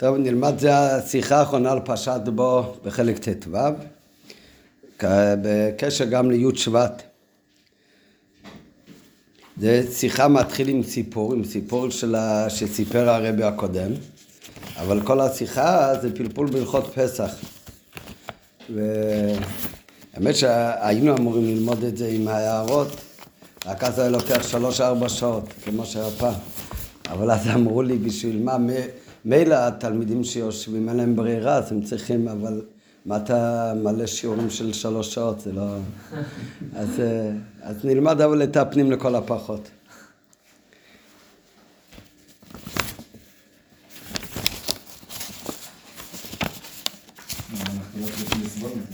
טוב, נלמד, זה השיחה האחרונה על פרשת בו בחלק ט"ו, בקשר גם לי' שבט. זה שיחה מתחיל עם סיפור, עם סיפור של ה... שסיפר הרבי הקודם, אבל כל השיחה זה פלפול בהלכות פסח. והאמת שהיינו אמורים ללמוד את זה עם ההערות, רק אז היה לוקח שלוש-ארבע שעות, כמו שהיה פעם. אבל אז אמרו לי, בשביל מה, מילא התלמידים שיושבים, אין להם ברירה, אז הם צריכים, אבל מה אתה מלא שיעורים של שלוש שעות, זה לא... אז, אה, אז נלמד אבל את הפנים לכל הפחות.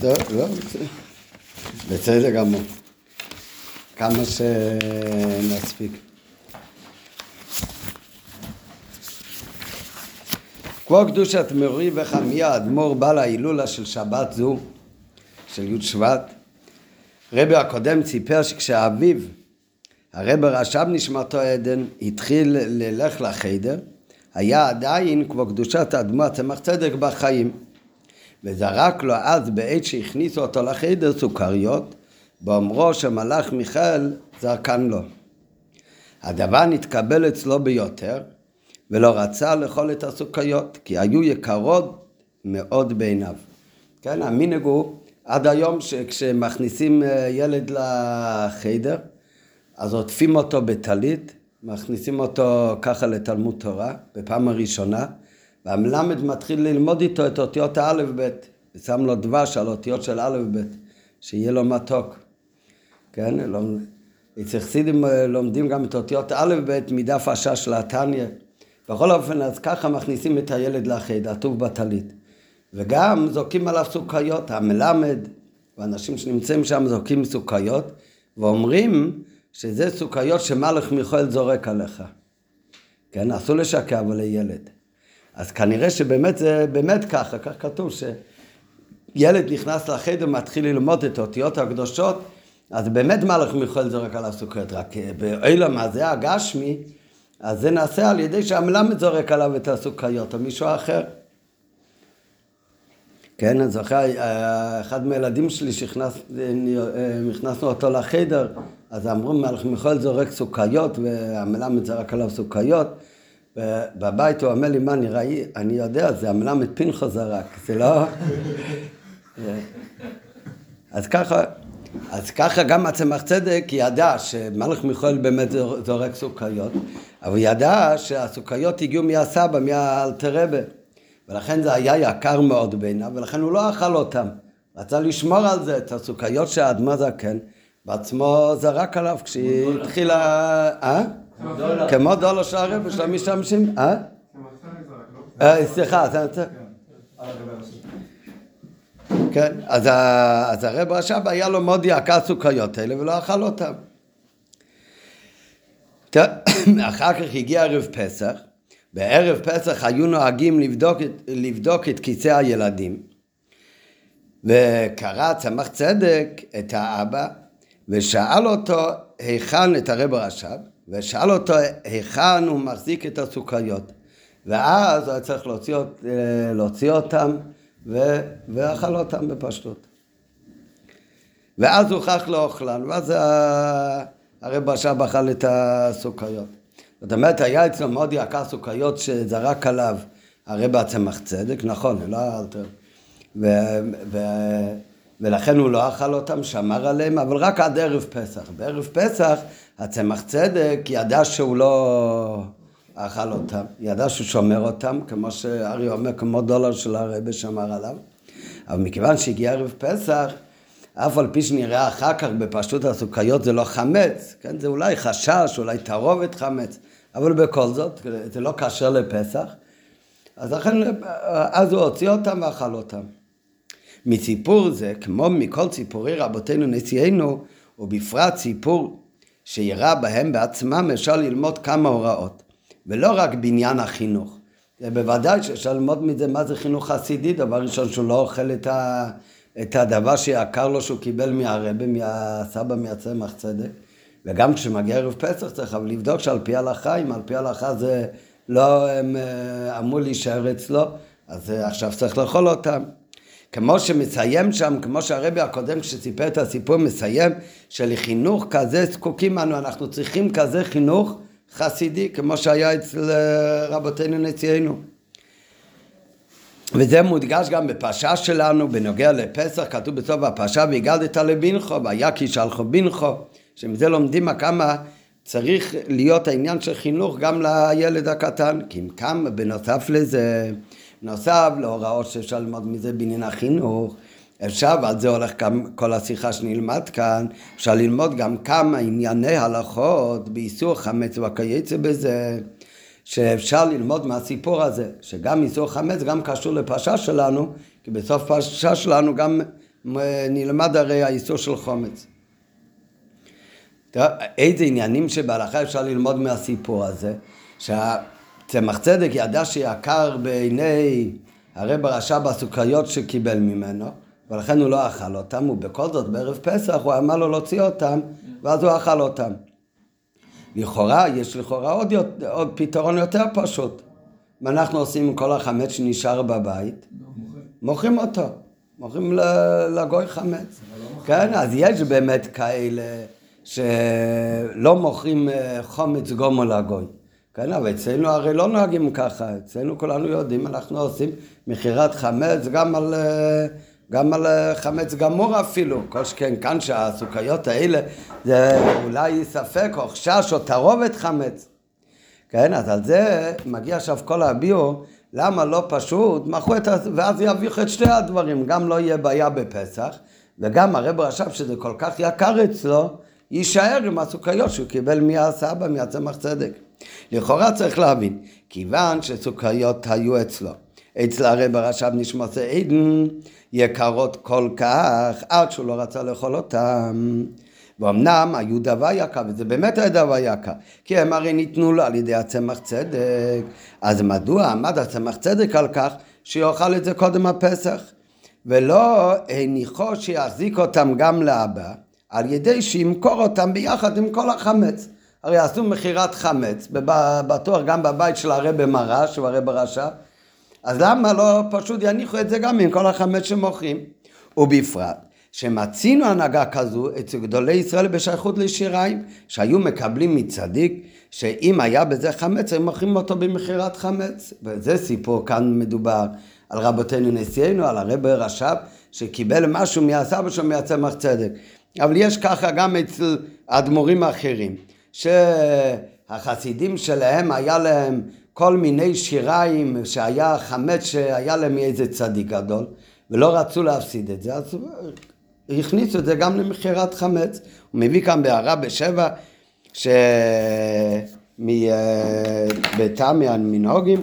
לא, לא, בסדר גמור. כמה שנספיק. כמו קדושת מורי וחמיה, אדמו"ר בעל ההילולה של שבת זו, של י' שבט, רבי הקודם סיפר שכשאביו, הרבי רשב נשמתו עדן, התחיל ללך לחדר, היה עדיין כמו קדושת אדמו"ר צמח צדק בחיים. וזרק לו אז בעת שהכניסו אותו לחדר סוכריות, באומרו שמלאך מיכאל זרקן לו. הדבר נתקבל אצלו ביותר, ולא רצה לאכול את הסוכריות, כי היו יקרות מאוד בעיניו. כן, המנהג הוא עד היום שכשמכניסים אה, ילד לחדר, אז עוטפים אותו בטלית, מכניסים אותו ככה לתלמוד תורה, בפעם הראשונה, והמלמד מתחיל ללמוד איתו את אותיות האלף-בית, ושם לו דבש על אותיות של אלף-בית, שיהיה לו מתוק. כן, אצל חסידים אה, לומדים גם את אותיות א'-ב' מדף השש של התניא. בכל אופן, אז ככה מכניסים את הילד לחדר, הטוב בטלית. וגם זורקים עליו סוכריות, המלמד, ואנשים שנמצאים שם זורקים סוכריות, ואומרים שזה סוכריות שמלך מיכאל זורק עליך. כן, אסור לשקר אבל לילד. אז כנראה שבאמת זה באמת ככה, כך כתוב, שילד נכנס לחדר, מתחיל ללמוד את האותיות הקדושות, אז באמת מלך מיכאל זורק עליו סוכריות, רק באילם הזה הגשמי, אז זה נעשה על ידי שהמלמד זורק עליו את הסוכריות, או מישהו אחר. כן, אני זוכר, אחד מהילדים שלי שהכנסנו אותו לחדר, אז אמרו, מלך מיכאל זורק סוכריות, והמלמד זרק עליו סוכריות, ובבית הוא אומר לי, מה נראה, אני יודע, זה המלמד פנחו זרק, זה לא... אז ככה, אז ככה גם הצמח צדק ידע שמלך מיכאל באמת זורק סוכריות, אבל ידע שהסוכריות הגיעו מהסבא, מהאלתרבה, ולכן זה היה יקר מאוד בעיניו, ולכן הוא לא אכל אותם. רצה לשמור על זה, את הסוכריות שהאדמה זקן, בעצמו זרק עליו כשהיא התחילה... אה? כמו דולר של הרב, של המשתמשים, אה? אה? סליחה, כן, אז, אז הרב רש"ב היה לו מאוד יקר סוכריות האלה ולא אכל אותם. אחר כך הגיע ערב פסח, בערב פסח היו נוהגים לבדוק, לבדוק את כיסא הילדים. וקרא צמח צדק את האבא ושאל אותו היכן? את הרב רש"ב ושאל אותו היכן הוא מחזיק את הסוכריות? ואז הוא היה צריך להוציא, להוציא אותם ו... ואכל אותם בפשטות. ואז הוכח לאוכלן, ואז הרב עכשיו אכל את הסוכריות. זאת אומרת, היה אצלו מאוד יקר סוכריות שזרק עליו הרב הצמח צדק, נכון, לא אלתר. ו... ו... ולכן הוא לא אכל אותם, שמר עליהם, אבל רק עד ערב פסח. בערב פסח הצמח צדק ידע שהוא לא אכל אותם, ידע שהוא שומר אותם, כמו שארי אומר, כמו דולר של הרבי שמר עליו. אבל מכיוון שהגיע ערב פסח, אף על פי שנראה אחר כך בפשטות הסוכריות זה לא חמץ, כן? זה אולי חשש, אולי תערובת חמץ, אבל בכל זאת, זה לא כשר לפסח. אז לכן, אז הוא הוציא אותם ואכל אותם. מסיפור זה, כמו מכל ציפורי רבותינו נשיאנו, ובפרט סיפור שיראה בהם בעצמם, אפשר ללמוד כמה הוראות. ולא רק בעניין החינוך. בוודאי שאפשר ללמוד מזה מה זה חינוך חסידי, דבר ראשון שהוא לא אוכל את, ה, את הדבר שיקר לו שהוא קיבל מהרבה, מהסבא, מהצמח צדק. וגם כשמגיע ערב פסח צריך אבל לבדוק שעל פי הלכה, אם על פי הלכה זה, לא הם אה, אמור להישאר אצלו, אז אה, עכשיו צריך לאכול אותם. כמו שמסיים שם, כמו שהרבי הקודם כשסיפר את הסיפור מסיים, שלחינוך כזה זקוקים אנו, אנחנו צריכים כזה חינוך חסידי, כמו שהיה אצל אה, רבותינו נשיאנו. וזה מודגש גם בפרשה שלנו בנוגע לפסח, כתוב בסוף הפרשה והגדת לבנכו, והיה כי שלחו בנכו, שמזה לומדים כמה צריך להיות העניין של חינוך גם לילד הקטן, כי אם כמה בנוסף לזה, נוסף להוראות שאפשר ללמוד מזה בעניין החינוך, אפשר, ועל זה הולך גם כל השיחה שנלמד כאן, אפשר ללמוד גם כמה ענייני הלכות באיסור חמץ וכייצא בזה. שאפשר ללמוד מהסיפור הזה, שגם איסור חמץ גם קשור לפרשה שלנו, כי בסוף פרשה שלנו גם נלמד הרי האיסור של חומץ. איזה עניינים שבהלכה אפשר ללמוד מהסיפור הזה, שהצמח צדק ידע שיקר בעיני הרב הרשע בסוכריות שקיבל ממנו, ולכן הוא לא אכל אותם, ובכל זאת בערב פסח הוא אמר לו להוציא אותם, ואז הוא אכל אותם. לכאורה, יש לכאורה עוד, עוד פתרון יותר פשוט. מה אנחנו עושים עם כל החמץ שנשאר בבית? מוכרים אותו. מוכרים לגוי חמץ. כן, אז יש באמת כאלה שלא מוכרים אה, חומץ גומו לגוי. כן, אבל אצלנו הרי לא נוהגים ככה. אצלנו כולנו יודעים, אנחנו עושים מכירת חמץ גם על... אה, גם על אה, חמץ גמור אפילו, כל שכן כאן שהסוכריות האלה זה אולי ספק או חשש או תערובת חמץ. כן, אז על זה מגיע עכשיו כל הביאו, למה לא פשוט, מכרו את ה... ואז יביכו את שתי הדברים, גם לא יהיה בעיה בפסח, וגם הרב רשב שזה כל כך יקר אצלו, יישאר עם הסוכריות שהוא קיבל מהסבא, מהצמח צדק. לכאורה צריך להבין, כיוון שסוכריות היו אצלו, אצל הרב רשב נשמע עדן, יקרות כל כך, עד שהוא לא רצה לאכול אותם. ואומנם היו דבר יקר, וזה באמת היה דבר יקר, כי הם הרי ניתנו לו על ידי הצמח צדק. אז מדוע עמד הצמח צדק על כך שיאכל את זה קודם הפסח? ולא הניחו שיחזיק אותם גם לאבא, על ידי שימכור אותם ביחד עם כל החמץ. הרי עשו מכירת חמץ, בטוח גם בבית של הרבי מרש, הוא הרבי רשע, אז למה לא פשוט יניחו את זה גם עם כל החמץ שמוכרים? ובפרט, שמצינו הנהגה כזו אצל גדולי ישראל בשייכות לשיריים, שהיו מקבלים מצדיק, שאם היה בזה חמץ, הם מוכרים אותו במכירת חמץ. וזה סיפור כאן מדובר על רבותינו נשיאנו, על הרב רש"ב, שקיבל משהו מהסבא שלו מהצמח צדק. אבל יש ככה גם אצל אדמו"רים אחרים, שהחסידים שלהם היה להם כל מיני שיריים שהיה חמץ שהיה להם מאיזה צדיק גדול ולא רצו להפסיד את זה, אז הכניסו את זה גם למכירת חמץ. הוא מביא כאן בהערה בשבע שבתמי המנהוגים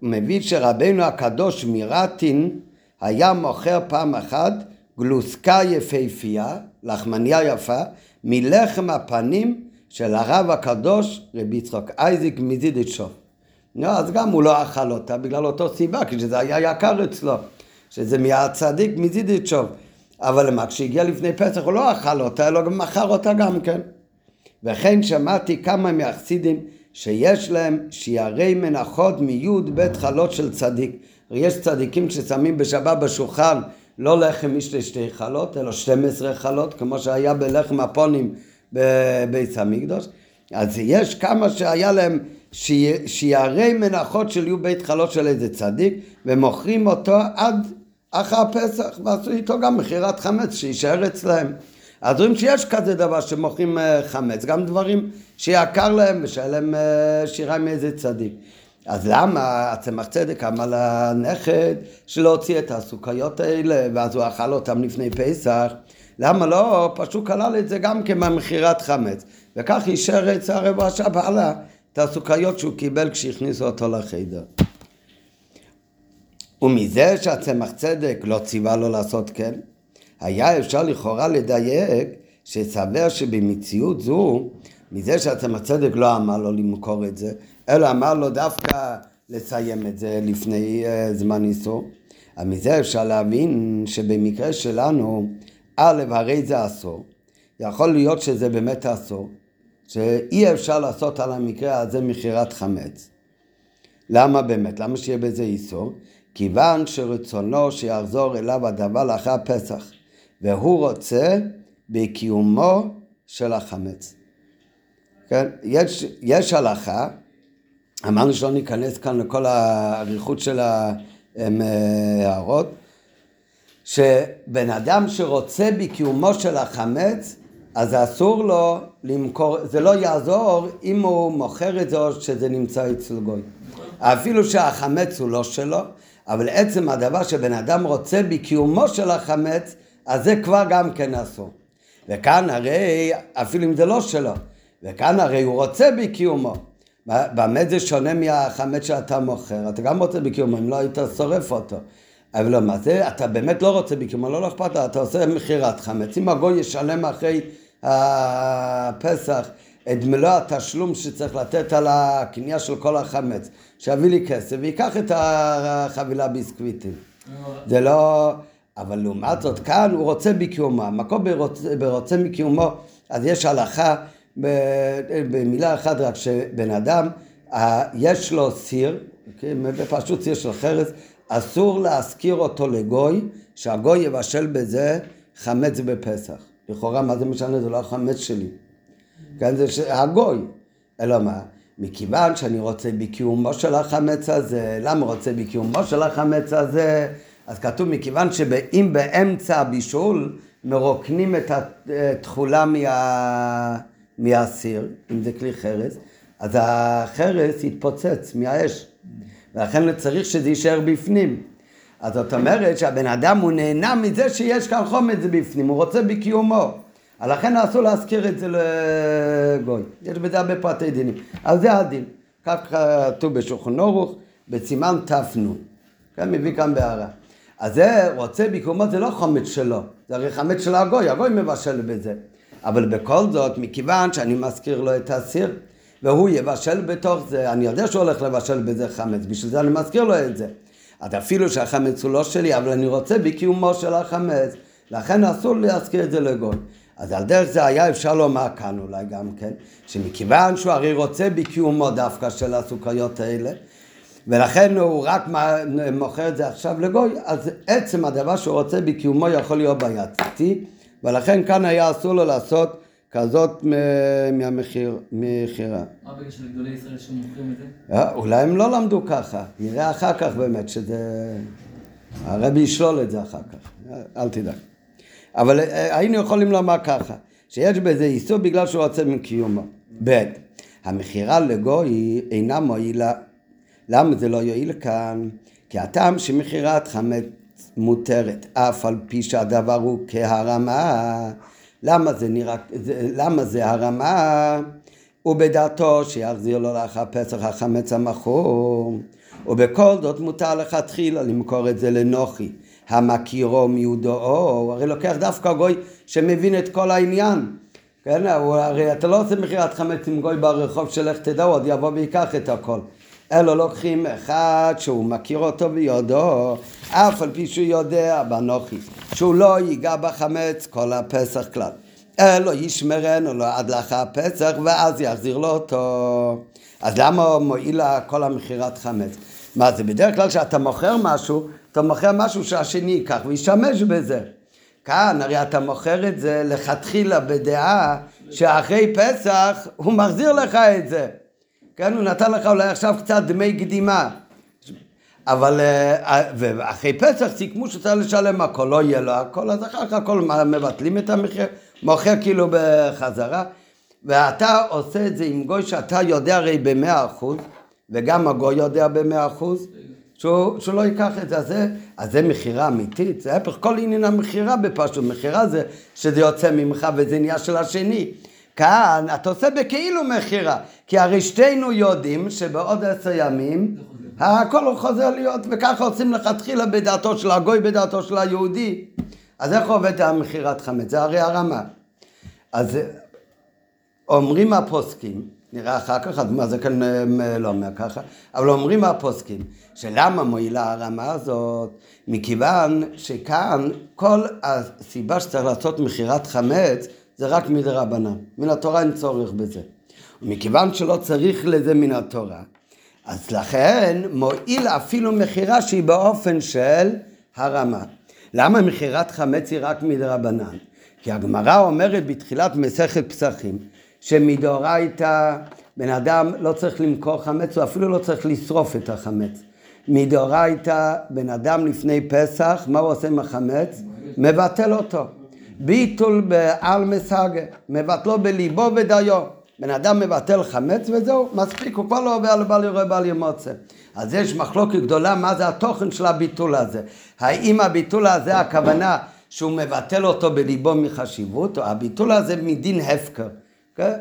הוא מביא שרבנו הקדוש מרטין היה מוכר פעם אחת גלוסקה יפהפייה, לחמניה יפה, מלחם הפנים של הרב הקדוש רבי יצחק אייזיק מזידיצ'וב. לא, אז גם הוא לא אכל אותה בגלל אותו סיבה, כי זה היה יקר אצלו, שזה מהצדיק מזידיצ'וב. אבל מה, כשהגיע לפני פסח הוא לא אכל אותה, אלא גם מכר אותה גם כן. וכן שמעתי כמה מהחסידים שיש להם שיערי מנחות מיוד בית חלות של צדיק. יש צדיקים ששמים בשבת בשולחן לא לחם משתי שתי חלות, אלא 12 חלות, כמו שהיה בלחם הפונים בבית המקדוש. אז יש כמה שהיה להם שיערי מנחות של יהיו בית חלות של איזה צדיק, ומוכרים אותו עד אחר פסח, ועשו איתו גם מכירת חמץ שיישאר אצלהם. אז רואים שיש כזה דבר שמוכרים אה, חמץ, גם דברים שיקר להם ושהיה להם אה, שירה מאיזה צדיק. אז למה הצמח צדק אמר לנכד שלהוציא את הסוכריות האלה ואז הוא אכל אותם לפני פסח? למה לא? פשוט כלל את זה גם כמכירת חמץ. וכך אישר את הרב רש"ב הלאה את הסוכריות שהוא קיבל כשהכניסו אותו לחדר. ומזה שהצמח צדק לא ציווה לו לעשות כן, היה אפשר לכאורה לדייק שסבר שבמציאות זו, מזה שהצמח צדק לא אמר לו למכור את זה, אלא אמר לו דווקא לסיים את זה לפני uh, זמן איסור. אז מזה אפשר להבין שבמקרה שלנו, א', הרי זה אסור. יכול להיות שזה באמת אסור, שאי אפשר לעשות על המקרה הזה מכירת חמץ. למה באמת? למה שיהיה בזה איסור? כיוון שרצונו שיחזור אליו הדבר לאחר פסח, והוא רוצה בקיומו של החמץ. כן? יש, יש הלכה, אמרנו שלא ניכנס כאן לכל האריכות של ההערות, שבן אדם שרוצה בקיומו של החמץ, אז אסור לו למכור, זה לא יעזור אם הוא מוכר את זה או שזה נמצא אצל גוי. אפילו שהחמץ הוא לא שלו, אבל עצם הדבר שבן אדם רוצה בקיומו של החמץ, אז זה כבר גם כן אסור. וכאן הרי, אפילו אם זה לא שלו, וכאן הרי הוא רוצה בקיומו. באמת זה שונה מהחמץ שאתה מוכר, אתה גם רוצה בקיומו, אם לא היית שורף אותו. אבל לא, מה זה, אתה באמת לא רוצה בקיומו, לא אכפת לך, אתה עושה מכירת חמץ. אם הגוי ישלם אחרי הפסח את מלוא התשלום שצריך לתת על הקנייה של כל החמץ, שיביא לי כסף ויקח את החבילה ביסקוויטים. זה לא... אבל לעומת זאת, כאן הוא רוצה בקיומו. המקום ברוצה, ברוצה בקיומו, אז יש הלכה במילה אחת רק שבן אדם, יש לו סיר, פשוט סיר של חרס, אסור להשכיר אותו לגוי, שהגוי יבשל בזה חמץ בפסח. לכאורה, מה זה משנה? זה לא החמץ שלי. כן, זה הגוי. אלא מה? מכיוון שאני רוצה בקיומו של החמץ הזה, למה רוצה בקיומו של החמץ הזה? אז כתוב מכיוון שאם באמצע הבישול מרוקנים את התכולה מה... מהסיר, אם זה כלי חרס, אז החרס יתפוצץ מהאש, ולכן צריך שזה יישאר בפנים. אז זאת אומרת שהבן אדם הוא נהנה מזה שיש כאן חומץ בפנים, הוא רוצה בקיומו. לכן אסור להזכיר את זה לגוי. יש בזה הרבה פרטי דינים. אז זה הדין. כך כתוב בשולחן אורוך, בסימן ת"ן. כן, מביא כאן בהערה. אז זה רוצה בקיומו, זה לא חומץ שלו, זה הרי חמץ של הגוי, הגוי מבשל בזה. אבל בכל זאת, מכיוון שאני מזכיר לו את הסיר, והוא יבשל בתוך זה, אני יודע שהוא הולך לבשל בזה חמץ, בשביל זה אני מזכיר לו את זה. אז אפילו שהחמץ הוא לא שלי, אבל אני רוצה בקיומו של החמץ, לכן אסור להזכיר את זה לגוי. אז על דרך זה היה אפשר לומר כאן אולי גם כן, שמכיוון שהוא הרי רוצה בקיומו דווקא של הסוכריות האלה, ולכן הוא רק מוכר את זה עכשיו לגוי, אז עצם הדבר שהוא רוצה בקיומו יכול להיות בעייתי, ולכן כאן היה אסור לו לעשות כזאת מהמכירה. מה בקשר לגדולי ישראל שמוכרים את זה? אה, אולי הם לא למדו ככה, נראה אחר כך באמת שזה... הרבי ישלול את זה אחר כך, אל תדאג. אבל אה, היינו יכולים לומר ככה, שיש בזה איסור בגלל שהוא רוצה מקיומו. ב', המכירה לגוי אינה מועילה. למה זה לא יועיל כאן? כי הטעם שמכירת חמץ מותרת, אף על פי שהדבר הוא כהרמה. למה זה נראה, למה זה הרמה? ובדעתו שיחזיר לו לאחר פסח החמץ המכור. ובכל זאת מותר לכתחילה למכור את זה לנוחי. המכירו מיודעו, הוא הרי לוקח דווקא גוי שמבין את כל העניין. כן, הוא, הרי אתה לא עושה מכירת חמץ עם גוי ברחוב שלך תדע, עוד יבוא ויקח את הכל. אלו לוקחים אחד שהוא מכיר אותו ביודעו, אף על פי שהוא יודע בנוחי, שהוא לא ייגע בחמץ כל הפסח כלל. אלו ישמרנו לו עד לאחר הפסח ואז יחזיר לו אותו. אז למה מועיל לה כל המכירת חמץ? מה זה בדרך כלל כשאתה מוכר משהו, אתה מוכר משהו שהשני ייקח וישתמש בזה. כאן הרי אתה מוכר את זה לכתחילה בדעה שאחרי פסח הוא מחזיר לך את זה. כן, הוא נתן לך אולי עכשיו קצת דמי קדימה. אבל אה, ואחרי פסח סיכמו שצריך לשלם הכל, לא יהיה לו הכל, אז אחר כך הכל מבטלים את המחיר, מוכר כאילו בחזרה. ואתה עושה את זה עם גוי שאתה יודע הרי במאה אחוז, וגם הגוי יודע במאה אחוז, שהוא, שהוא לא ייקח את זה. אז זה, אז זה מכירה אמיתית, זה ההפך כל עניין המכירה בפשוט, מכירה זה שזה יוצא ממך וזה נהיה של השני. כאן אתה עושה בכאילו מכירה, כי הרי שתינו יודעים שבעוד עשר ימים הכל חוזר להיות, וככה עושים לכתחילה בדעתו של הגוי, בדעתו של היהודי. אז איך עובד המכירת חמץ? זה הרי הרמה. אז אומרים הפוסקים, נראה אחר כך, מה זה כאן לא אומר ככה, אבל אומרים הפוסקים, שלמה מועילה הרמה הזאת? מכיוון שכאן כל הסיבה שצריך לעשות מכירת חמץ זה רק מדרבנן. מן התורה אין צורך בזה. מכיוון שלא צריך לזה מן התורה, אז לכן מועיל אפילו מכירה שהיא באופן של הרמה. למה מכירת חמץ היא רק מדרבנן? כי הגמרא אומרת בתחילת מסכת פסחים שמדאורייתא בן אדם לא צריך למכור חמץ, הוא אפילו לא צריך לשרוף את החמץ. מדאורייתא בן אדם לפני פסח, מה הוא עושה עם החמץ? מבטל אותו. ביטול בעל מסגה, מבטלו בליבו ודיו. בן אדם מבטל חמץ וזהו, מספיק, הוא כבר לא עובר לבל יורה בל ימוצא. אז יש מחלוקת גדולה מה זה התוכן של הביטול הזה. האם הביטול הזה הכוונה שהוא מבטל אותו בליבו מחשיבות, או הביטול הזה מדין הפקר. כן?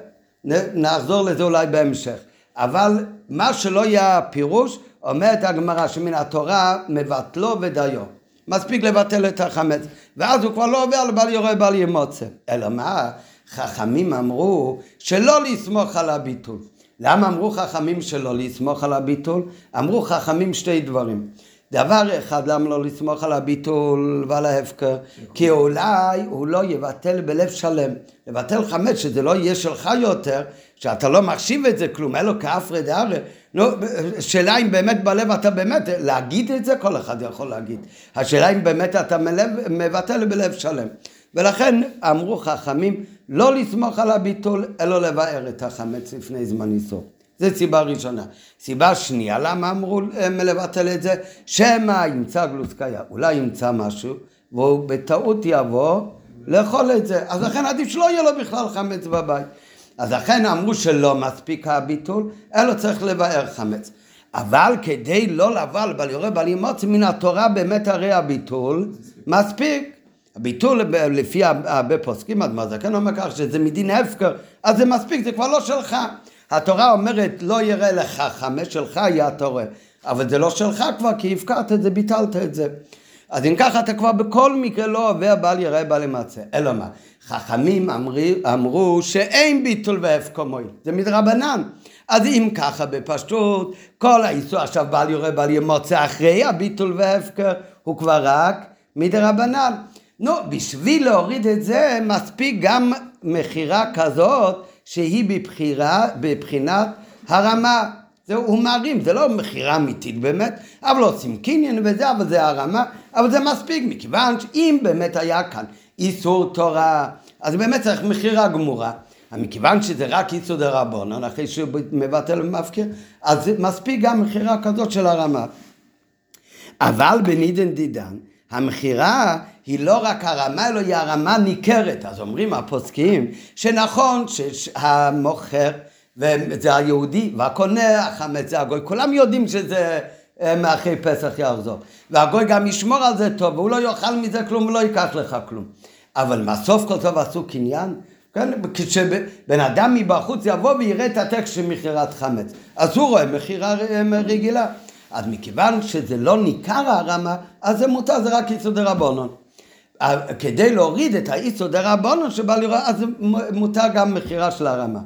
נחזור לזה אולי בהמשך. אבל מה שלא יהיה הפירוש, אומרת הגמרא שמן התורה מבטלו ודיו. מספיק לבטל את החמץ, ואז הוא כבר לא עובר לבל יורה בל ימוצא. אלא מה? חכמים אמרו שלא לסמוך על הביטול. למה אמרו חכמים שלא לסמוך על הביטול? אמרו חכמים שתי דברים. דבר אחד, למה לא לסמוך על הביטול ועל ההפקר? כי אולי הוא לא יבטל בלב שלם. לבטל חמץ, שזה לא יהיה שלך יותר, שאתה לא מחשיב את זה כלום, אלו כאפרי דהרי. נו, השאלה אם באמת בלב אתה באמת, להגיד את זה כל אחד יכול להגיד. השאלה אם באמת אתה מלב, מבטל בלב שלם. ולכן אמרו חכמים לא לסמוך על הביטול, אלא לבאר את החמץ לפני זמן איסור. זו סיבה ראשונה. סיבה שנייה, למה אמרו לבטל את זה? שמא ימצא גלוסקיה, אולי ימצא משהו, והוא בטעות יבוא לאכול את זה. אז לכן עדיף שלא יהיה לו בכלל חמץ בבית. אז לכן אמרו שלא מספיק הביטול, אלא צריך לבאר חמץ. אבל כדי לא לבוא בל יורה בל ימוץ מן התורה באמת הרי הביטול מספיק. הביטול לפי הרבה פוסקים, אדמה זקן אומר כך שזה מדין הפקר, אז זה מספיק, זה כבר לא שלך. התורה אומרת לא יראה לך חמש שלך יהיה התורה, אבל זה לא שלך כבר כי הפקרת את זה, ביטלת את זה. אז אם ככה אתה כבר בכל מקרה לא עובר בל יראה בל ימצא. אלא מה? חכמים אמרי, אמרו שאין ביטול והפקר מועיל, זה מדרבנן. אז אם ככה בפשטות, כל האיסור עכשיו בל יראה בל ימוצא אחרי הביטול וההפקר הוא כבר רק מדרבנן. נו, בשביל להוריד את זה מספיק גם מכירה כזאת שהיא בבחירה, בבחינת הרמה. זה, הוא מערים, זה לא מכירה אמיתית באמת, אבל עושים קניין וזה, אבל זה הרמה, אבל זה מספיק, מכיוון שאם באמת היה כאן איסור תורה, אז באמת צריך מכירה גמורה. מכיוון שזה רק איסור דרבנון, אחרי שהוא מבטל ומפקיר, אז מספיק גם מכירה כזאת של הרמה. אבל בנידן דידן, המכירה היא לא רק הרמה, אלא היא הרמה ניכרת. אז אומרים הפוסקים שנכון שהמוכר וזה היהודי והקונה החמץ זה הגוי, כולם יודעים שזה אה, מאחרי פסח יחזור. והגוי גם ישמור על זה טוב, והוא לא יאכל מזה כלום ולא ייקח לך כלום. אבל מה סוף כל טוב עשו קניין? כן, כשבן אדם מבחוץ יבוא ויראה את הטקסט של מכירת חמץ, אז הוא רואה מכירה אה, רגילה. אז מכיוון שזה לא ניכר הרמה, אז זה מותר, זה רק איסור דרבנון. כדי להוריד את האיסור דרבנון שבא לראות, אז מותר גם מכירה של הרמה.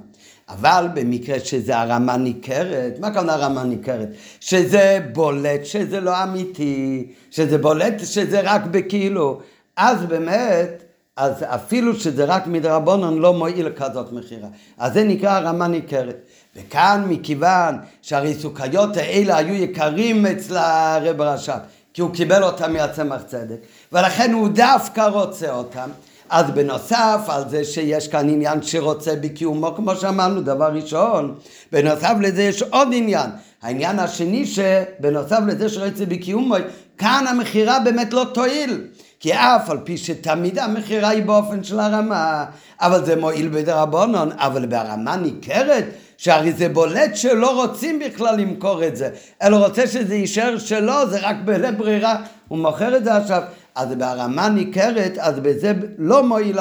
אבל במקרה שזה הרמה ניכרת, מה כאן הרמה ניכרת? שזה בולט, שזה לא אמיתי, שזה בולט, שזה רק בכאילו. אז באמת, אז אפילו שזה רק מדרבנון לא מועיל כזאת מכירה. אז זה נקרא הרמה ניכרת. וכאן מכיוון שהרי סוכריות האלה היו יקרים אצל הרב רש"ב, כי הוא קיבל אותם מהצמח צדק, ולכן הוא דווקא רוצה אותם. אז בנוסף על זה שיש כאן עניין שרוצה בקיומו, כמו שאמרנו, דבר ראשון, בנוסף לזה יש עוד עניין. העניין השני שבנוסף לזה שרוצה בקיומו, כאן המכירה באמת לא תועיל. כי אף על פי שתמיד המכירה היא באופן של הרמה, אבל זה מועיל בדרבנון, אבל ברמה ניכרת, שהרי זה בולט שלא רוצים בכלל למכור את זה, אלא רוצה שזה יישאר שלו, זה רק בלית ברירה, הוא מוכר את זה עכשיו, אז ברמה ניכרת, אז בזה לא מועיל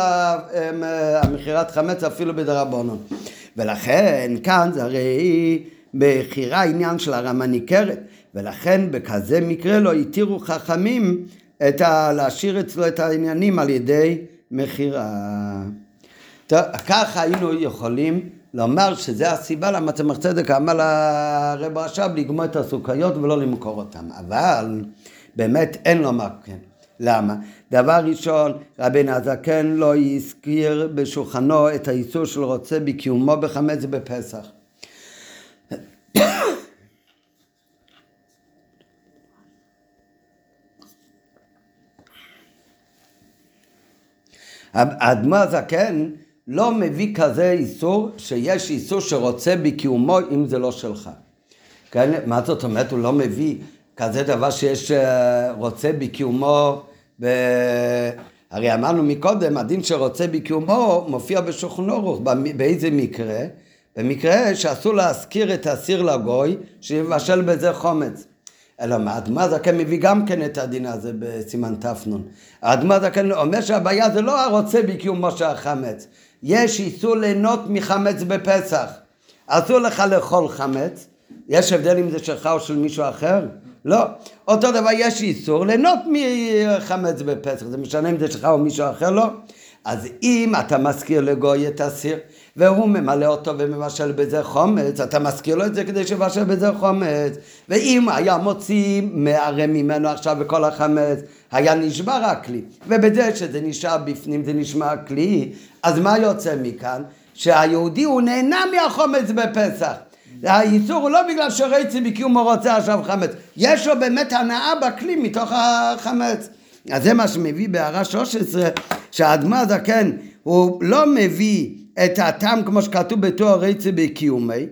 המכירת חמץ אפילו בדרבנון. ולכן כאן זה הרי מכירה עניין של הרמה ניכרת, ולכן בכזה מקרה לא התירו חכמים את ה... להשאיר אצלו את העניינים על ידי מכירה. ככה היינו יכולים לומר שזה הסיבה למה צמח צדק אמר לרב רש"ב לגמור את הסוכריות ולא למכור אותן. אבל באמת אין לומר כן. למה? דבר ראשון, רבן כן הזקן לא הזכיר בשולחנו את האיסור של רוצה בקיומו בחמץ בפסח. האדמו הזקן כן לא מביא כזה איסור שיש איסור שרוצה בקיומו אם זה לא שלך. כן? מה זאת אומרת הוא לא מביא כזה דבר שיש אה, רוצה בקיומו ב... הרי אמרנו מקודם, הדין שרוצה בקיומו מופיע בשולחן אורוך, באיזה מקרה? במקרה שאסור להזכיר את הסיר לגוי שיבשל בזה חומץ. אלא מה, אדמה זקן מביא גם כן את הדין הזה בסימן תפנון. אדמה זקן אומר שהבעיה זה לא הרוצה בקיומו של החמץ. יש איסור ליהנות מחמץ בפסח. אסור לך לאכול חמץ. יש הבדל אם זה שלך או של מישהו אחר? לא. אותו דבר יש איסור ליהנות מחמץ בפסח. זה משנה אם זה שלך או מישהו אחר? לא. אז אם אתה מזכיר לגוי את הסיר, והוא ממלא אותו ומבשל בזה חומץ, אתה מזכיר לו את זה כדי שיבשל בזה חומץ. ואם היה מוציא מערה ממנו עכשיו בכל החמץ, היה נשבר הכלי. ובזה שזה נשאר בפנים זה נשמע הכלי, אז מה יוצא מכאן? שהיהודי הוא נהנה מהחומץ בפסח. האיסור הוא לא בגלל שרצי בקיומו רוצה עכשיו חמץ, יש לו באמת הנאה בכלי מתוך החמץ. אז זה מה שמביא בהערה 13, שהאדמה הזקן הוא לא מביא את הטעם כמו שכתוב בתואר רצי בקיומי,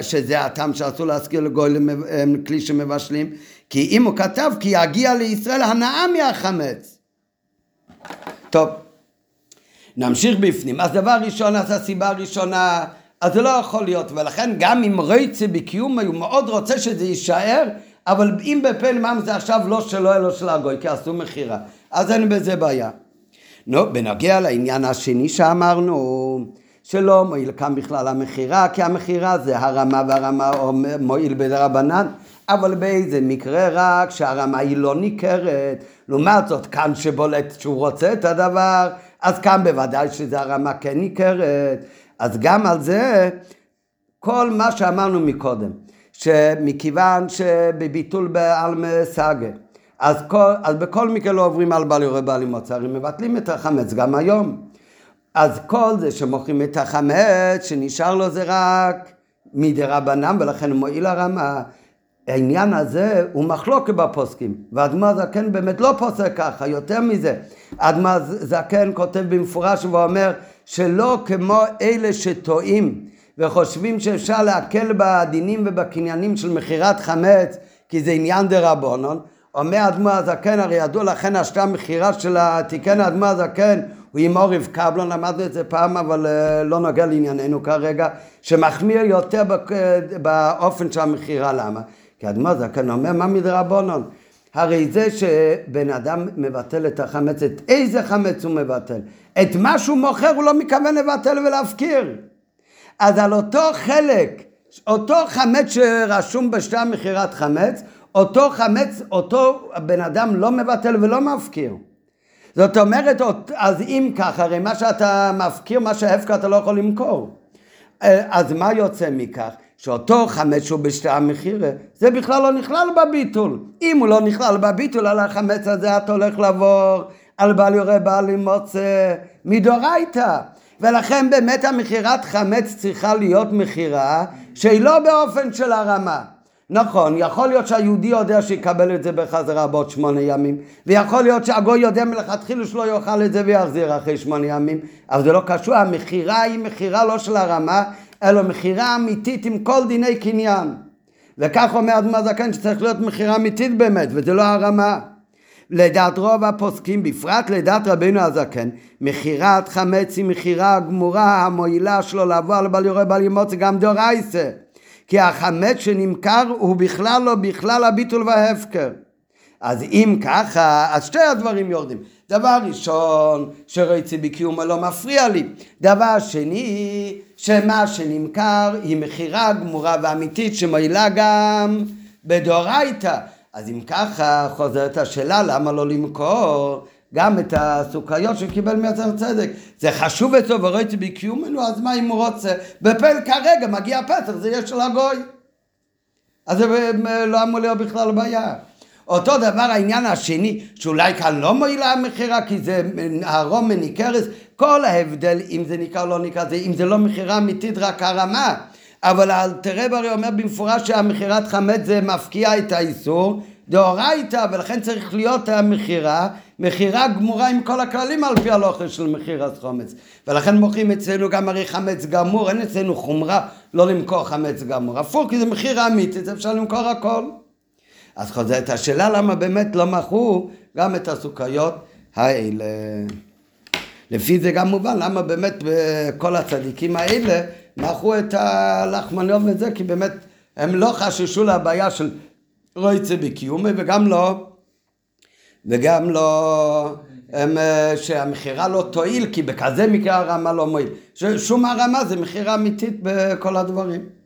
שזה הטעם שאסור להזכיר לגוי כלי שמבשלים, כי אם הוא כתב כי יגיע לישראל הנאה מהחמץ. טוב, נמשיך בפנים. אז דבר ראשון, אז הסיבה הראשונה, אז זה לא יכול להיות, ולכן גם אם רצי בקיומי הוא מאוד רוצה שזה יישאר, אבל אם בפה נמם זה עכשיו לא שלו אלא של הגוי, כי עשו מכירה, אז אין בזה בעיה. נו, בנוגע לעניין השני שאמרנו, שלא מועיל כאן בכלל המכירה, כי המכירה זה הרמה והרמה מועיל בדרבנן, אבל באיזה מקרה רק שהרמה היא לא ניכרת, לעומת זאת כאן שבולט שהוא רוצה את הדבר, אז כאן בוודאי שזה הרמה כן ניכרת, אז גם על זה כל מה שאמרנו מקודם, שמכיוון שבביטול בעלמא סגה אז, אז בכל מקרה לא עוברים על בעלי יורה בעלי מוצרים, מבטלים את החמץ גם היום. אז כל זה שמוכרים את החמץ, שנשאר לו זה רק מדי רבנם, ולכן הוא מועיל הרמה. העניין הזה הוא מחלוקת בפוסקים, ואדמה זקן באמת לא פוסק ככה, יותר מזה. אדמה זקן כותב במפורש ואומר שלא כמו אלה שטועים וחושבים שאפשר להקל בדינים ובקניינים של מכירת חמץ כי זה עניין דה רבונון, אומר אדמו הזקן, הרי ידוע לכן השתה מכירה של התיקן אדמו הזקן הוא עם עורף קבלון, למדנו את זה פעם אבל אה, לא נוגע לענייננו כרגע, שמחמיר יותר באופן של המכירה, למה? כי אדמו הזקן אומר מה מדרבנון? הרי זה שבן אדם מבטל את החמץ, את איזה חמץ הוא מבטל? את מה שהוא מוכר הוא לא מתכוון לבטל ולהפקיר. אז על אותו חלק, אותו חמץ שרשום בשתי מכירת חמץ, אותו חמץ, אותו בן אדם לא מבטל ולא מפקיר. זאת אומרת, אז אם ככה, הרי מה שאתה מפקיר, מה שהפקר אתה לא יכול למכור. אה, אז מה יוצא מכך? שאותו חמץ שהוא בשתי המחירה, זה בכלל לא נכלל בביטול. אם הוא לא נכלל בביטול, על החמץ הזה אתה הולך לעבור על בל יורה בל מוצא מדורייתא. ולכן באמת המכירת חמץ צריכה להיות מכירה שהיא לא באופן של הרמה. נכון, יכול להיות שהיהודי יודע שיקבל את זה בחזרה בעוד שמונה ימים, ויכול להיות שהגוי יודע מלכתחילה שלא יאכל את זה ויחזיר אחרי שמונה ימים, אבל זה לא קשור, המכירה היא מכירה לא של הרמה, אלא מכירה אמיתית עם כל דיני קניין. וכך אומר אדמה זקן שצריך להיות מכירה אמיתית באמת, וזה לא הרמה. לדעת רוב הפוסקים, בפרט לדעת רבינו הזקן, מכירת חמץ היא מכירה גמורה המועילה שלו לבוא על בל יורה בל ימוצא גם דורייסה. כי החמץ שנמכר הוא בכלל לא בכלל הביטול וההפקר. אז אם ככה, אז שתי הדברים יורדים. דבר ראשון, שרצי בקיומו לא מפריע לי. דבר שני, שמה שנמכר היא מכירה גמורה ואמיתית שמועילה גם בדאורייתא. אז אם ככה חוזרת השאלה למה לא למכור גם את הסוכריות שקיבל מיצר צדק. זה חשוב אצלו וראיתי בקיומנו, אז מה אם הוא רוצה? בפל כרגע מגיע פסח, זה יש של הגוי. אז זה לא אמור להיות בכלל בעיה. אותו דבר העניין השני, שאולי כאן לא מועילה המכירה כי זה הרום מניקרס, כל ההבדל אם זה נקרא או לא נקרא, זה, אם זה לא מכירה אמיתית רק הרמה. אבל אלתרב הרי אומר במפורש שהמכירת חמץ זה מפקיע את האיסור דאורייתא, ולכן צריך להיות המכירה, מכירה גמורה עם כל הכללים על פי הלוכה של מכירת חומץ. ולכן מוכרים אצלנו גם הרי חמץ גמור, אין אצלנו חומרה לא למכור חמץ גמור. הפוך, כי זה מכירה אמיתית, אפשר למכור הכל. אז חוזרת השאלה למה באמת לא מכרו גם את הסוכריות האלה. לפי זה גם מובן למה באמת כל הצדיקים האלה מכרו את הלחמניות וזה, כי באמת הם לא חששו לבעיה של רויצה בקיומי וגם לא, וגם לא, הם, שהמכירה לא תועיל, כי בכזה מקרה הרמה לא מועיל. שום הרמה זה מכירה אמיתית בכל הדברים.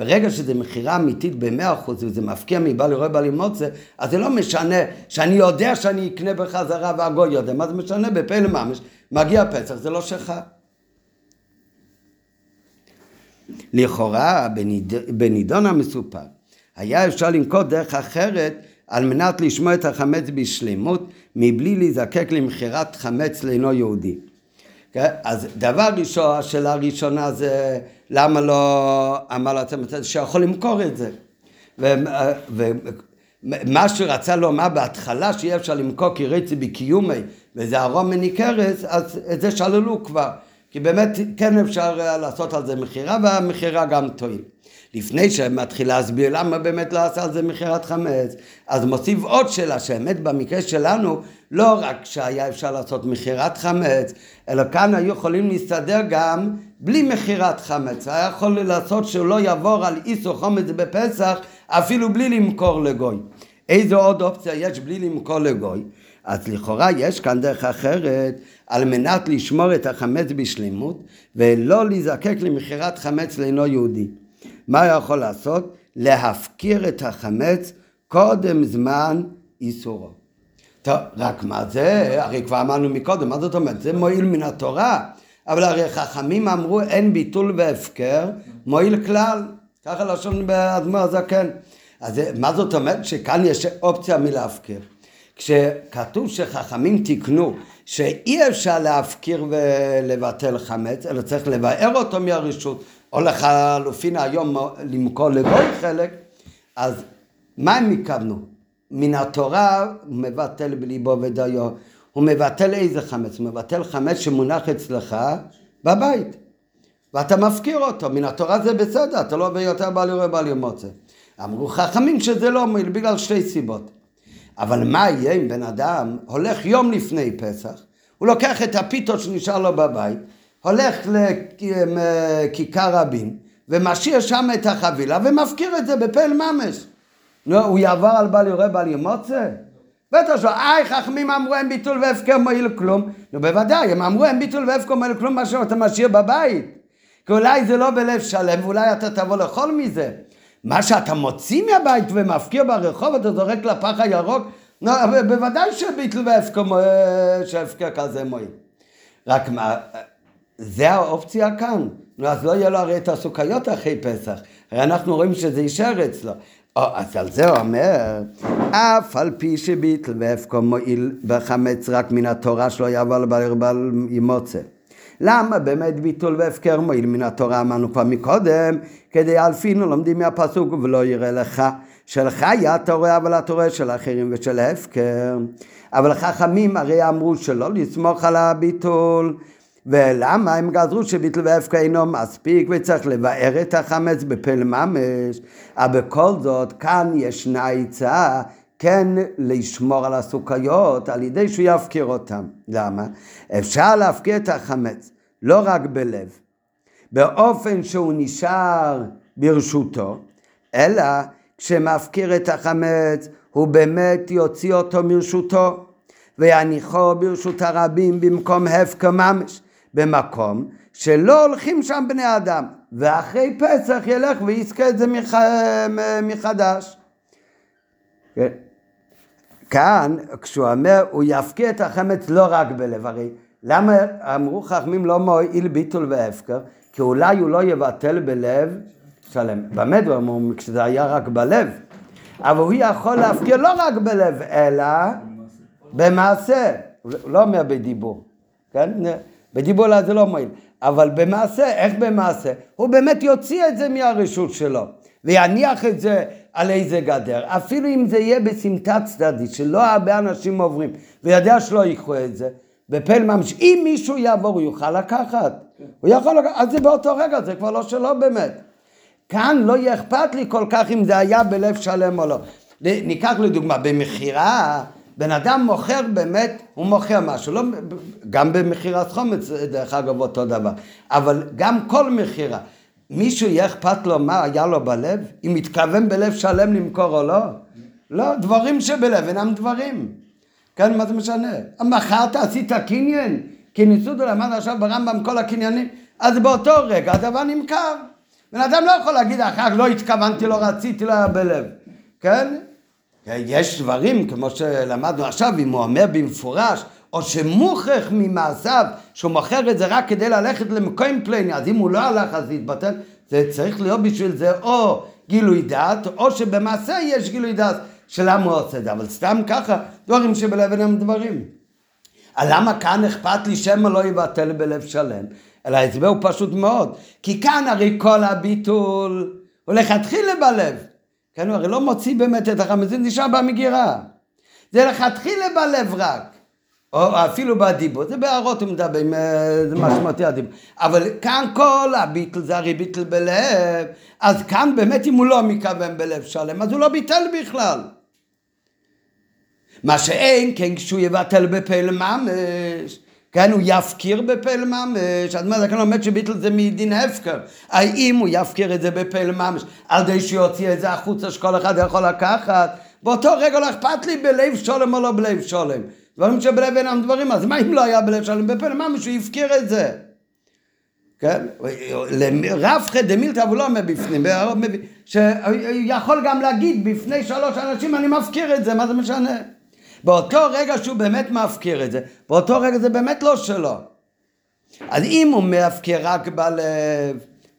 ברגע שזה מכירה אמיתית במאה אחוז וזה מפקיע מבעל יורה בעל מוצא, אז זה לא משנה שאני יודע שאני אקנה בחזרה והגוי יודע, מה זה משנה? בפלא ממש, מגיע פסח, זה לא שלך. לכאורה בניד... בנידון המסופר היה אפשר לנקוט דרך אחרת על מנת לשמוע את החמץ בשלמות מבלי להיזקק למכירת חמץ לאינו יהודי. כן? אז דבר ראשון, השאלה הראשונה זה למה לא אמר את זה שיכול למכור את זה. ומה שרצה לומר בהתחלה שיהיה אפשר למכור כי רצי בקיומי וזה ארום מניקרס, אז את זה שללו כבר. כי באמת כן אפשר לעשות על זה מכירה והמכירה גם תועיל. לפני שמתחיל להסביר למה באמת לא עשה על זה מכירת חמץ, אז מוסיף עוד שאלה, שהאמת במקרה שלנו, לא רק שהיה אפשר לעשות מכירת חמץ, אלא כאן היו יכולים להסתדר גם בלי מכירת חמץ. היה יכול לעשות שהוא לא יעבור על איסור חומץ בפסח, אפילו בלי למכור לגוי. איזו עוד אופציה יש בלי למכור לגוי? אז לכאורה יש כאן דרך אחרת על מנת לשמור את החמץ בשלמות ולא להיזקק למכירת חמץ לאינו יהודי. מה הוא יכול לעשות? להפקיר את החמץ קודם זמן איסורו. טוב, רק מה זה? הרי כבר אמרנו מקודם, מה זאת אומרת? זה מועיל מן התורה. אבל הרי חכמים אמרו אין ביטול והפקר, מועיל כלל. ככה לשון באדמו"ר הזקן. אז מה זאת אומרת? שכאן יש אופציה מלהפקיר. כשכתוב שחכמים תיקנו שאי אפשר להפקיר ולבטל חמץ, אלא צריך לבאר אותו מהרשות, או לחלופין היום למכור לגוי חלק, אז מה הם התכוונו? מן התורה מבטל בליבו ודיו. הוא מבטל איזה חמץ? הוא מבטל חמץ שמונח אצלך בבית. ואתה מפקיר אותו, מן התורה זה בסדר, אתה לא עובר יותר בעל יורה בעל יום מוצא. אמרו חכמים שזה לא מועיל בגלל שתי סיבות. אבל מה יהיה אם בן אדם הולך יום לפני פסח, הוא לוקח את הפיתות שנשאר לו בבית, הולך לכיכר רבין, ומשאיר שם את החבילה ומפקיר את זה בפל ממש. נו, הוא יעבור על בל יורה בל ימוצא? בטח שלא, איי חכמים אמרו אין ביטול והפקר מועיל כלום. נו בוודאי, הם אמרו אין ביטול והפקר מועיל כלום מה שאתה משאיר בבית. כי אולי זה לא בלב שלם ואולי אתה תבוא לאכול מזה. מה שאתה מוציא מהבית ומפקיר ברחוב, אתה זורק לפח הירוק, נו, בוודאי שביטול והפקר, שהפקר כזה מועיל. רק מה, זה האופציה כאן. נו, אז לא יהיה לו הרי את הסוכריות אחרי פסח. הרי אנחנו רואים שזה יישאר אצלו. או, אז על זה הוא אומר, אף על פי שביטל והפקו מועיל בחמץ רק מן התורה שלא לבעל בעל ימוצא. למה באמת ביטול והפקר מועיל מן התורה אמרנו כבר מקודם, כדי אלפינו לומדים מהפסוק ולא יראה לך שלך היה רואה אבל רואה של האחרים ושל ההפקר. אבל חכמים הרי אמרו שלא לסמוך על הביטול ולמה הם גזרו שביטל והפקע אינו מספיק וצריך לבאר את החמץ בפל ממש, אבל בכל זאת כאן ישנה עצה כן לשמור על הסוכריות על ידי שהוא יפקיר אותם. למה? אפשר להפקיר את החמץ לא רק בלב, באופן שהוא נשאר ברשותו, אלא כשמפקיר את החמץ הוא באמת יוציא אותו מרשותו ויניחו ברשות הרבים במקום הפקר ממש. במקום שלא הולכים שם בני אדם, ואחרי פסח ילך ויזכה את זה מח... מחדש. כאן, כשהוא אומר, הוא יפקיע את החמץ לא רק בלב, הרי למה אמרו חכמים לא מועיל ביטול והפקר? כי אולי הוא לא יבטל בלב שלם. באמת אמרו, כשזה היה רק בלב. אבל הוא יכול להפקיר לא רק בלב, אלא במעשה. הוא לא אומר בדיבור. כן? בדיבור זה לא מועיל. אבל במעשה, איך במעשה? הוא באמת יוציא את זה מהרשות שלו, ויניח את זה על איזה גדר, אפילו אם זה יהיה בסמטה צדדית, שלא הרבה אנשים עוברים, ויודע שלא ייקחו את זה, בפל ממש, אם מישהו יעבור הוא יוכל לקחת, הוא יכול לקחת, אז זה באותו רגע, זה כבר לא שלו באמת. כאן לא יהיה אכפת לי כל כך אם זה היה בלב שלם או לא. ניקח לדוגמה, במכירה, בן אדם מוכר באמת, הוא מוכר משהו, לא, גם במכירת חומץ דרך אגב אותו דבר, אבל גם כל מכירה, מישהו יהיה אכפת לו מה היה לו בלב? אם מתכוון בלב שלם למכור או לא? לא, דברים שבלב אינם דברים. כן, מה זה משנה? מכרת, עשית קניין? כי ניסודו למד עכשיו ברמב"ם כל הקניינים, אז באותו רגע הדבר נמכר. בן אדם לא יכול להגיד אחר כך לא התכוונתי, לא רציתי, לא היה בלב. כן? יש דברים, כמו שלמדנו עכשיו, אם הוא אומר במפורש, או שמוכרח ממעשיו, שהוא מוכר את זה רק כדי ללכת למקום פלני, אז אם הוא לא הלך אז זה יתבטל, זה צריך להיות בשביל זה או גילוי דעת, או שבמעשה יש גילוי דעת של למה הוא עושה את זה, אבל סתם ככה, דברים שבלב הם דברים. למה כאן אכפת לי שמא לא יבטל בלב שלם? אלא ההסבר הוא פשוט מאוד, כי כאן הרי כל הביטול הוא לכתחילה בלב. כן, הוא הרי לא מוציא באמת את החמזין, נשאר במגירה. זה לכתחילה בלב רק. או אפילו בדיבור, זה בהערות הוא מדבר, זה משמעותי הדיבור. אבל כאן כל הביטל זה הרי ביטל בלב, אז כאן באמת אם הוא לא מכוון בלב שלם, אז הוא לא ביטל בכלל. מה שאין, כן, כשהוא יבטל בפה לממש, כן, הוא יפקיר בפה לממש, אז מה זה כאן לומד שביטל זה מדין הפקר, האם הוא יפקיר את זה בפה לממש, על די שיוציא את זה החוצה שכל אחד יכול לקחת, באותו רגע לא אכפת לי בלב שולם או לא בלב שולם, דברים שבלב אינם דברים, אז מה אם לא היה בלב שולם בפה לממש, הוא יפקיר את זה. כן? רב דמילתא הוא לא אומר בפנים, שיכול גם להגיד בפני שלוש אנשים אני מפקיר את זה, מה זה משנה? באותו רגע שהוא באמת מפקיר את זה, באותו רגע זה באמת לא שלו. אז אם הוא מפקיר רק בלב,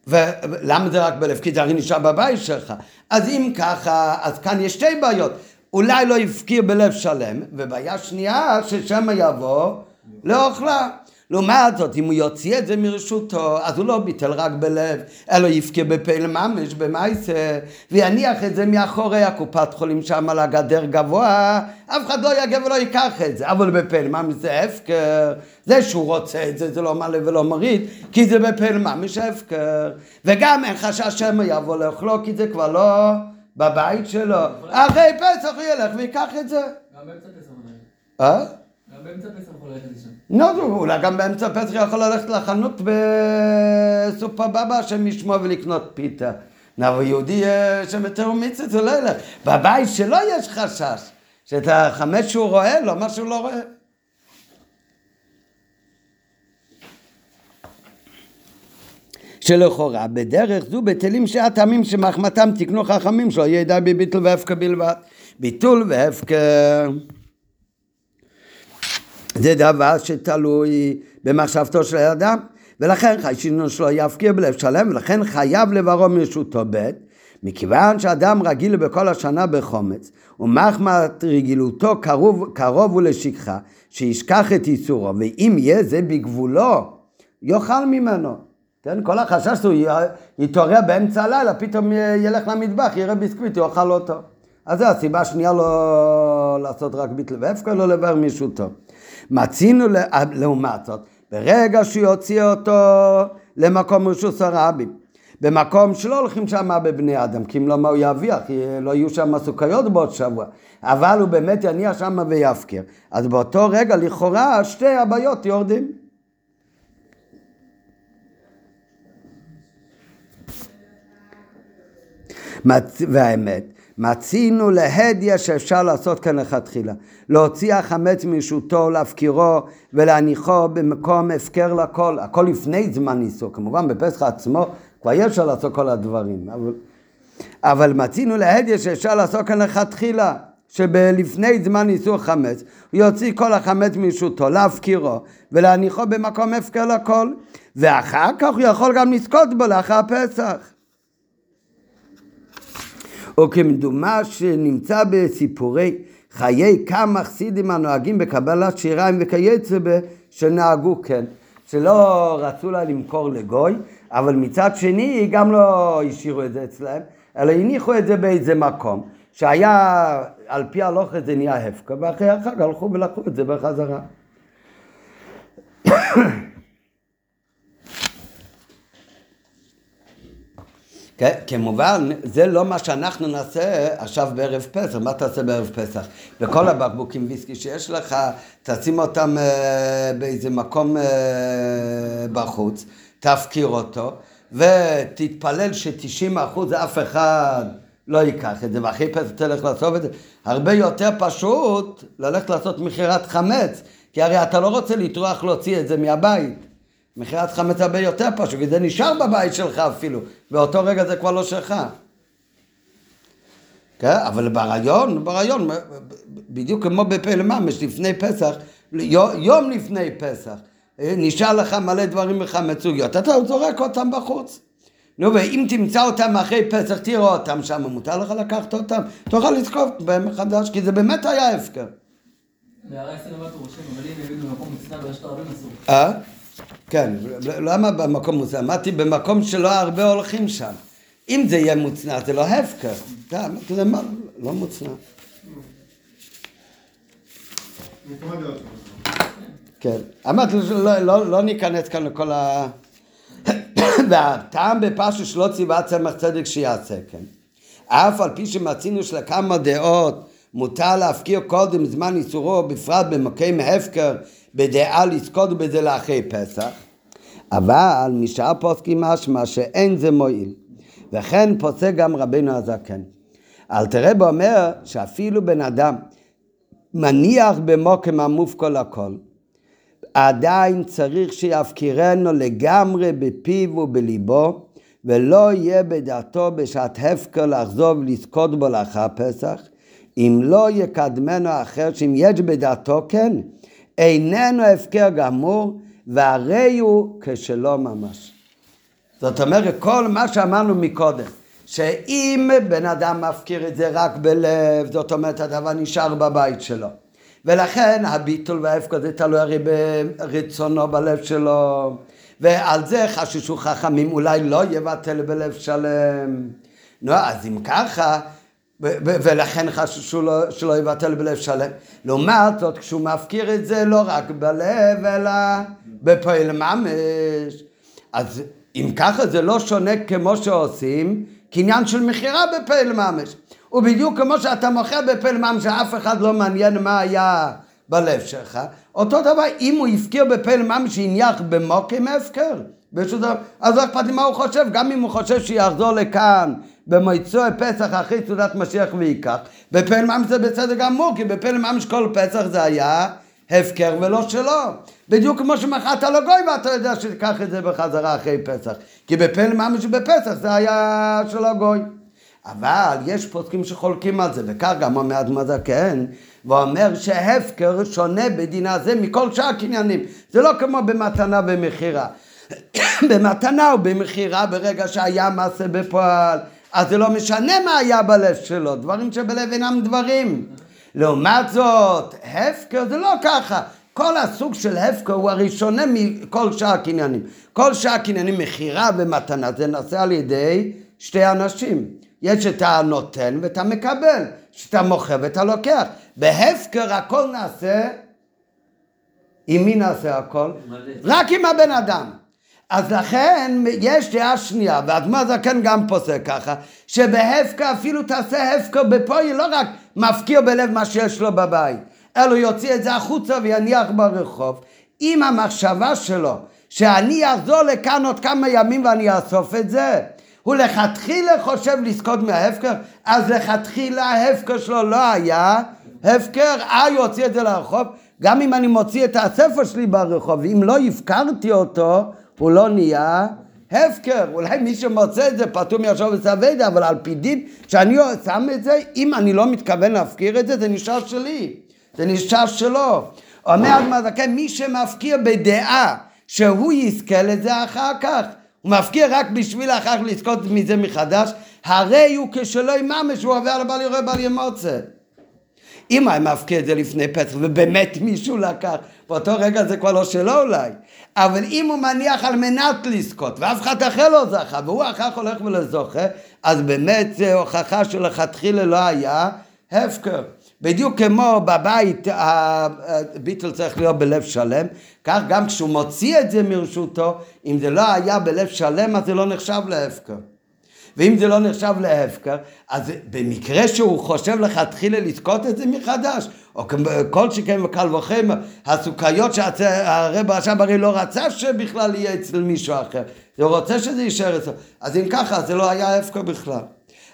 ולמה זה רק בלב? כי זה הרי נשאר בבית שלך. אז אם ככה, אז כאן יש שתי בעיות. אולי לא יפקיר בלב שלם, ובעיה שנייה, ששמא יבוא לאוכלה. לעומת זאת, אם הוא יוציא את זה מרשותו, אז הוא לא ביטל רק בלב, אלא יפקיר בפה לממש, במעשה, ויניח את זה מאחורי הקופת חולים שם על הגדר גבוה, אף אחד לא יגע ולא ייקח את זה, אבל בפה לממש זה הפקר, זה שהוא רוצה את זה, זה לא מעלה ולא מוריד, כי זה בפה לממש הפקר, וגם אין חשש שמא יבוא לאכלו, כי זה כבר לא בבית שלו, אחרי פסח הוא ילך ויקח את זה. גם באמצע פסח. אה? באמצע פסח יכול ללכת לשם. לא, אולי גם באמצע פסח יכול ללכת לחנות בסופר בבא השם ישמור ולקנות פיתה. אבל יהודי שמתר מיצה זה לא ילך. בבית שלו יש חשש, שאת החמש שהוא רואה, לא מה שהוא לא רואה. שלכאורה בדרך זו בטלים שהטעמים שמחמתם תקנו חכמים שלא די בביטול והפקר בלבד. ביטול והפקר. זה דבר שתלוי במחשבתו של האדם, ולכן חיישינו שלו יפקיר בלב שלם, ולכן חייב לברו מרשותו ב', מכיוון שאדם רגיל בכל השנה בחומץ, ומחמת רגילותו קרוב, קרוב הוא לשכחה, שישכח את איסורו, ואם יהיה זה בגבולו, יאכל ממנו. כן, כל החשש הוא יתעורר באמצע הלילה, פתאום ילך למטבח, יראה ביסקוויט, יאכל אותו. אז זו הסיבה השנייה לא לעשות רק ביטל והפקר, לא לבר מרשותו. מצינו לעומת זאת, ברגע שהוא יוציא אותו למקום רשוס הרבים, במקום שלא הולכים שם בבני אדם, כי אם לא מה הוא ירוויח, לא יהיו שם סוכריות בעוד שבוע, אבל הוא באמת יניח שם ויפקר. אז באותו רגע לכאורה שתי הבעיות יורדים. והאמת, מצינו להדיה שאפשר לעשות כאן לכתחילה. להוציא החמץ מרשותו, להפקירו ולהניחו במקום הפקר לכל. הכל לפני זמן איסור. כמובן בפסח עצמו כבר אי אפשר לעשות כל הדברים. אבל, אבל מצינו להדיה שאפשר לעשות כאן לכתחילה. שבלפני זמן איסור חמץ, הוא יוציא כל החמץ מרשותו, להפקירו ולהניחו במקום הפקר לכל, ואחר כך הוא יכול גם לזכות בו לאחר פסח. או כמדומה שנמצא בסיפורי חיי כמה חסידים הנוהגים בקבלת שיריים וכייצא שנהגו כן, שלא רצו לה למכור לגוי, אבל מצד שני גם לא השאירו את זה אצלהם, אלא הניחו את זה באיזה מקום, שהיה, על פי הלוך זה נהיה הפקר, ואחרי החג הלכו ולקחו את זה בחזרה. כן, כמובן, זה לא מה שאנחנו נעשה עכשיו בערב פסח. מה תעשה בערב פסח? בכל הבקבוקים ויסקי שיש לך, תשים אותם אה, באיזה מקום אה, בחוץ, תפקיר אותו, ותתפלל ש-90 אחוז אף אחד לא ייקח את זה, ואחרי פסח תלך לעשות את זה. הרבה יותר פשוט ללכת לעשות מכירת חמץ, כי הרי אתה לא רוצה לטרוח להוציא את זה מהבית. מכירת חמץ הרבה יותר פשוט, וזה נשאר בבית שלך אפילו, באותו רגע זה כבר לא שלך. כן? אבל ברעיון, ברעיון, בדיוק כמו בפלא ממש, לפני פסח, יום לפני פסח, נשאר לך מלא דברים מחמצוגיות, אתה זורק אותם בחוץ. נו, ואם תמצא אותם אחרי פסח, תראה אותם שם, מותר לך לקחת אותם, תוכל לזכות בהם מחדש, כי זה באמת היה הפקר. אה? כן, למה במקום מוצנע? אמרתי במקום שלא הרבה הולכים שם. אם זה יהיה מוצנע, זה לא הפקר. להם, לא מוצנע. כן, אמרתי, לא, לא, לא ניכנס כאן לכל ה... והטעם בפשו שלא ציווה צמח צדק שיעשה, כן. אף על פי שמצינו שלכמה דעות מותר להפקיר קודם זמן איסורו, בפרט במקום הפקר, בדעה לזכות בזה לאחרי פסח, אבל משאר פוסקים משמע שאין זה מועיל, וכן פוסק גם רבינו הזקן. אלתרבה אומר שאפילו בן אדם מניח במוקם עמוף כל הכל, עדיין צריך שיפקירנו לגמרי בפיו ובליבו, ולא יהיה בדעתו בשעת הפקר לחזור ולזכות בו לאחר פסח, אם לא יקדמנו אחר, שאם יש בדעתו כן, איננו הפקר גמור, והרי הוא כשלא ממש. זאת אומרת, כל מה שאמרנו מקודם, שאם בן אדם מפקיר את זה רק בלב, זאת אומרת, הדבר נשאר בבית שלו. ולכן הביטול וההפקר זה תלוי הרי ברצונו בלב שלו, ועל זה חששו חכמים, אולי לא יבטל בלב שלם. נו, אז אם ככה, ולכן חששו לו, שלא יבטל בלב שלם. לעומת זאת, כשהוא מפקיר את זה לא רק בלב, אלא בפועל ממש. אז אם ככה זה לא שונה כמו שעושים, קניין של מכירה בפועל ממש. ובדיוק כמו שאתה מוכר בפועל ממש, שאף אחד לא מעניין מה היה בלב שלך, אותו דבר אם הוא הפקיר בפועל ממש, שהניח במוקים הפקר. אז לא אכפת לי מה הוא חושב, גם אם הוא חושב שיחזור לכאן במועצו פסח אחרי סעודת משיח וייקח, בפעל ממש זה בסדר גמור, כי בפעל ממש כל פסח זה היה הפקר ולא שלו. בדיוק כמו שמכרת לו גוי ואתה יודע שתיקח את זה בחזרה אחרי פסח. כי בפעל ממש בפסח זה היה של הגוי. אבל יש פוסקים שחולקים על זה, וכך גם אומר אדמה זקן, ואומר שהפקר שונה בדין הזה מכל שאר הקניינים. זה לא כמו במתנה ומכירה. במתנה ובמכירה ברגע שהיה מעשה בפועל, אז זה לא משנה מה היה בלב שלו, דברים שבלב אינם דברים. לעומת זאת, הפקר זה לא ככה. כל הסוג של הפקר הוא הרי שונה מכל שאר הקניינים. כל שאר הקניינים, מכירה ומתנה, זה נעשה על ידי שתי אנשים. יש את הנותן ואת המקבל, שאתה מוכר ואתה לוקח. בהפקר הכל נעשה, עם מי נעשה הכל? רק עם הבן אדם. אז לכן יש דעה שנייה, והאדמה זקן גם פוסק ככה, שבהפקר אפילו תעשה הפקר בפועל, לא רק מפקיר בלב מה שיש לו בבית, אלא יוציא את זה החוצה ויניח ברחוב. עם המחשבה שלו, שאני אחזור לכאן עוד כמה ימים ואני אאסוף את זה, הוא לכתחילה חושב לזכות מההפקר, אז לכתחילה ההפקר שלו לא היה הפקר, אה יוציא את זה לרחוב, גם אם אני מוציא את הספר שלי ברחוב, אם לא הפקרתי אותו, הוא לא נהיה הפקר. אולי מי שמוצא את זה פטור מישוב וסווידה, אבל על פי דין, כשאני שם את זה, אם אני לא מתכוון להפקיר את זה, זה נשאר שלי. זה נשאר שלו. אומר אדמה זקן, מי שמפקיר בדעה שהוא יזכה לזה אחר כך, הוא מפקיר רק בשביל אחר כך לזכות מזה מחדש, הרי הוא כשלא יממש, הוא עובר לבל יורה בל ימוצא. אם היה מפקיע את זה לפני פסח ובאמת מישהו לקח, באותו רגע זה כבר לא שלו אולי. אבל אם הוא מניח על מנת לזכות, ואף אחד אחר לא זכה, והוא אחר כך הולך ולזוכה, אז באמת זה הוכחה שלכתחילה לא היה הפקר. בדיוק כמו בבית הביטל צריך להיות בלב שלם, כך גם כשהוא מוציא את זה מרשותו, אם זה לא היה בלב שלם אז זה לא נחשב להפקר. ואם זה לא נחשב להפקר, אז במקרה שהוא חושב לכתחילה לזכות את זה מחדש, או כל שכן וקל וחמר, הסוכריות שהרב רש"ב הרי לא רצה שבכלל יהיה אצל מישהו אחר, הוא רוצה שזה יישאר אצלו, אז אם ככה זה לא היה הפקר בכלל.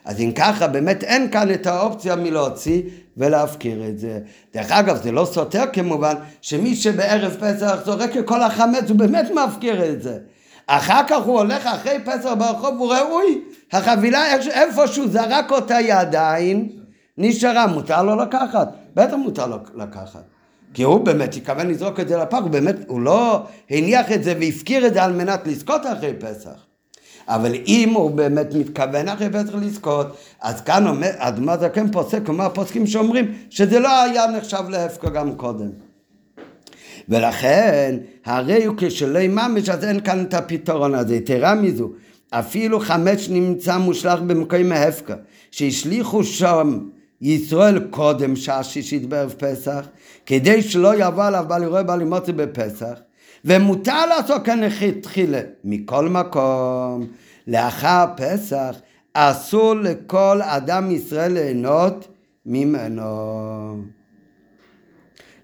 אז אם ככה, באמת אין כאן את האופציה מלהוציא ולהפקיר את זה. דרך אגב, זה לא סותר כמובן, שמי שבערב פסח זורק את כל החמץ, הוא באמת מפקיר את זה. אחר כך הוא הולך אחרי פסח ברחוב, הוא רואה, אוי, החבילה איפה שהוא זרק אותה היא עדיין נשארה, מותר לו לקחת? בטח מותר לו לקחת. כי הוא באמת התכוון לזרוק את זה לפח, הוא באמת, הוא לא הניח את זה והפקיר את זה על מנת לזכות אחרי פסח. אבל אם הוא באמת מתכוון אחרי פסח לזכות, אז כאן אומר, אדמה זקן פוסק, כמו הפוסקים שאומרים, שזה לא היה נחשב להפקר גם קודם. ולכן, הרי הוא כשלא יממש, אז אין כאן את הפתרון הזה. יתרה מזו, אפילו חמש נמצא מושלך במקום ההפקר, שהשליכו שם ישראל קודם שעה שישית בערב פסח, כדי שלא יבוא עליו בעל יראה בעל ימוצא בפסח, ומותר לעשות כאן תחילה. מכל מקום, לאחר פסח, אסור לכל אדם ישראל ליהנות ממנו.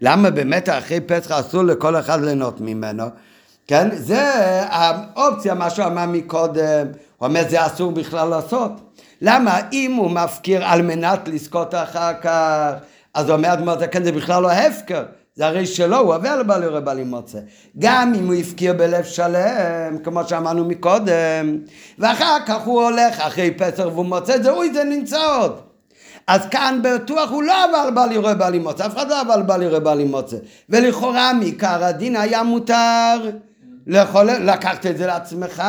למה באמת אחרי פסח אסור לכל אחד ליהנות ממנו? כן, זה האופציה, מה שהוא אמר מקודם, הוא אומר זה אסור בכלל לעשות. למה? אם הוא מפקיר על מנת לזכות אחר כך, אז הוא אומר, אדמות כן, זה בכלל לא הפקר. זה הרי שלו, הוא עובר לבעל יורה בעלי מוצא. גם אם הוא הפקיר בלב שלם, כמו שאמרנו מקודם, ואחר כך הוא הולך אחרי פסח והוא מוצא את זה, אוי, זה נמצא עוד. אז כאן בטוח הוא לא עבר בעל יורה בעלי מוצא, אף אחד לא עבר בעל יורה בעלי מוצא. ולכאורה מעיקר הדין היה מותר לאכול, לקחת את זה לעצמך,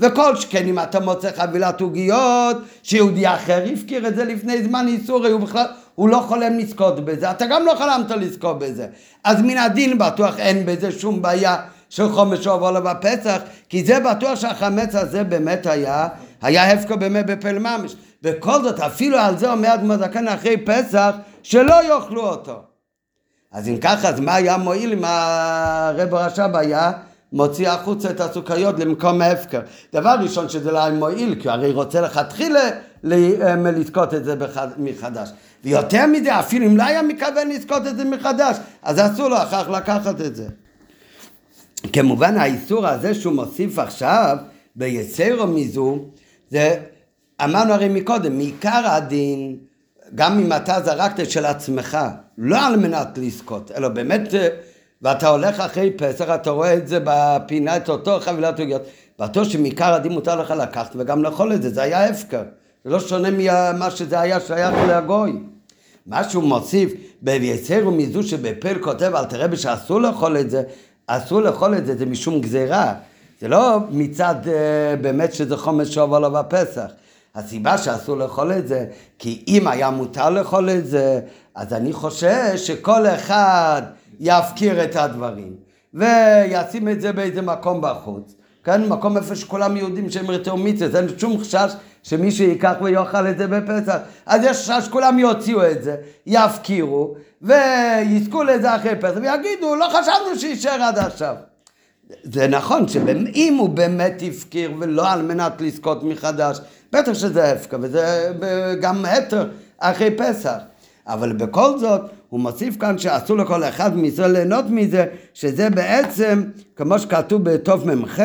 וכל שכן אם אתה מוצא חבילת עוגיות, שיהודי אחר הפקיר את זה לפני זמן איסור, הוא בכלל... הוא לא חולם לזכות בזה, אתה גם לא חלמת לזכות בזה. אז מן הדין בטוח אין בזה שום בעיה של חומש עובר בפסח, כי זה בטוח שהחמץ הזה באמת היה, היה הפקר באמת בפל ממש. בכל זאת, אפילו על זה אומר אדמו זקן אחרי פסח, שלא יאכלו אותו. אז אם ככה, אז מה היה מועיל אם הרב רש"ב היה מוציא החוצה את הסוכריות למקום ההפקר? דבר ראשון שזה לא מועיל, כי הוא הרי רוצה לכתחילה לזכות את זה מחדש. ויותר מזה, אפילו אם לא היה מתכוון לזכות את זה מחדש, אז אסור לו אחר כך לקחת את זה. כמובן האיסור הזה שהוא מוסיף עכשיו ביצרו מזו, זה אמרנו הרי מקודם, מעיקר הדין, גם אם אתה זרקת של עצמך, לא על מנת לזכות, אלא באמת, ואתה הולך אחרי פסח, אתה רואה את זה בפינה, את אותו חבילת עוגיות, בטוח שמעיקר הדין מותר לך לקחת וגם לאכול את זה, זה היה הפקר. זה לא שונה ממה שזה היה שייך לגוי. מה שהוא מוסיף ב"ויצרו מזו שבפל כותב אל תראה שאסור לאכול את זה, אסור לאכול את זה, זה משום גזירה. זה לא מצד uh, באמת שזה חומש שעובר לו בפסח. הסיבה שאסור לאכול את זה, כי אם היה מותר לאכול את זה, אז אני חושש שכל אחד יפקיר את הדברים וישים את זה באיזה מקום בחוץ. כן, מקום איפה שכולם יהודים שהם רתאו מצווה, אין שום חשש שמישהו ייקח ויאכל את זה בפסח. אז יש חשש שכולם יוציאו את זה, יפקירו, ויזכו לזה אחרי פסח, ויגידו, לא חשבנו שיישאר עד עכשיו. זה נכון שאם הוא באמת הפקיר ולא על מנת לזכות מחדש, בטח שזה הפקר, וזה גם התר אחרי פסח. אבל בכל זאת, הוא מוסיף כאן שאסור לכל אחד מישראל ליהנות מזה, שזה בעצם, כמו שכתוב בתוף מ"ח,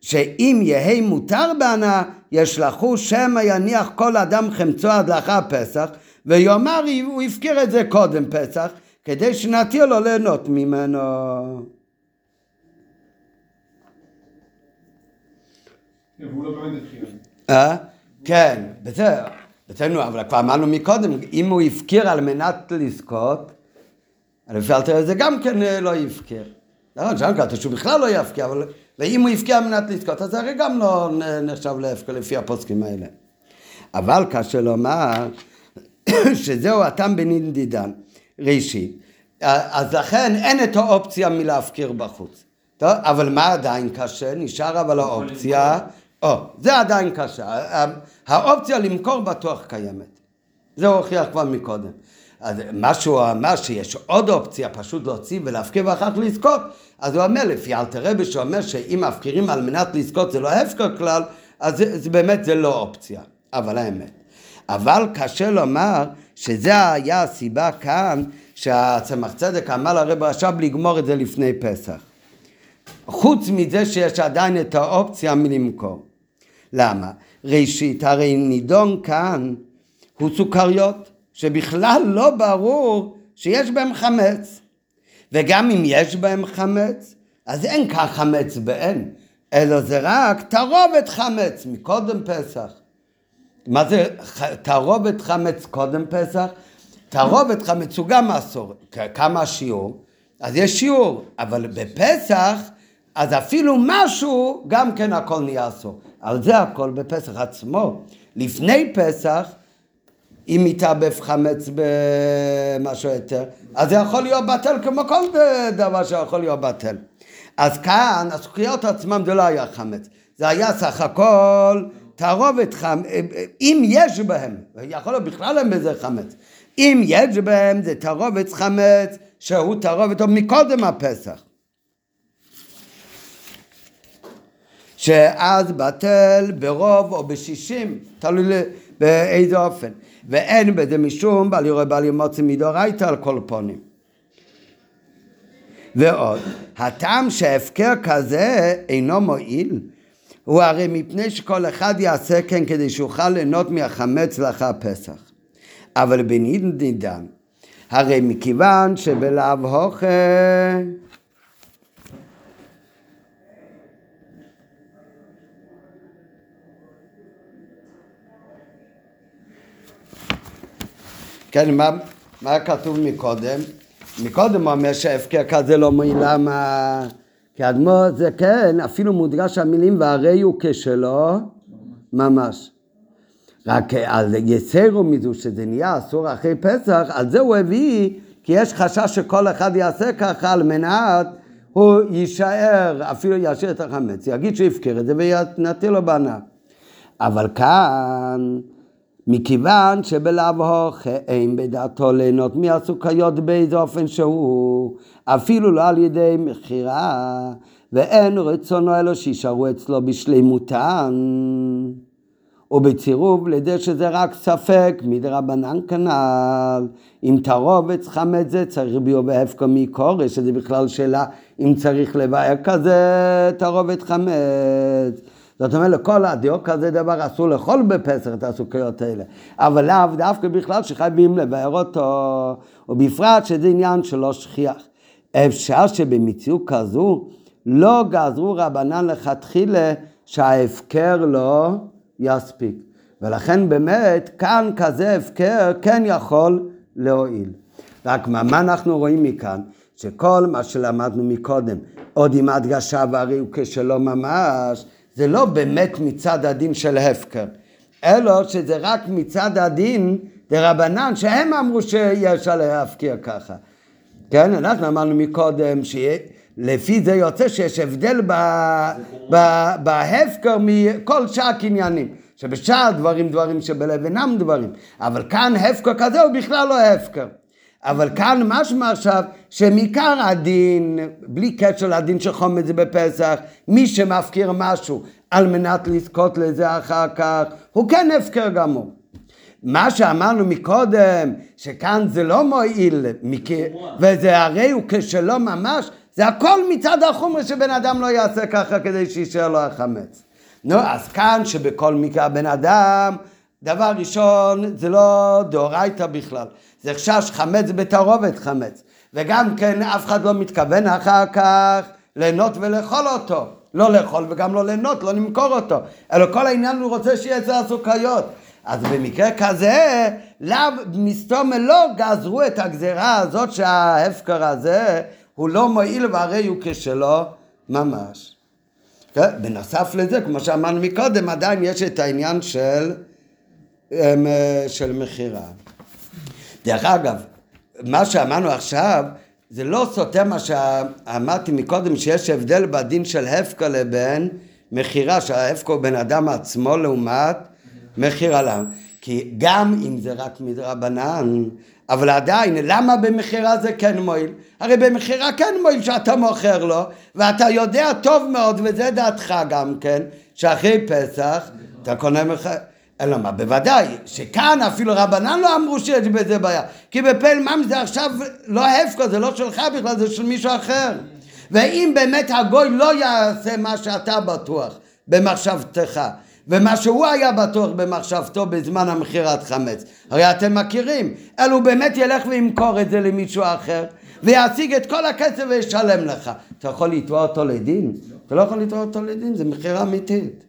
שאם יהא מותר בהנאה, ישלחו שמא יניח כל אדם חמצו עד לאחר פסח, ויאמר הוא הפקיר את זה קודם פסח, כדי שנתיר לו ליהנות ממנו. אה? כן, בסדר. בסדר, אבל כבר אמרנו מקודם, אם הוא הפקיר על מנת לזכות, לפי אלתר זה גם כן אה, לא יפקיר. נכון, שם כתוב שהוא בכלל לא יפקיר, אבל ואם הוא יפקיר על מנת לזכות, אז זה הרי גם לא נחשב להפקר לפי הפוסקים האלה. אבל קשה לומר שזהו הטעם בנינדידן. ראשית. אז לכן אין את האופציה מלהפקיר בחוץ. טוב, אבל מה עדיין קשה? נשאר אבל האופציה, או, זה עדיין קשה. האופציה למכור בטוח קיימת. זה הוא הוכיח כבר מקודם. אז מה שהוא אמר שיש עוד אופציה פשוט להוציא ולהפקיר ואחר כך לזכות, אז הוא אומר לפי אלתר רבי שאומר שאם מפקירים על מנת לזכות זה לא הפקר כלל, אז זה, זה באמת זה לא אופציה, אבל האמת. אבל קשה לומר שזה היה הסיבה כאן שהצמח צדק אמר לרב רש"ב לגמור את זה לפני פסח. חוץ מזה שיש עדיין את האופציה מלמכור. למה? ראשית, הרי נידון כאן הוא סוכריות, שבכלל לא ברור שיש בהם חמץ. וגם אם יש בהם חמץ, אז אין כך חמץ באין, אלא זה רק תערובת חמץ מקודם פסח. מה זה תערובת חמץ קודם פסח? תערובת חמץ הוא גם אסור. כמה השיעור? אז יש שיעור, אבל בפסח, אז אפילו משהו, גם כן הכל נהיה אסור. על זה הכל בפסח עצמו. לפני פסח, אם מתערבב חמץ במשהו יותר, אז זה יכול להיות בטל כמו כל דבר שיכול להיות בטל. אז כאן, הסוכריות עצמם זה לא היה חמץ, זה היה סך הכל תערובת חמץ, אם יש בהם, יכול להיות בכלל אין בזה חמץ, אם יש בהם זה תערובת חמץ שהוא תערובת עוד מקודם הפסח. שאז בטל ברוב או בשישים, תלוי באיזה אופן. ואין בזה משום בל יורה בל ימוצא מדאורייתא על כל פונים. ועוד, הטעם שהפקר כזה אינו מועיל, הוא הרי מפני שכל אחד יעשה כן כדי שיוכל ליהנות מהחמץ לאחר פסח. אבל בנידן, הרי מכיוון שבלאו הוכה כן, מה, מה כתוב מקודם? מקודם הוא אומר שההפקר כזה לא מועיל, למה? כי אדמו"ר זה כן, אפילו מודגש המילים והרי הוא כשלו, ממש. רק על יסרו מזו שזה נהיה אסור אחרי פסח, על זה הוא הביא, כי יש חשש שכל אחד יעשה ככה על מנת הוא יישאר, אפילו ישאיר את החמץ, יגיד שהפקיר את זה ונטיל לו בענק. אבל כאן מכיוון שבלאו אין בדעתו ליהנות מהסוכריות באיזה אופן שהוא, אפילו לא על ידי מכירה, ואין רצונו אלו שישארו אצלו בשלימותן. ובצירוף לידי שזה רק ספק מדרבנן כנ"ל, אם תערובת חמץ זה צריך ביו בהפקו מקורש, שזה בכלל שאלה אם צריך לבאר כזה תערובת חמץ. זאת אומרת, לכל הדיוק כזה דבר אסור לאכול בפסח את הסוכריות האלה. אבל לאו דווקא בכלל שחייבים לבאר אותו, ובפרט שזה עניין שלא שכיח. אפשר שבמציאות כזו לא גזרו רבנן לכתחילה שההפקר לא יספיק. ולכן באמת כאן כזה הפקר כן יכול להועיל. רק מה, מה אנחנו רואים מכאן? שכל מה שלמדנו מקודם, עוד עם הדגשה והרי הוא כשלא ממש, זה לא באמת מצד הדין של הפקר, אלא שזה רק מצד הדין דרבנן, שהם אמרו שיש עליה להפקיר ככה. כן, אנחנו אמרנו מקודם שלפי זה יוצא שיש הבדל בהפקר מכל שאר קניינים. שבשאר דברים דברים שבלב אינם דברים, אבל כאן הפקר כזה הוא בכלל לא הפקר. אבל כאן משמע עכשיו שמעיקר הדין, בלי קשר לדין של חומץ בפסח, מי שמפקיר משהו על מנת לזכות לזה אחר כך, הוא כן הפקר גמור. מה שאמרנו מקודם, שכאן זה לא מועיל, וזה הרי הוא כשלא ממש, זה הכל מצד החומר שבן אדם לא יעשה ככה כדי שישאר לו החמץ. נו, אז כאן שבכל מקרה הבן אדם, דבר ראשון, זה לא דאורייתא בכלל. זה חשש חמץ בתערובת חמץ. וגם כן אף אחד לא מתכוון אחר כך ליהנות ולאכול אותו. לא לאכול וגם לא ליהנות, לא למכור אותו. אלא כל העניין הוא רוצה שיהיה אצל הסוכריות. אז במקרה כזה, לאו מסתום לא גזרו את הגזירה הזאת שההפקר הזה הוא לא מועיל והרי הוא כשלו ממש. כן? בנוסף לזה, כמו שאמרנו מקודם, עדיין יש את העניין של, אמ, של מכירה. דרך אגב, מה שאמרנו עכשיו, זה לא סותר מה שאמרתי מקודם, שיש הבדל בדין של הפקה לבין מכירה, שההפקה הוא בן אדם עצמו לעומת מכירה להם. כי גם אם זה רק מדרבנן, אבל עדיין, למה במכירה זה כן מועיל? הרי במכירה כן מועיל שאתה מוכר לו, ואתה יודע טוב מאוד, וזה דעתך גם כן, שאחרי פסח אתה קונה מכירה. אלא מה, בוודאי, שכאן אפילו רבנן לא אמרו שיש בזה בעיה, כי בפעיל מים זה עכשיו לא הפקו, זה לא שלך בכלל, זה של מישהו אחר. ואם באמת הגוי לא יעשה מה שאתה בטוח במחשבתך, ומה שהוא היה בטוח במחשבתו בזמן המכירת חמץ, הרי אתם מכירים, אלא הוא באמת ילך וימכור את זה למישהו אחר, וישיג את כל הכסף וישלם לך. אתה יכול לתבוע אותו לדין? אתה לא יכול לתבוע אותו לדין, זה מכירה אמיתית.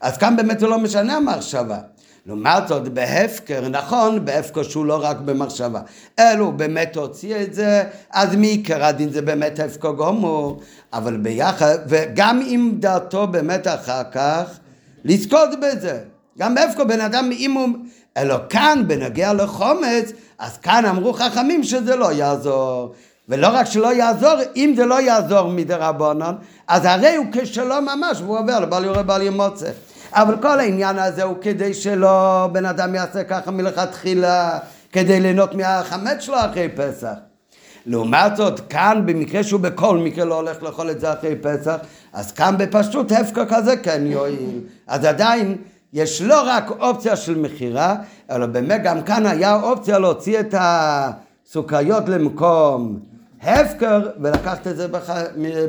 אז כאן באמת זה לא משנה המחשבה. לעומת זאת בהפקר, נכון, בהפקר שהוא לא רק במחשבה, אלו באמת הוציא את זה, אז מי עיקר הדין זה באמת הפקר גומור, אבל ביחד, וגם אם דעתו באמת אחר כך, לזכות בזה. גם בהפקר בן אדם, אם הוא, אלא כאן בנגיע לחומץ, אז כאן אמרו חכמים שזה לא יעזור. ולא רק שלא יעזור, אם זה לא יעזור מדי רבונון, אז הרי הוא כשלו ממש, והוא עובר לבל יורה בל ימוצא. אבל כל העניין הזה הוא כדי שלא בן אדם יעשה ככה מלכתחילה, כדי ליהנות מהחמץ שלו אחרי פסח. לעומת זאת, כאן במקרה שהוא בכל מקרה לא הולך לאכול את זה אחרי פסח, אז כאן בפשטות הפקר כזה כן יועיל. אז עדיין יש לא רק אופציה של מכירה, אלא באמת גם כאן היה אופציה להוציא את הסוכריות למקום הפקר ולקחת את זה בח...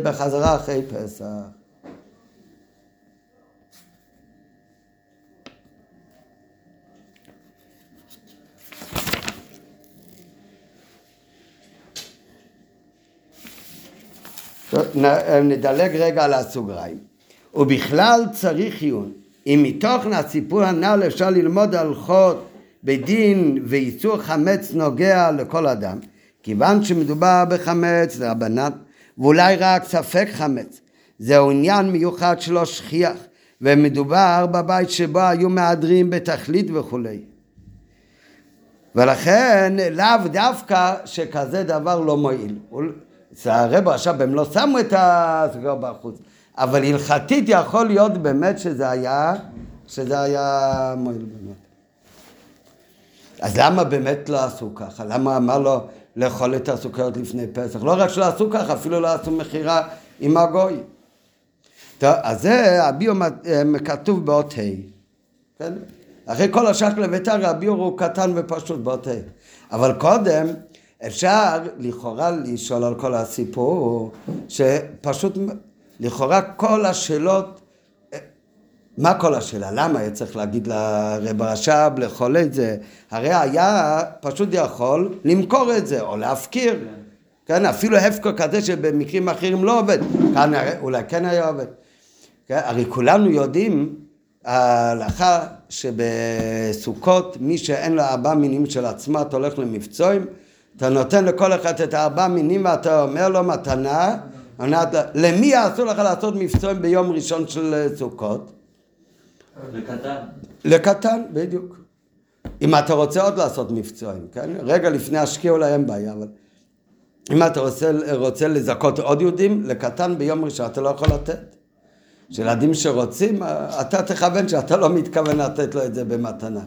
בחזרה אחרי פסח. נדלג רגע על הסוגריים. ובכלל צריך עיון. אם מתוכן הסיפור הנ"ל אפשר ללמוד הלכות בדין ואיסור חמץ נוגע לכל אדם, כיוון שמדובר בחמץ רבנן, ואולי רק ספק חמץ, זהו עניין מיוחד שלא שכיח, ומדובר בבית שבו היו מהדרים בתכלית וכולי. ולכן לאו דווקא שכזה דבר לא מועיל. הרב עכשיו, הם לא שמו את הסגר בחוץ, אבל הלכתית יכול להיות באמת שזה היה, שזה היה מועיל באמת. אז למה באמת לא עשו ככה? למה אמר לו לאכול את הסוכריות לפני פסח? לא רק שלא עשו ככה, אפילו לא עשו מכירה עם הגוי. טוב, אז זה הביאו כתוב באות ה', כן? אחרי כל השקל לביתר הביאור הוא קטן ופשוט באות ה'. אבל קודם אפשר לכאורה לשאול על כל הסיפור, שפשוט לכאורה כל השאלות, מה כל השאלה? למה היה צריך להגיד לרב רש"ב לאכול את זה? הרי היה פשוט יכול למכור את זה או להפקיר. כן, אפילו הפקר כזה שבמקרים אחרים לא עובד, כאן אולי כן היה עובד. כן, הרי כולנו יודעים ההלכה שבסוכות מי שאין לו ארבע מינים של עצמת הולך למבצועים אתה נותן לכל אחד את הארבע מינים ואתה אומר לו מתנה, למי אסור לך לעשות מבצועים ביום ראשון של סוכות? לקטן. לקטן, בדיוק. אם אתה רוצה עוד לעשות מבצועים, כן? רגע לפני השקיע אולי אין בעיה, אבל אם אתה רוצה, רוצה לזכות עוד יהודים, לקטן ביום ראשון אתה לא יכול לתת. יש ילדים שרוצים, אתה תכוון שאתה לא מתכוון לתת לו את זה במתנה.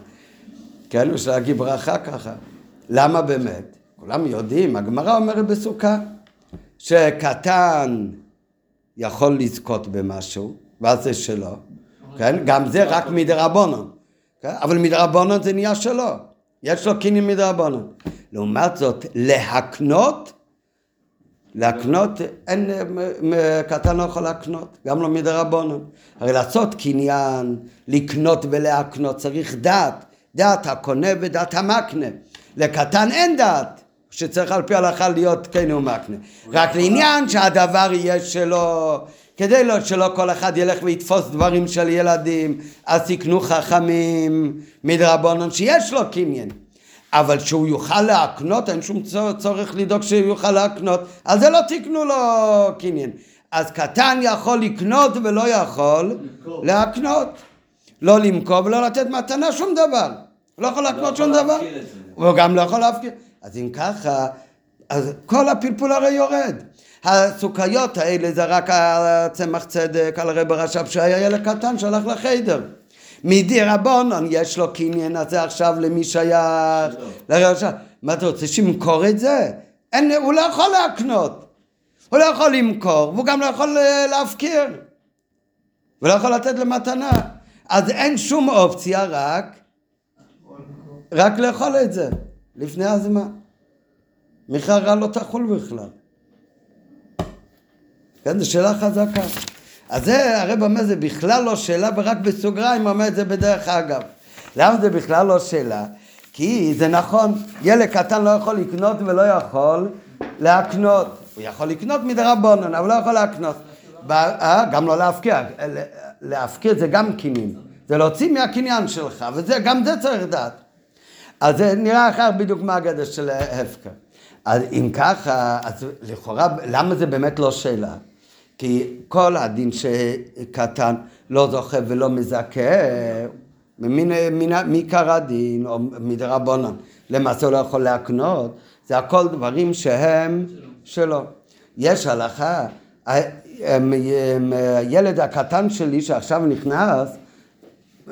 כן? בשביל להגיד ברכה ככה. למה באמת? כולם יודעים, הגמרא אומרת בסוכה, שקטן יכול לזכות במשהו, ואז זה שלו, כן? גם זה רק מדרבנון, כן? אבל מדרבנון זה נהיה שלו, יש לו קניין מדרבנון. לעומת זאת, להקנות, להקנות, אין, קטן לא יכול להקנות, גם לא מדרבנון. הרי לעשות קניין, לקנות ולהקנות, צריך דעת, דעת הקונה ודעת המקנה. לקטן אין דעת. שצריך על פי ההלכה להיות כן ומקנה. רק לעניין שהדבר יהיה שלו, כדי לא שלא כל אחד ילך ויתפוס דברים של ילדים, אז תקנו חכמים מדרבנון שיש לו קניין. אבל שהוא יוכל להקנות, אין שום צורך לדאוג שהוא יוכל להקנות, אז זה לא תקנו לו קניין. אז קטן יכול לקנות ולא יכול להקנות. לא למכור ולא לתת מתנה שום דבר. לא יכול להקנות לא שום דבר. הוא גם לא יכול להפקיר. אז אם ככה, אז כל הפלפול הרי יורד. הסוכריות האלה זה רק הצמח צדק על הרב הרש"ב שהיה ילד קטן שהלך לחיידר. מדי רבונון יש לו קניין הזה עכשיו למי שייך לרש"ב. מה אתה רוצה שימכור את זה? אין, הוא לא יכול להקנות. הוא לא יכול למכור והוא גם לא יכול אה, להפקיר. הוא לא יכול לתת למתנה. אז אין שום אופציה רק רק לאכול את זה לפני הזמן. מיכה רע לא תחול בכלל. כן, זו שאלה חזקה. אז זה הרב אומר זה בכלל לא שאלה ורק בסוגריים אומר את זה בדרך אגב. למה זה בכלל לא שאלה? כי זה נכון, ילד קטן לא יכול לקנות ולא יכול להקנות. הוא יכול לקנות מדרבנן, אבל לא יכול להקנות. אה, גם לא להפקיע, להפקיע זה גם קינים. זה להוציא מהקניין שלך, וגם זה צריך לדעת. אז זה נראה אחר בדיוק מה הגדר של הפקר. אז אם ככה, אז לכאורה, למה זה באמת לא שאלה? כי כל הדין שקטן לא זוכה ולא מזכה, מעיקר הדין או מדרבנן, למעשה הוא לא יכול להקנות, זה הכל דברים שהם שלו. יש הלכה, הילד הקטן שלי שעכשיו נכנס,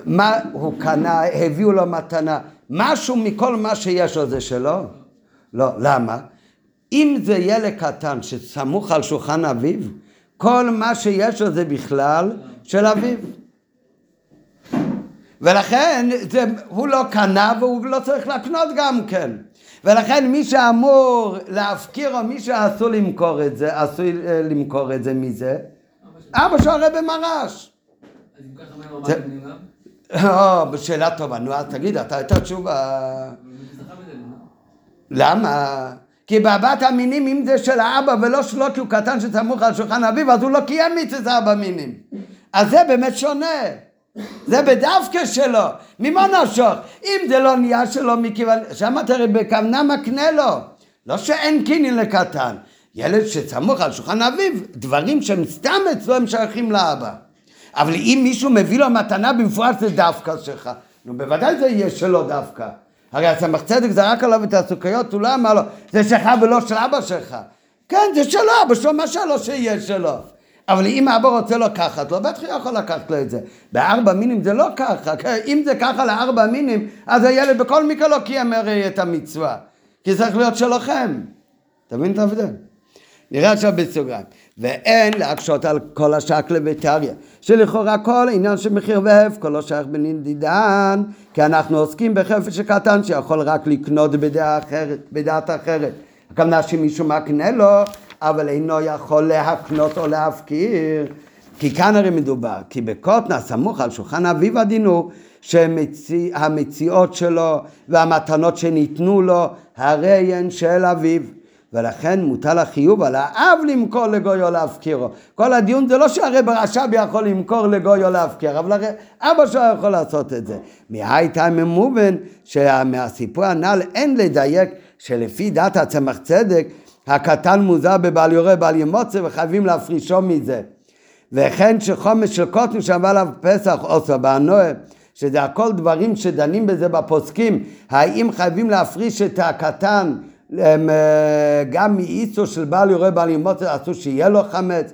מה הוא קנה, הביאו לו מתנה, משהו מכל מה שיש לו זה שלו? לא, למה? אם זה ילד קטן שסמוך על שולחן אביו, כל מה שיש לו זה בכלל של אביו. ולכן זה, הוא לא קנה והוא לא צריך לקנות גם כן. ולכן מי שאמור להפקיר או מי שאסור למכור את זה, אסור אה, למכור את זה מזה, אבא שלו הרי במרש. אז אם ככה מה הוא אמר או, שאלה טובה, נו אז תגיד, אתה הייתה תשובה. למה? כי בארבעת המינים, אם זה של האבא ולא שלו כי הוא קטן שסמוך על שולחן אביו, אז הוא לא קיים מצווה ארבע מינים. אז זה באמת שונה. זה בדווקא שלו. ממה נפשוך? אם זה לא נהיה שלו מכיוון... שם אתה הרי בכוונה מקנה לו. לא שאין קינין לקטן. ילד שסמוך על שולחן אביו, דברים שהם סתם אצלו הם שייכים לאבא. אבל אם מישהו מביא לו מתנה במפורש זה דווקא שלך. נו בוודאי זה יהיה שלו דווקא. הרי הסמך צדק זרק עליו את הסוכריות, הוא לא אמר לו, זה שלך ולא של אבא שלך. כן, זה שלו, אבא שלו, מה שלו שיהיה שלו. אבל אם אבא רוצה לקחת לו, בטח הוא יכול לקחת לו את זה. בארבע מינים זה לא ככה? אם זה ככה לארבע מינים, אז הילד בכל מקרה לא קיים הרי את המצווה. כי זה צריך להיות שלכם. אתה מבין את ההבדל? נראה עכשיו בסוגריים. ואין להקשות על כל השקלה וטריה, שלכאורה כל עניין של מחיר והפקו לא שייך בנדידן, כי אנחנו עוסקים בחפש קטן שיכול רק לקנות בדעה אחרת, בדעת אחרת. הכוונה שמישהו מקנה לו, אבל אינו יכול להקנות או להפקיר. כי כאן הרי מדובר, כי בקוטנה סמוך על שולחן אביו הדינו, שהמציאות שלו והמתנות שניתנו לו, הרי הן של אביו. ולכן מוטל החיוב על האב למכור לגוי או להפקירו. כל הדיון זה לא שהרב הרש"ב יכול למכור לגוי או להפקיר, אבל הרי אבא שלו יכול לעשות את זה. מהייתה ממובן שמהסיפור הנ"ל אין לדייק שלפי דת הצמח צדק הקטן מוזר בבעל יורה בעל ימוצא וחייבים להפרישו מזה. וכן שחומש של קוטן שעבר עליו פסח עושה באנוה שזה הכל דברים שדנים בזה בפוסקים, האם חייבים להפריש את הקטן גם מאיסו של בעל יורה בעל ימות אסור שיהיה לו חמץ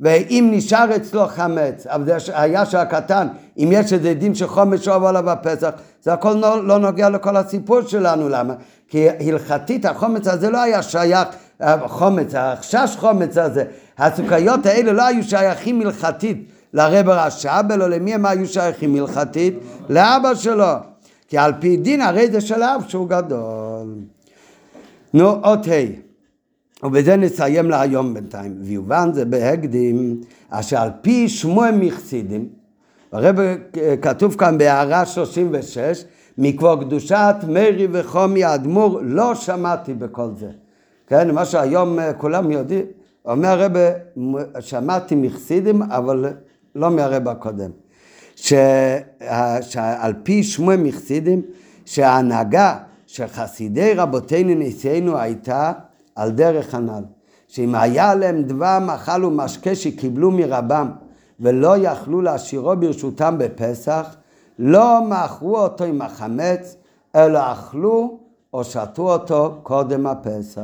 ואם נשאר אצלו חמץ, אבל זה היה של הקטן, אם יש איזה דין של חומץ שעובר עליו בפסח, זה הכל לא, לא נוגע לכל הסיפור שלנו, למה? כי הלכתית החומץ הזה לא היה שייך, החומץ, החשש חומץ הזה, הסוכריות האלה לא היו שייכים הלכתית לרב הרש"ב, אלא למי הם היו שייכים הלכתית? לאבא שלו. כי על פי דין הרי זה של אב שהוא גדול. נו, אות ה', ובזה נסיים להיום בינתיים. ויובן זה בהקדים, אשר על פי שמוע מחסידים, הרב כתוב כאן בהערה 36, מקבור קדושת מרי וחומי האדמו"ר, לא שמעתי בכל זה. כן, מה שהיום כולם יודעים, אומר הרב, שמעתי מחסידים, אבל לא מהרב הקודם. שעל פי שמוע מחסידים, שההנהגה שחסידי רבותינו נשיאנו הייתה על דרך הנ"ל. שאם היה להם דבר מאכל ומשקה שקיבלו מרבם ולא יכלו להשאירו ברשותם בפסח, לא מכרו אותו עם החמץ, אלא אכלו או שתו אותו קודם הפסח.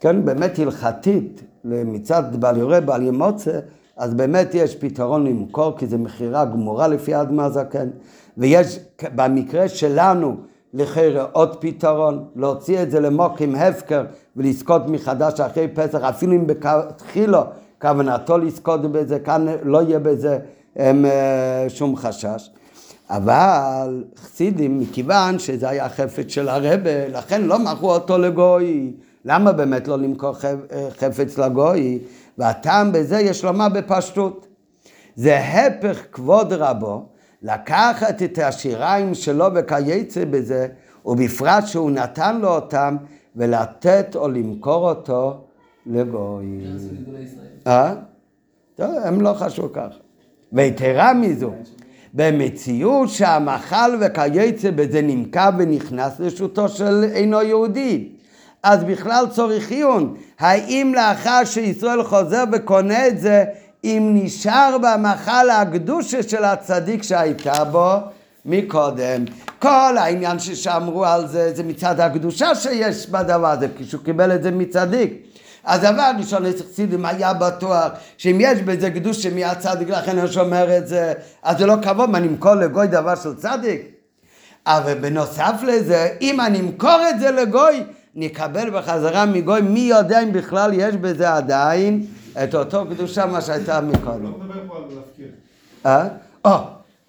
כן, באמת הלכתית, מצד בעל יורה, בעל ימוצא, אז באמת יש פתרון למכור, כי זו מכירה גמורה לפי האדמה הזקן. ויש במקרה שלנו, לכי עוד פתרון, להוציא את זה למוק עם הפקר ולזכות מחדש אחרי פסח, אפילו אם בתחילו כוונתו לזכות בזה, כאן לא יהיה בזה הם, אה, שום חשש. אבל חסידים, מכיוון שזה היה חפץ של הרבה, לכן לא מכרו אותו לגוי. למה באמת לא למכור אה, חפץ לגוי? והטעם בזה יש לומר בפשטות. זה הפך כבוד רבו, לקחת את השיריים שלו וכייצא בזה, ובפרט שהוא נתן לו אותם, ולתת או למכור אותו לגוי. אה? הם לא חשבו ככה. ויתרה מזו, במציאות שהמחל וכייצא בזה נמכר ונכנס לרשותו של אינו יהודי. אז בכלל צורך עיון. האם לאחר שישראל חוזר וקונה את זה, אם נשאר במחל הקדושה של הצדיק שהייתה בו מקודם. כל העניין ששמרו על זה, זה מצד הקדושה שיש בדבר הזה, כשהוא קיבל את זה מצדיק. אז דבר ראשון, חסידים היה בטוח שאם יש בזה קדושה מהצדיק, לכן הוא שומר את זה, אז זה לא כבוד, מה נמכור לגוי דבר של צדיק? אבל בנוסף לזה, אם אני אמכור את זה לגוי, נקבל בחזרה מגוי, מי יודע אם בכלל יש בזה עדיין את אותו קדושה מה שהייתה מקודם. לא מדבר פה על להפקיר. אה? או,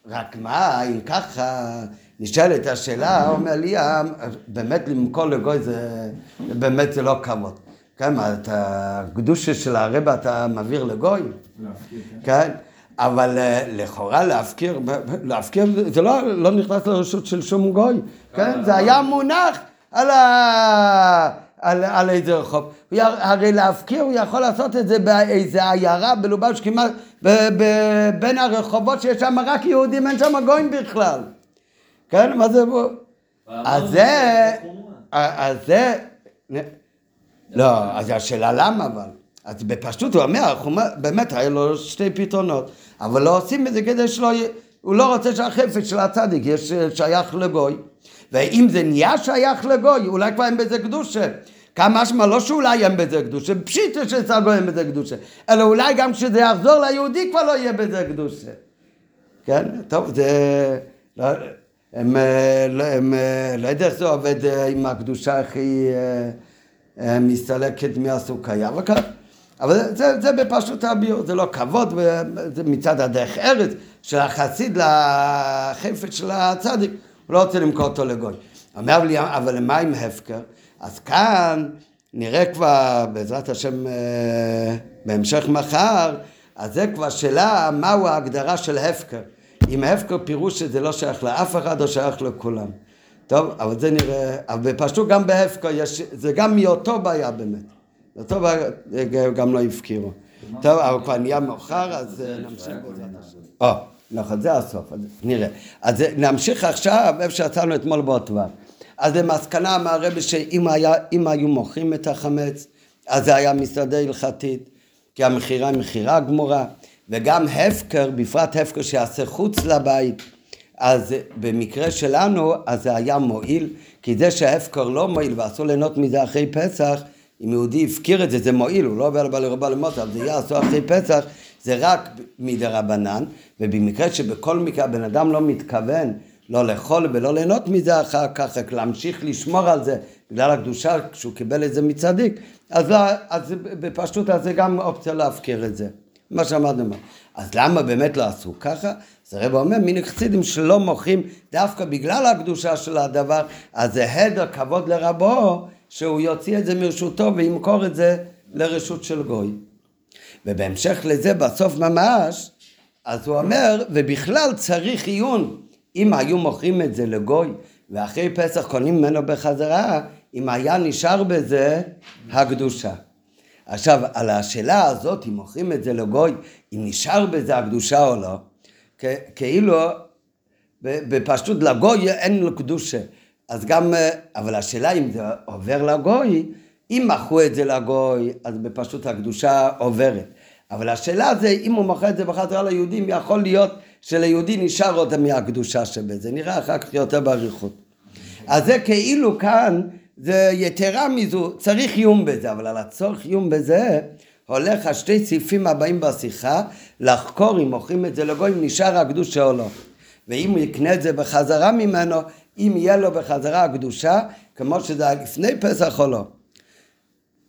רק מה, אם ככה נשאלת השאלה, אומר לי, אה, באמת למכור לגוי זה, באמת זה לא כבוד. כן, מה, את הקדושה של הרבה אתה מעביר לגוי? כן. כן? אבל אה, לכאורה להפקיר, להפקיר זה לא, לא נכנס לרשות של שום גוי, כן? זה היה מונח על, ה... על, על איזה רחוב. הרי להפקיר הוא יכול לעשות את זה באיזה עיירה בלובש כמעט ב, ב, בין הרחובות שיש שם רק יהודים, אין שם גויים בכלל. כן? מה זה... אז זה... אז זה... לא, אז השאלה למה אבל? אז בפשטות הוא אומר, באמת היה לו שתי פתרונות, אבל לא עושים את זה כדי שלא... הוא לא רוצה שהחפץ של הצדיק יש שייך לגוי. ואם זה נהיה שייך לגוי, אולי כבר אין בזה קדושה. כמה משמע לא שאולי אין בזה קדושה, פשיטה שצגו אין בזה קדושה, אלא אולי גם כשזה יחזור ליהודי כבר לא יהיה בזה קדושה. כן? טוב, זה... לא, הם, הם, הם, לא יודע איך זה עובד עם הקדושה הכי מסתלקת מהסוכיה, אבל. אבל זה, זה בפשוט הביור, זה לא כבוד, זה מצד הדרך ארץ של החסיד לחפץ של הצדיק. הוא לא רוצה למכור אותו לגוי. אומר לי, אבל למה עם הפקר? אז כאן נראה כבר, בעזרת השם, אה, בהמשך מחר, אז זה כבר שאלה מהו ההגדרה של הפקר. אם הפקר פירוש שזה לא שייך לאף אחד או שייך לכולם. טוב, אבל זה נראה, אבל פשוט גם בהפקר יש, זה גם מאותו בעיה באמת. אותו בעיה גם לא הפקירו. טוב, אבל כבר נהיה מאוחר, אז אה, נמשיך בעזרת השם. נכון, זה הסוף, נראה. אז נמשיך עכשיו איפה שעצרנו אתמול באותו אז למסקנה אמר הרבי שאם היה, היו מוכרים את החמץ, אז זה היה מסעדה הלכתית, כי המכירה היא מכירה גמורה, וגם הפקר, בפרט הפקר שיעשה חוץ לבית, אז במקרה שלנו, אז זה היה מועיל, כי זה שההפקר לא מועיל ואסור ליהנות מזה אחרי פסח, אם יהודי הפקיר את זה, זה מועיל, הוא לא עובר לבעל רבה אבל זה יהיה אסור אחרי פסח, זה רק מדי רבנן, ובמקרה שבכל מקרה הבן אדם לא מתכוון לא לאכול ולא ליהנות מזה אחר כך, רק להמשיך לשמור על זה בגלל הקדושה כשהוא קיבל את זה מצדיק, אז, לא, אז בפשטות אז זה גם אופציה להפקיר את זה, מה שאמרנו. אז למה באמת לא עשו ככה? אז הרב אומר, מיני חסידים שלא מוכרים דווקא בגלל הקדושה של הדבר, אז זה הדר כבוד לרבו, שהוא יוציא את זה מרשותו וימכור את זה לרשות של גוי. ובהמשך לזה בסוף ממש, אז הוא אומר, ובכלל צריך עיון, אם היו מוכרים את זה לגוי, ואחרי פסח קונים ממנו בחזרה, אם היה נשאר בזה הקדושה. עכשיו, על השאלה הזאת, אם מוכרים את זה לגוי, אם נשאר בזה הקדושה או לא, כאילו, בפשטות לגוי אין לו קדושה. אז גם, אבל השאלה אם זה עובר לגוי, אם מכרו את זה לגוי, אז בפשוט הקדושה עוברת. אבל השאלה זה, אם הוא מוכר את זה בחזרה ליהודים, יכול להיות שליהודי נשאר עוד מהקדושה שבזה. נראה אחר כך יותר באריכות. אז זה כאילו כאן, זה יתרה מזו, צריך עיון בזה, אבל על הצורך עיון בזה, הולך השתי סעיפים הבאים בשיחה, לחקור אם מוכרים את זה לגוי, אם נשאר הקדושה או לא. ואם הוא יקנה את זה בחזרה ממנו, אם יהיה לו בחזרה הקדושה, כמו שזה היה לפני פסח או לא.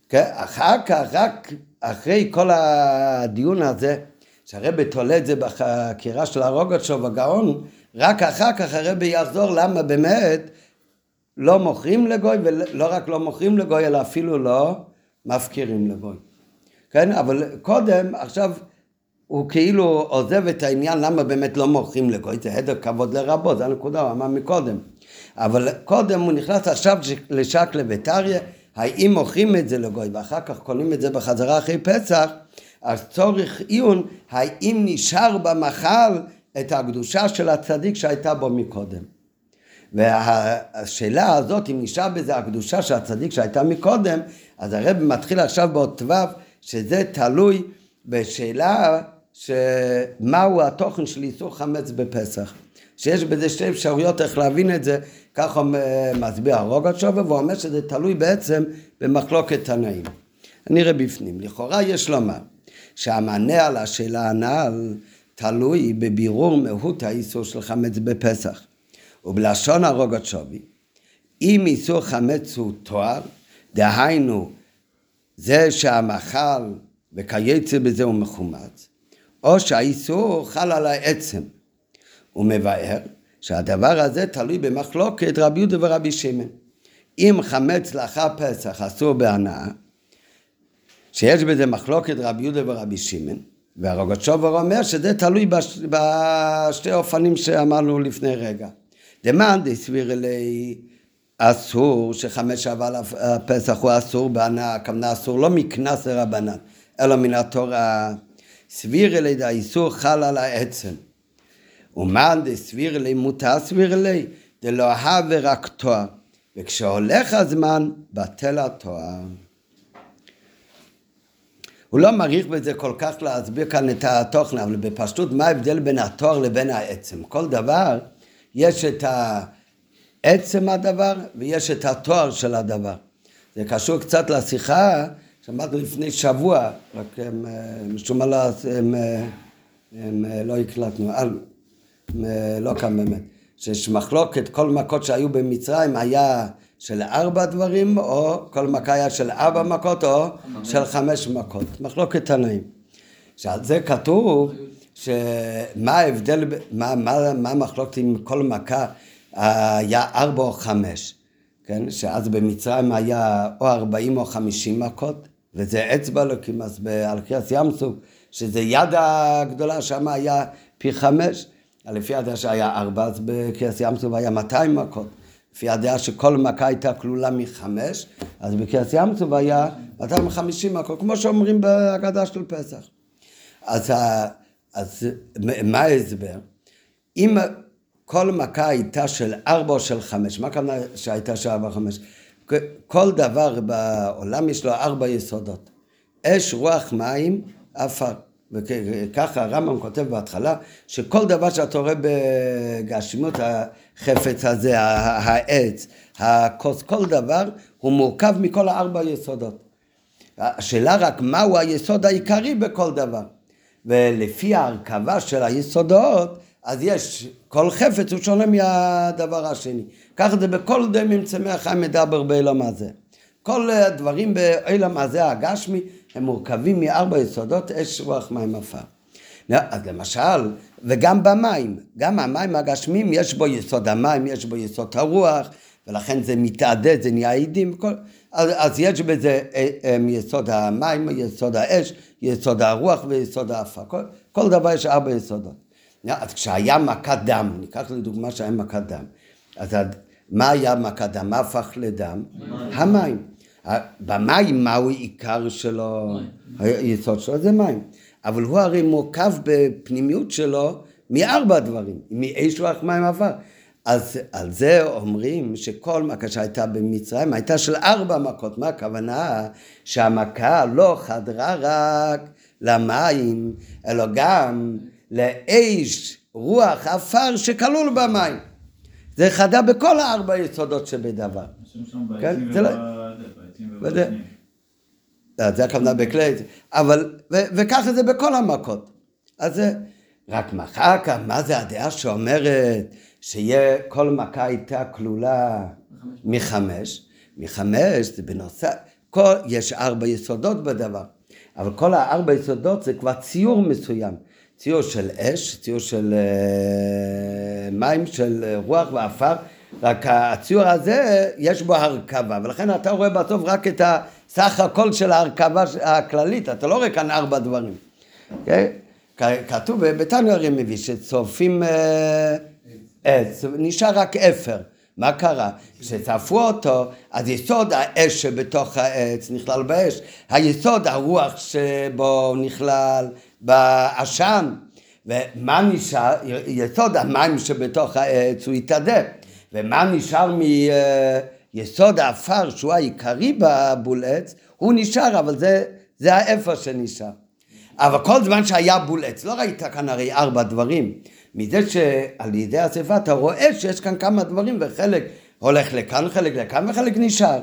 כן? אחר כך, רק אחרי כל הדיון הזה, שהרבי תולה את זה בחקירה של הרוגצ'וב הגאון, רק אחר כך הרבי יחזור למה באמת לא מוכרים לגוי, ולא רק לא מוכרים לגוי, אלא אפילו לא מפקירים לגוי. כן, אבל קודם, עכשיו הוא כאילו עוזב את העניין למה באמת לא מוכרים לגוי, זה הדר כבוד לרבות, זו הנקודה, הוא אמר מקודם. אבל קודם הוא נכנס עכשיו לשקלה וטריה, האם מוכרים את זה לגוי ואחר כך קונים את זה בחזרה אחרי פסח, אז צורך עיון, האם נשאר במחל את הקדושה של הצדיק שהייתה בו מקודם. והשאלה הזאת, אם נשאר בזה הקדושה של הצדיק שהייתה מקודם, אז הרב מתחיל עכשיו באות ו', שזה תלוי בשאלה שמהו התוכן של איסור חמץ בפסח. שיש בזה שתי אפשרויות איך להבין את זה, ככה מסביר הרוגת והוא אומר שזה תלוי בעצם במחלוקת תנאים. נראה בפנים. לכאורה יש לומר שהמענה על השאלה הנ"ל תלוי בבירור מהות האיסור של חמץ בפסח. ובלשון הרוגת שווי, אם איסור חמץ הוא תואר, דהיינו זה שהמאכל וכייצא בזה הוא מחומץ, או שהאיסור חל על העצם. הוא מבאר שהדבר הזה תלוי במחלוקת רבי יהודה ורבי שמעון. אם חמץ לאחר פסח אסור בהנאה, שיש בזה מחלוקת רבי יהודה ורבי שמעון, והרוגצ'ובר אומר שזה תלוי בש... בשתי אופנים שאמרנו לפני רגע. דמאן דסביר אלי אסור שחמש אבל הפסח הוא אסור בהנאה, הכוונה אסור לא מקנס לרבנן, אלא מן התורה. סביר אלי האיסור חל על העצם. ומאן דסביר אלי מותר סביר אלי, דלא הווה רק תואר. וכשהולך הזמן, בטל התואר. הוא לא מעריך בזה כל כך להסביר כאן את התוכן, אבל בפשטות מה ההבדל בין התואר לבין העצם? כל דבר, יש את עצם הדבר ויש את התואר של הדבר. זה קשור קצת לשיחה שמעתי לפני שבוע, רק הם, משום מה לא, הם, הם, הם לא הקלטנו, הם, לא כאן באמת, שיש מחלוקת, כל מכות שהיו במצרים היה של ארבע דברים, או כל מכה היה של ארבע מכות, או של חמש מכות. מחלוקת תנאים. שעל זה כתוב, שמה ההבדל, מה, מה, מה המחלוקת עם כל מכה היה ארבע או חמש, כן? שאז במצרים היה או ארבעים או חמישים מכות, וזה אצבע לוקים, אז על קריאס ים סוף, שזה יד הגדולה, שם היה פי חמש, לפי הדעה שהיה ארבע, אז בקריאס ים סוף היה מאתיים מכות. לפי הדעה שכל מכה הייתה כלולה מחמש, אז בקריאס ים סוף היה 250 מכות, כמו שאומרים בהגדה של פסח. אז, אז מה ההסבר? אם כל מכה הייתה של ארבע או של חמש, מה הכוונה שהייתה של ארבע או חמש? כל דבר בעולם יש לו ארבע יסודות. אש, רוח, מים, עפר. וככה הרמב"ם כותב בהתחלה, שכל דבר שאתה רואה בגשמיות החפץ הזה, העץ, הכוס, כל דבר, הוא מורכב מכל הארבע יסודות. השאלה רק מהו היסוד העיקרי בכל דבר. ולפי ההרכבה של היסודות, אז יש, כל חפץ הוא שונה מהדבר השני. ככה זה בכל דמים צמח חיים מדבר בעולם הזה. כל הדברים בעולם הזה הגשמי הם מורכבים מארבע יסודות, אש, רוח, מים, עפר. אז למשל, וגם במים, גם המים הגשמיים יש בו יסוד המים, יש בו יסוד הרוח, ולכן זה מתעדד, זה נהיה עדים, כל, אז, אז יש בזה אה, אה, יסוד המים, יסוד האש, יסוד הרוח ויסוד העפר. כל, כל דבר יש ארבע יסודות. אז כשהיה מכת דם, ניקח לדוגמה שהיה מכת דם, אז מה היה מכת דם? מה הפך לדם? המים. במים מהו עיקר שלו, היסוד שלו זה מים. אבל הוא הרי מורכב בפנימיות שלו מארבע דברים, מאש רוח מים עבר. אז על זה אומרים שכל מכה שהייתה במצרים הייתה של ארבע מכות. מה הכוונה? שהמכה לא חדרה רק למים, אלא גם לאש, רוח, עפר שכלול במים. זה חדר בכל הארבע יסודות שבדבר. כן, זה לא- וזה-. לא, זה הכוונה בכלי, אבל, ו, וככה זה בכל המכות. אז זה, רק מה אחר כך, מה זה הדעה שאומרת שיהיה, כל מכה הייתה כלולה מחמש? מחמש זה בנוסף, כל, יש ארבע יסודות בדבר, אבל כל הארבע יסודות זה כבר ציור מסוים. ציור של אש, ציור של אה, מים, של אה, רוח ועפר, רק הציור הזה יש בו הרכבה, ולכן אתה רואה בסוף רק את הסך הכל של ההרכבה הכללית, אתה לא רואה כאן ארבע דברים. כן? כ- כתוב בתניא הרי מביא שצורפים אה, עץ, נשאר רק אפר. מה קרה? כשצרפו אותו, אז יסוד האש שבתוך העץ נכלל באש, היסוד הרוח שבו נכלל בעשן, ומה נשאר? יסוד המים שבתוך העץ הוא התאדה, ומה נשאר מיסוד העפר שהוא העיקרי בבול עץ, הוא נשאר, אבל זה, זה האפר שנשאר. אבל כל זמן שהיה בול עץ, לא ראית כאן הרי ארבע דברים. מזה שעל ידי השרפה אתה רואה שיש כאן כמה דברים וחלק הולך לכאן, חלק לכאן וחלק נשאר.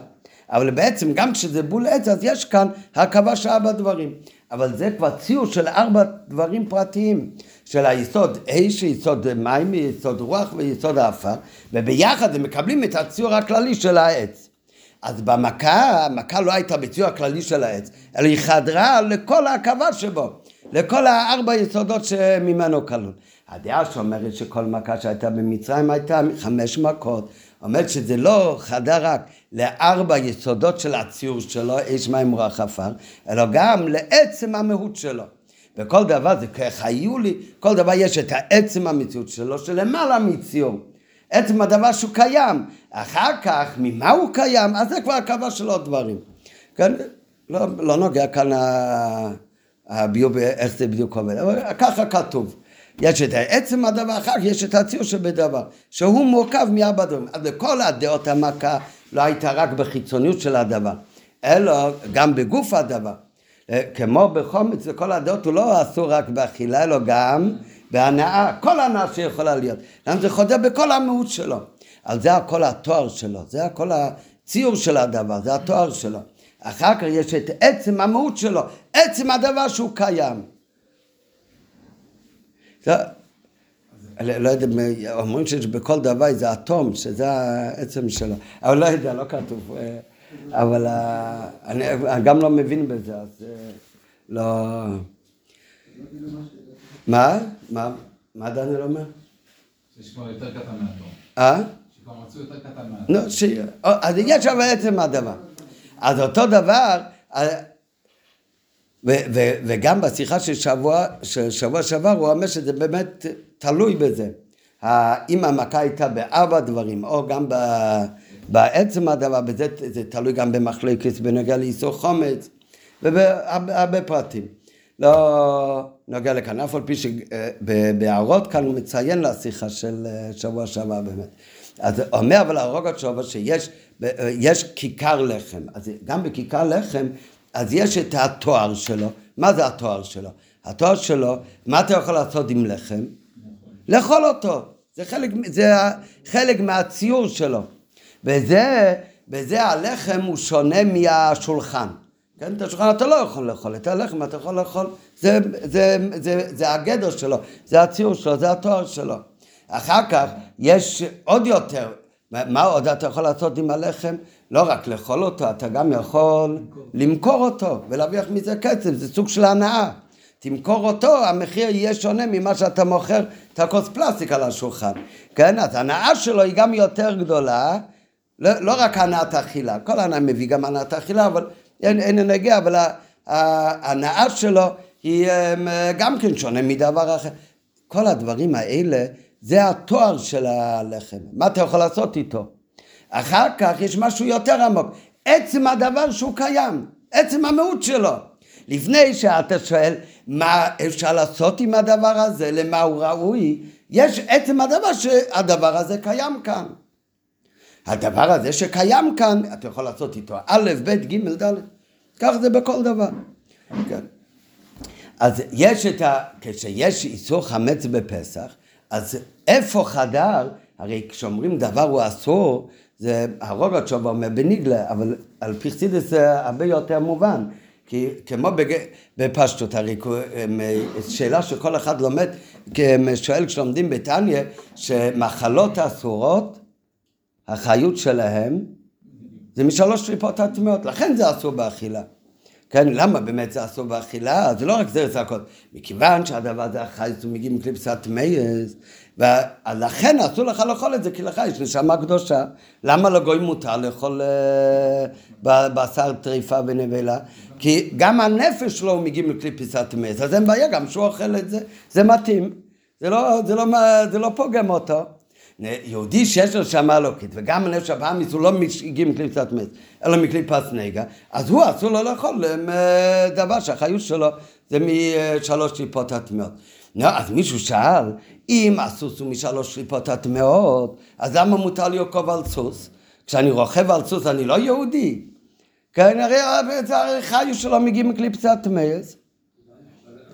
אבל בעצם גם כשזה בול עץ אז יש כאן הרכבה של ארבע דברים. אבל זה כבר ציור של ארבע דברים פרטיים. של היסוד אש, יסוד מים, יסוד רוח ויסוד האפר, וביחד הם מקבלים את הציור הכללי של העץ. אז במכה, המכה לא הייתה בציור הכללי של העץ, אלא היא חדרה לכל ההקבה שבו, לכל הארבע יסודות שממנו כלול. הדעה שאומרת שכל מכה שהייתה במצרים הייתה חמש מכות, אומרת שזה לא חדר רק לארבע יסודות של הציור שלו, אש מים רוח עפר, אלא גם לעצם המהות שלו. וכל דבר זה כחיו לי, כל דבר יש את העצם המציאות שלו שלמעלה מציור. עצם הדבר שהוא קיים. אחר כך, ממה הוא קיים, אז זה כבר הקבה של עוד דברים. כן, לא, לא נוגע כאן הביוב, איך זה בדיוק עובד, אבל ככה כתוב. יש את עצם הדבר, אחר כך יש את הציור שבדבר, שהוא מורכב מארבע דברים. אז לכל הדעות המכה לא הייתה רק בחיצוניות של הדבר, אלא גם בגוף הדבר. אה, כמו בחומץ וכל הדעות הוא לא אסור רק באכילה, אלא גם בהנאה, כל הנאה שיכולה להיות. למה זה חודר בכל המהות שלו. אז זה הכל התואר שלו, זה הכל הציור של הדבר, זה התואר שלו. אחר כך יש את עצם המהות שלו, עצם הדבר שהוא קיים. זה, לא, לא יודע, אומרים שיש בכל דבר איזה אטום, שזה העצם שלו, אבל לא יודע, לא כתוב. אה, אבל אה, אני, גם לא מבין בזה, אז אה, לא... מה? מה? מה דניאל אומר? שיש כבר יותר קטן מהאטום. אה? שכבר מצאו יותר קטן מהאטום. נו, שיהיה. או, אז יש אבל עצם הדבר. אז אותו דבר, אה, וגם בשיחה של שבוע, של שבוע שעבר, הוא אומר שזה באמת תלוי בזה. אם המכה הייתה בארבע דברים, או גם ב- בעצם הדבר, בזה זה תלוי גם במחלקת בנוגע לאיסור חומץ, ובהרבה פרטים. לא נוגע לכאן, אף על פי שבהערות כאן הוא מציין לשיחה של אה, שבוע שעבר באמת. אז אומר אבל הרוגת שובה שיש אה, יש כיכר לחם, אז גם בכיכר לחם, אז יש את התואר שלו, מה זה התואר שלו? התואר שלו, מה אתה יכול לעשות עם לחם? לאכול אותו, זה חלק, זה חלק מהציור שלו, וזה, וזה הלחם הוא שונה מהשולחן. כן, את השולחן אתה לא יכול לאכול, את הלחם אתה יכול לאכול, זה, זה, זה, זה הגדר שלו, זה הציור שלו, זה התואר שלו. אחר כך יש עוד יותר, מה עוד אתה יכול לעשות עם הלחם? לא רק לאכול אותו, אתה גם יכול למכור אותו ולהרוויח מזה כסף, זה סוג של הנאה. תמכור אותו, המחיר יהיה שונה ממה שאתה מוכר את הכוס פלסטיק על השולחן. כן, אז ההנאה שלו היא גם יותר גדולה, לא, לא רק הנאת אכילה, כל הנאה מביא גם הנאת אכילה, אבל אין, אין נגיע, אבל ההנאה שלו היא אמ, גם כן שונה מדבר אחר. כל הדברים האלה, זה התואר של הלחם, מה אתה יכול לעשות איתו? אחר כך יש משהו יותר עמוק, עצם הדבר שהוא קיים, עצם המהות שלו. לפני שאתה שואל מה אפשר לעשות עם הדבר הזה, למה הוא ראוי, יש עצם הדבר שהדבר הזה קיים כאן. הדבר הזה שקיים כאן, אתה יכול לעשות איתו א', ב', ג', ד', כך זה בכל דבר. כן. אז יש את ה... כשיש איסור חמץ בפסח, אז איפה חדר הרי כשאומרים דבר הוא אסור, זה הרוגות שלו אומר בניגלה, אבל על פי חסידס זה הרבה יותר מובן. כי כמו בג... בפשטות, הרי שאלה שכל אחד לומד, שואל כשלומדים בתניא, שמחלות אסורות, החיות שלהם זה משלוש טריפות הטמעות, לכן זה אסור באכילה. כן, למה באמת זה אסור באכילה? זה לא רק זה הכל. מכיוון שהדבר הזה החייס הוא מגיע מקליפסת מייס, ולכן אסור לך לאכול את זה, כי לך יש נשמה קדושה. למה לגוי מותר לאכול אה, בשר טריפה ונבלה? כי גם הנפש שלו הוא מגיע מקליפסת מייס, אז אין בעיה גם שהוא אוכל את זה, זה מתאים. זה לא, זה לא, זה לא פוגם אותו. יהודי שיש לו שמה אלוקית, וגם הנפש הבאמיס הוא לא מגיע מקליפת מת, אלא מקליפת נגע, אז הוא אסור לו לאכול אה, דבר שהחיות שלו זה משלוש קליפות הטמעות. נו, אז מישהו שאל, אם הסוס הוא משלוש קליפות הטמעות, אז למה מותר לרכוב על סוס? כשאני רוכב על סוס אני לא יהודי. כן, הרי החיות שלו מגיעים מקליפת טמאת.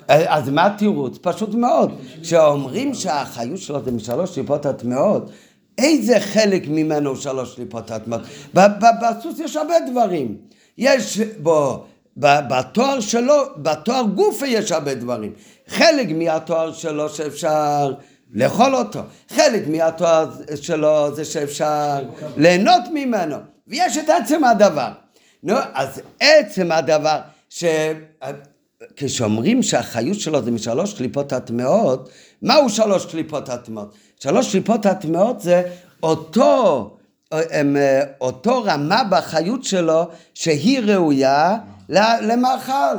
אז מה התירוץ? פשוט מאוד. כשאומרים שהחיות שלו זה משלוש שליפות הטמעות, איזה חלק ממנו הוא שלוש שליפות הטמעות? בסוס יש הרבה דברים. יש בו, בתואר שלו, בתואר גופה יש הרבה דברים. חלק מהתואר שלו שאפשר לאכול אותו, חלק מהתואר שלו זה שאפשר ליהנות ממנו, ויש את עצם הדבר. נו, אז עצם הדבר ש... כשאומרים שהחיות שלו זה משלוש קליפות הטמעות, מהו שלוש קליפות הטמעות? שלוש קליפות הטמעות זה אותו, אותו רמה בחיות שלו שהיא ראויה למאכל.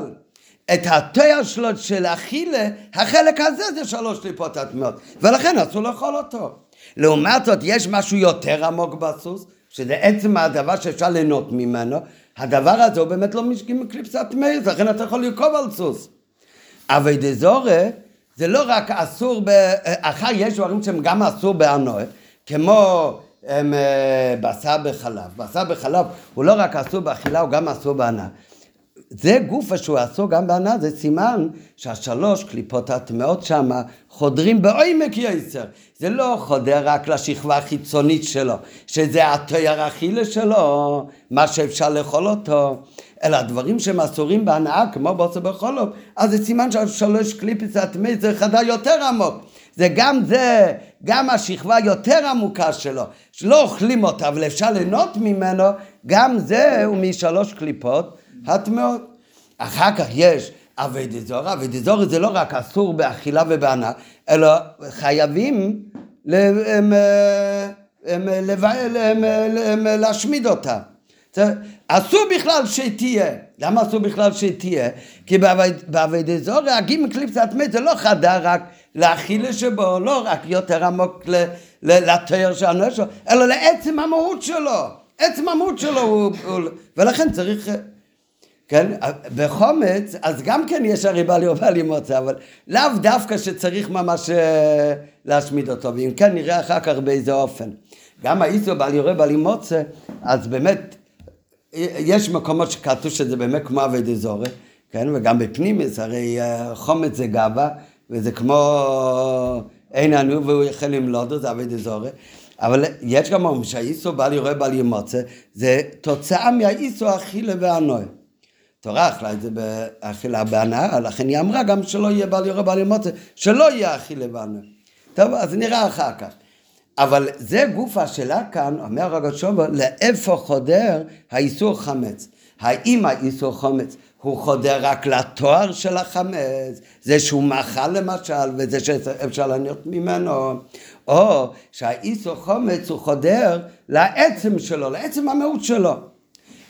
את התואר שלו של אכילה, החלק הזה זה שלוש קליפות הטמעות, ולכן אסור לאכול אותו. לעומת זאת, יש משהו יותר עמוק בסוס, שזה עצם הדבר שאפשר ליהנות ממנו, הדבר הזה הוא באמת לא משקים מקליפסת מאיר, לכן אתה יכול לרכוב על סוס. אבל דזורה זה לא רק אסור, ב... אחר יש דברים שהם גם אסור באנוה, כמו הם, אה, בשר בחלב. בשר בחלב הוא לא רק אסור באכילה, הוא גם אסור בהנאה. זה גוף שהוא אסור גם בהנאה, זה סימן שהשלוש קליפות הטמעות שם חודרים בעומק יצר. זה לא חודר רק לשכבה החיצונית שלו, שזה התואר אכילה שלו, מה שאפשר לאכול אותו, אלא הדברים אסורים בהנאה, כמו בוסר בחולוב, אז זה סימן שהשלוש קליפות הטמעות זה חדר יותר עמוק. זה גם זה, גם השכבה יותר עמוקה שלו, שלא אוכלים אותה, אבל אפשר ליהנות ממנו, גם זה הוא משלוש קליפות. הטמעות. אחר כך יש אבי דזורי, אבי דזורי זה לא רק אסור באכילה ובהנאה, אלא חייבים להשמיד אותה. אסור בכלל שתהיה. למה אסור בכלל שתהיה? כי באבי דזורי הגימל קליפסת מת זה לא חדר רק לאכילה שבו, לא רק יותר עמוק לתואר של הנשו, אלא לעצם המהות שלו. עצם המהות שלו, ולכן צריך... כן, בחומץ, אז גם כן יש הרי בעלי ובעלי מוצא, אבל לאו דווקא שצריך ממש אה, להשמיד אותו, ואם כן נראה אחר כך באיזה אופן. גם האיסו בעלי יורה בעלי מוצא, אז באמת, יש מקומות שכתוב שזה באמת כמו אבי דזורי, כן, וגם בפנימיס, הרי אה, חומץ זה גבה, וזה כמו אין ענו והוא יכול למלוד, זה אבי דזורי. אבל יש גם אומרים שהאיסו בעלי יורה בעלי מוצא, זה תוצאה מהאיסו אכילה והנוי. תורה אכלה את זה באכילה בהנאה, לכן היא אמרה גם שלא יהיה בעל יורה בעל ימוצא, שלא יהיה אכילה בהנאה. טוב, אז נראה אחר כך. אבל זה גוף השאלה כאן, אומר רגע שובר, לאיפה חודר האיסור חמץ? האם האיסור חמץ הוא חודר רק לתואר של החמץ, זה שהוא מאכל למשל, וזה שאפשר לענות ממנו, או שהאיסור חמץ הוא חודר לעצם שלו, לעצם המהות שלו.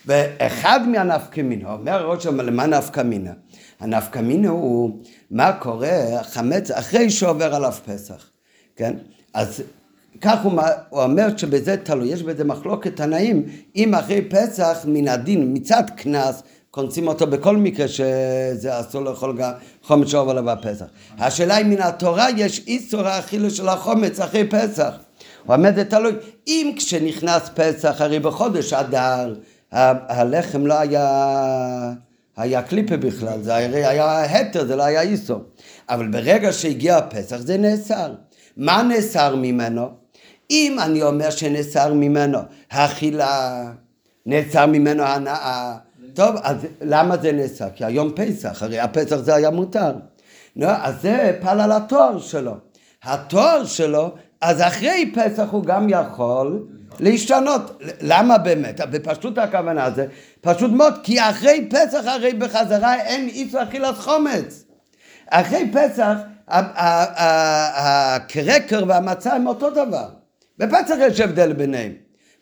ואחד מהנפקמינה, אומר ראש למה נפקמינה? הנפקמינה הוא מה קורה חמץ אחרי שעובר עליו פסח, כן? אז כך הוא, הוא אומר שבזה תלוי, יש בזה מחלוקת תנאים, אם אחרי פסח מן הדין, מצד קנס, קונסים אותו בכל מקרה שזה אסור לאכול גם חומץ שעובר עליו הפסח. השאלה היא מן התורה יש איסור האכילה של החומץ אחרי פסח. הוא אומר זה תלוי, אם כשנכנס פסח הרי בחודש אדר הלחם לא היה, היה קליפה בכלל, זה היה, היה התר, זה לא היה איסו. אבל ברגע שהגיע הפסח זה נאסר. מה נאסר ממנו? אם אני אומר שנאסר ממנו האכילה, נאסר ממנו הנאה, טוב, אז למה זה נאסר? כי היום פסח, הרי הפסח זה היה מותר. נו, אז זה פעל על התואר שלו. התואר שלו, אז אחרי פסח הוא גם יכול להשתנות. למה באמת? בפשוט הכוונה זה פשוט מאוד, כי אחרי פסח הרי בחזרה אין איסור אכילת חומץ. אחרי פסח הקרקר והמצה הם אותו דבר. בפסח יש הבדל ביניהם,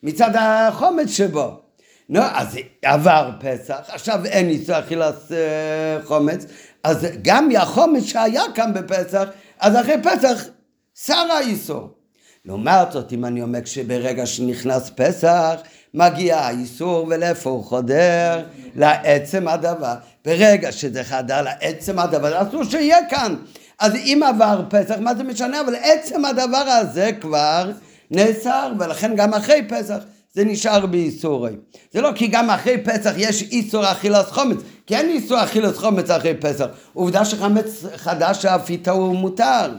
מצד החומץ שבו. נו, אז עבר פסח, עכשיו אין איסור אכילת אה, חומץ, אז גם מהחומץ שהיה כאן בפסח, אז אחרי פסח שר האיסור. לעומת זאת, אם אני אומר שברגע שנכנס פסח, מגיע האיסור ולאיפה הוא חודר? לעצם הדבר. ברגע שזה חדר לעצם הדבר, אסור שיהיה כאן. אז אם עבר פסח, מה זה משנה? אבל עצם הדבר הזה כבר נאסר, ולכן גם אחרי פסח זה נשאר באיסורי. זה לא כי גם אחרי פסח יש איסור אכילת חומץ, כי אין איסור אכילת חומץ אחרי פסח. עובדה שחמץ חדש שאף איתו הוא מותר.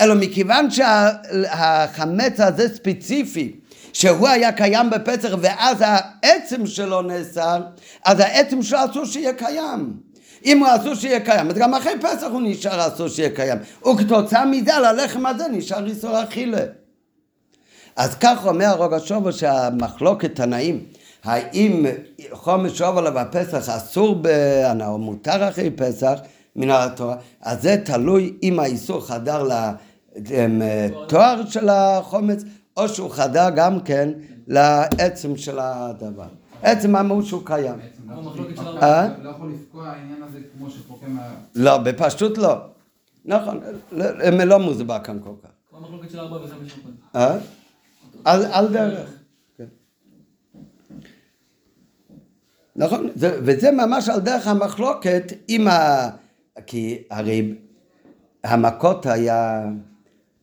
אלא מכיוון שהחמץ הזה ספציפי, שהוא היה קיים בפסח ואז העצם שלו נאסר, אז העצם שלו אסור שיהיה קיים. אם הוא אסור שיהיה קיים, אז גם אחרי פסח הוא נשאר אסור שיהיה קיים. וכתוצאה מזה, על הלחם הזה נשאר איסור אכילה. אז כך אומר הרוג השובו שהמחלוקת תנאים, האם חומש שובו בפסח אסור בהנאה או מותר אחרי פסח מן התורה, אז זה תלוי אם האיסור חדר לתואר של החומץ, או שהוא חדר גם כן לעצם של הדבר. עצם המהות שהוא קיים. אה? לא יכול לפקוע העניין הזה כמו שפוקע מה... לא, בפשטות לא. נכון, הם לא מוסבר כאן כל כך. כמו המחלוקת של ארבע וחמש. אה? על, דרך. כן. נכון, זה, וזה ממש על דרך המחלוקת עם ה... כי הרי המכות היה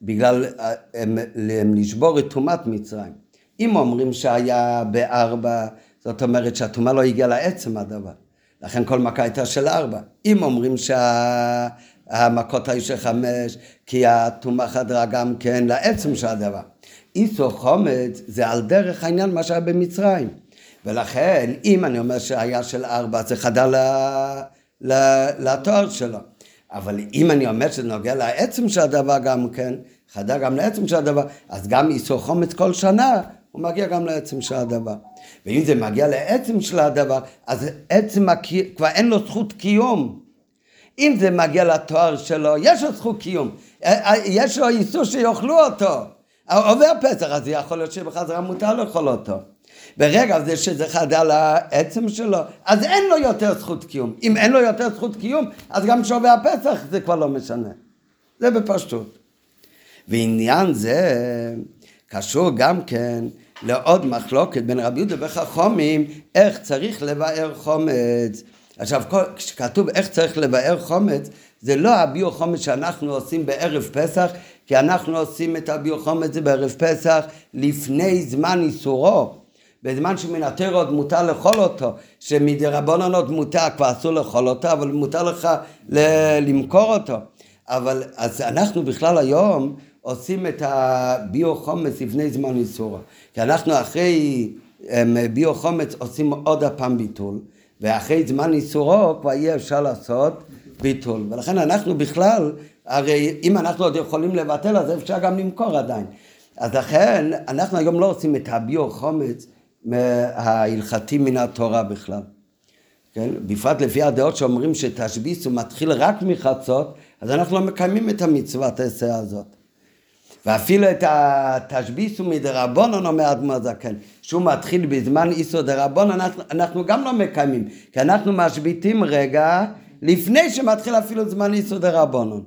בגלל הם, הם לשבור את טומאת מצרים. אם אומרים שהיה בארבע, זאת אומרת שהטומאה לא הגיעה לעצם הדבר. לכן כל מכה הייתה של ארבע. אם אומרים שהמכות היו של חמש, כי הטומאה חדרה גם כן לעצם של הדבר. איסור חומץ זה על דרך העניין מה שהיה במצרים. ולכן, אם אני אומר שהיה של ארבע, זה חדר לתואר שלו. אבל אם אני אומר שזה נוגע לעצם של הדבר גם כן, חדר גם לעצם של הדבר, אז גם איסור חומץ כל שנה, הוא מגיע גם לעצם של הדבר. ואם זה מגיע לעצם של הדבר, אז עצם הקיום, כבר אין לו זכות קיום. אם זה מגיע לתואר שלו, יש לו זכות קיום. אה, אה, יש לו איסור שיאכלו אותו. עובר פסח, אז יכול להיות שבחזרה מותר לאכול אותו. ברגע זה שזה חדר לעצם שלו, אז אין לו יותר זכות קיום. אם אין לו יותר זכות קיום, אז גם שעובר הפסח זה כבר לא משנה. זה בפשטות. ועניין זה קשור גם כן לעוד מחלוקת בין רבי יהודה וחכומים, איך צריך לבאר חומץ. עכשיו, כשכתוב איך צריך לבאר חומץ, זה לא הביאו חומץ שאנחנו עושים בערב פסח, כי אנחנו עושים את הביאו חומץ בערב פסח לפני זמן איסורו. בזמן התרא עוד מותר לאכול אותו, שמדי רבונן עוד מותר, כבר אסור לאכול אותו, אבל מותר לך למכור אותו. אבל אז אנחנו בכלל היום עושים את הביו חומץ לפני זמן איסורו. כי אנחנו אחרי ביו חומץ עושים עוד הפעם ביטול, ואחרי זמן איסורו כבר יהיה אפשר לעשות ביטול. ולכן אנחנו בכלל, הרי אם אנחנו עוד יכולים לבטל, אז אפשר גם למכור עדיין. אז לכן, אנחנו היום לא עושים את הביו חומץ ההלכתי מן התורה בכלל. כן? בפרט לפי הדעות שאומרים שתשביס הוא מתחיל רק מחצות, אז אנחנו לא מקיימים את המצוות העשה הזאת. ואפילו את התשביס הוא מדרבנון אומר אדמו הזקן, שהוא מתחיל בזמן איסו דרבנון, אנחנו, אנחנו גם לא מקיימים, כי אנחנו משביתים רגע לפני שמתחיל אפילו זמן איסו דרבנון.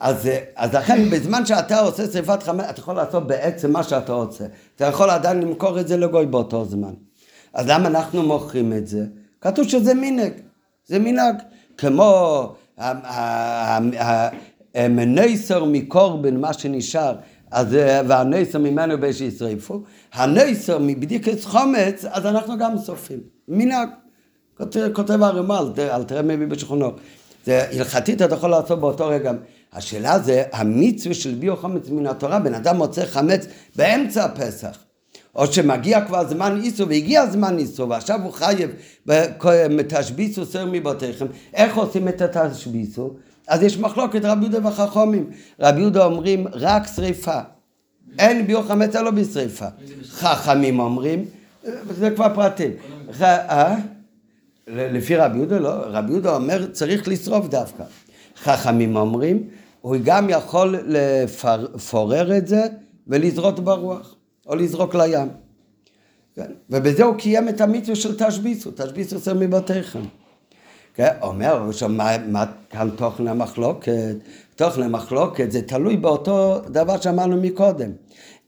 אז, אז לכן בזמן שאתה עושה שרפת חמץ, אתה יכול לעשות בעצם מה שאתה רוצה. אתה יכול עדיין למכור את זה לגוי באותו זמן. אז למה אנחנו מוכרים את זה? כתוב שזה מנהג, זה מנהג. כמו הנסר מקורבן, מה שנשאר, אז, והנסר ממנו באש ישרפו, הנסר מבדיקת חומץ, אז אנחנו גם סופרים. מנהג. כותב, הרמ"ל, אל תראה מביא בשכונות. זה הלכתית אתה יכול לעשות באותו רגע. השאלה זה המצווה של ביו חמץ מן התורה, בן אדם מוצא חמץ באמצע הפסח. או שמגיע כבר זמן איסו והגיע זמן איסו ועכשיו הוא חייב תשביסו סר מבתיכם איך עושים את התשביסו? אז יש מחלוקת רבי יהודה וחכומים רבי יהודה אומרים רק שריפה אין ביו חמץ אלא בשריפה חכמים אומרים זה כבר פרטים אה? לפי רבי יהודה לא רבי יהודה אומר צריך לשרוף דווקא חכמים אומרים הוא גם יכול לפורר את זה ולזרות ברוח או לזרוק לים. כן? ובזה הוא קיים את המצווה של תשביסו, תשביסו עושה מבתיכם. כן? אומר שם, מה, מה כאן תוכן המחלוקת? תוכן המחלוקת זה תלוי באותו דבר שאמרנו מקודם.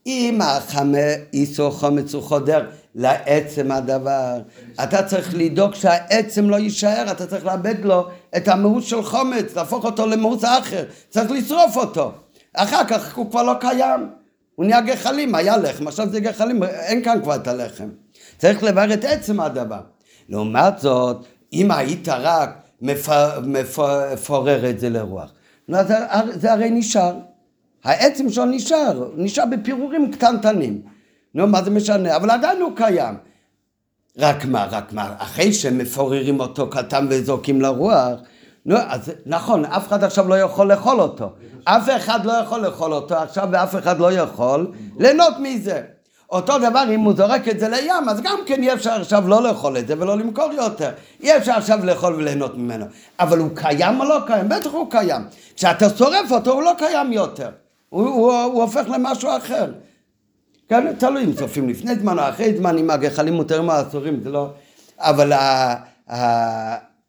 אם החמה איסו חומץ הוא חודר לעצם הדבר, אתה צריך לדאוג שהעצם לא יישאר, אתה צריך לאבד לו את המהות של חומץ, להפוך אותו למהות אחר, צריך לשרוף אותו. אחר כך הוא כבר לא קיים. הוא נהיה גחלים, היה לחם, עכשיו זה גחלים, אין כאן כבר את הלחם. צריך לברר את עצם הדבר. לעומת זאת, אם היית רק מפורר את זה לרוח, זה, זה הרי נשאר. העצם שלו נשאר, נשאר בפירורים קטנטנים. נו, מה זה משנה? אבל עדיין הוא קיים. רק מה, רק מה, אחרי שמפוררים אותו קטן וזורקים לרוח, נו, אז נכון, אף אחד עכשיו לא יכול לאכול אותו. אף אחד לא יכול לאכול אותו עכשיו ואף אחד לא יכול ליהנות מזה. אותו דבר אם הוא זורק את זה לים, אז גם כן אי אפשר עכשיו לא לאכול את זה ולא למכור יותר. אי אפשר עכשיו לאכול וליהנות ממנו. אבל הוא קיים או לא קיים? בטח הוא קיים. כשאתה שורף אותו הוא לא קיים יותר. הוא, הוא, הוא הופך למשהו אחר. כן, תלוי אם צופים לפני זמן או אחרי זמן, אם הגחלים מותרים או אסורים, זה לא... אבל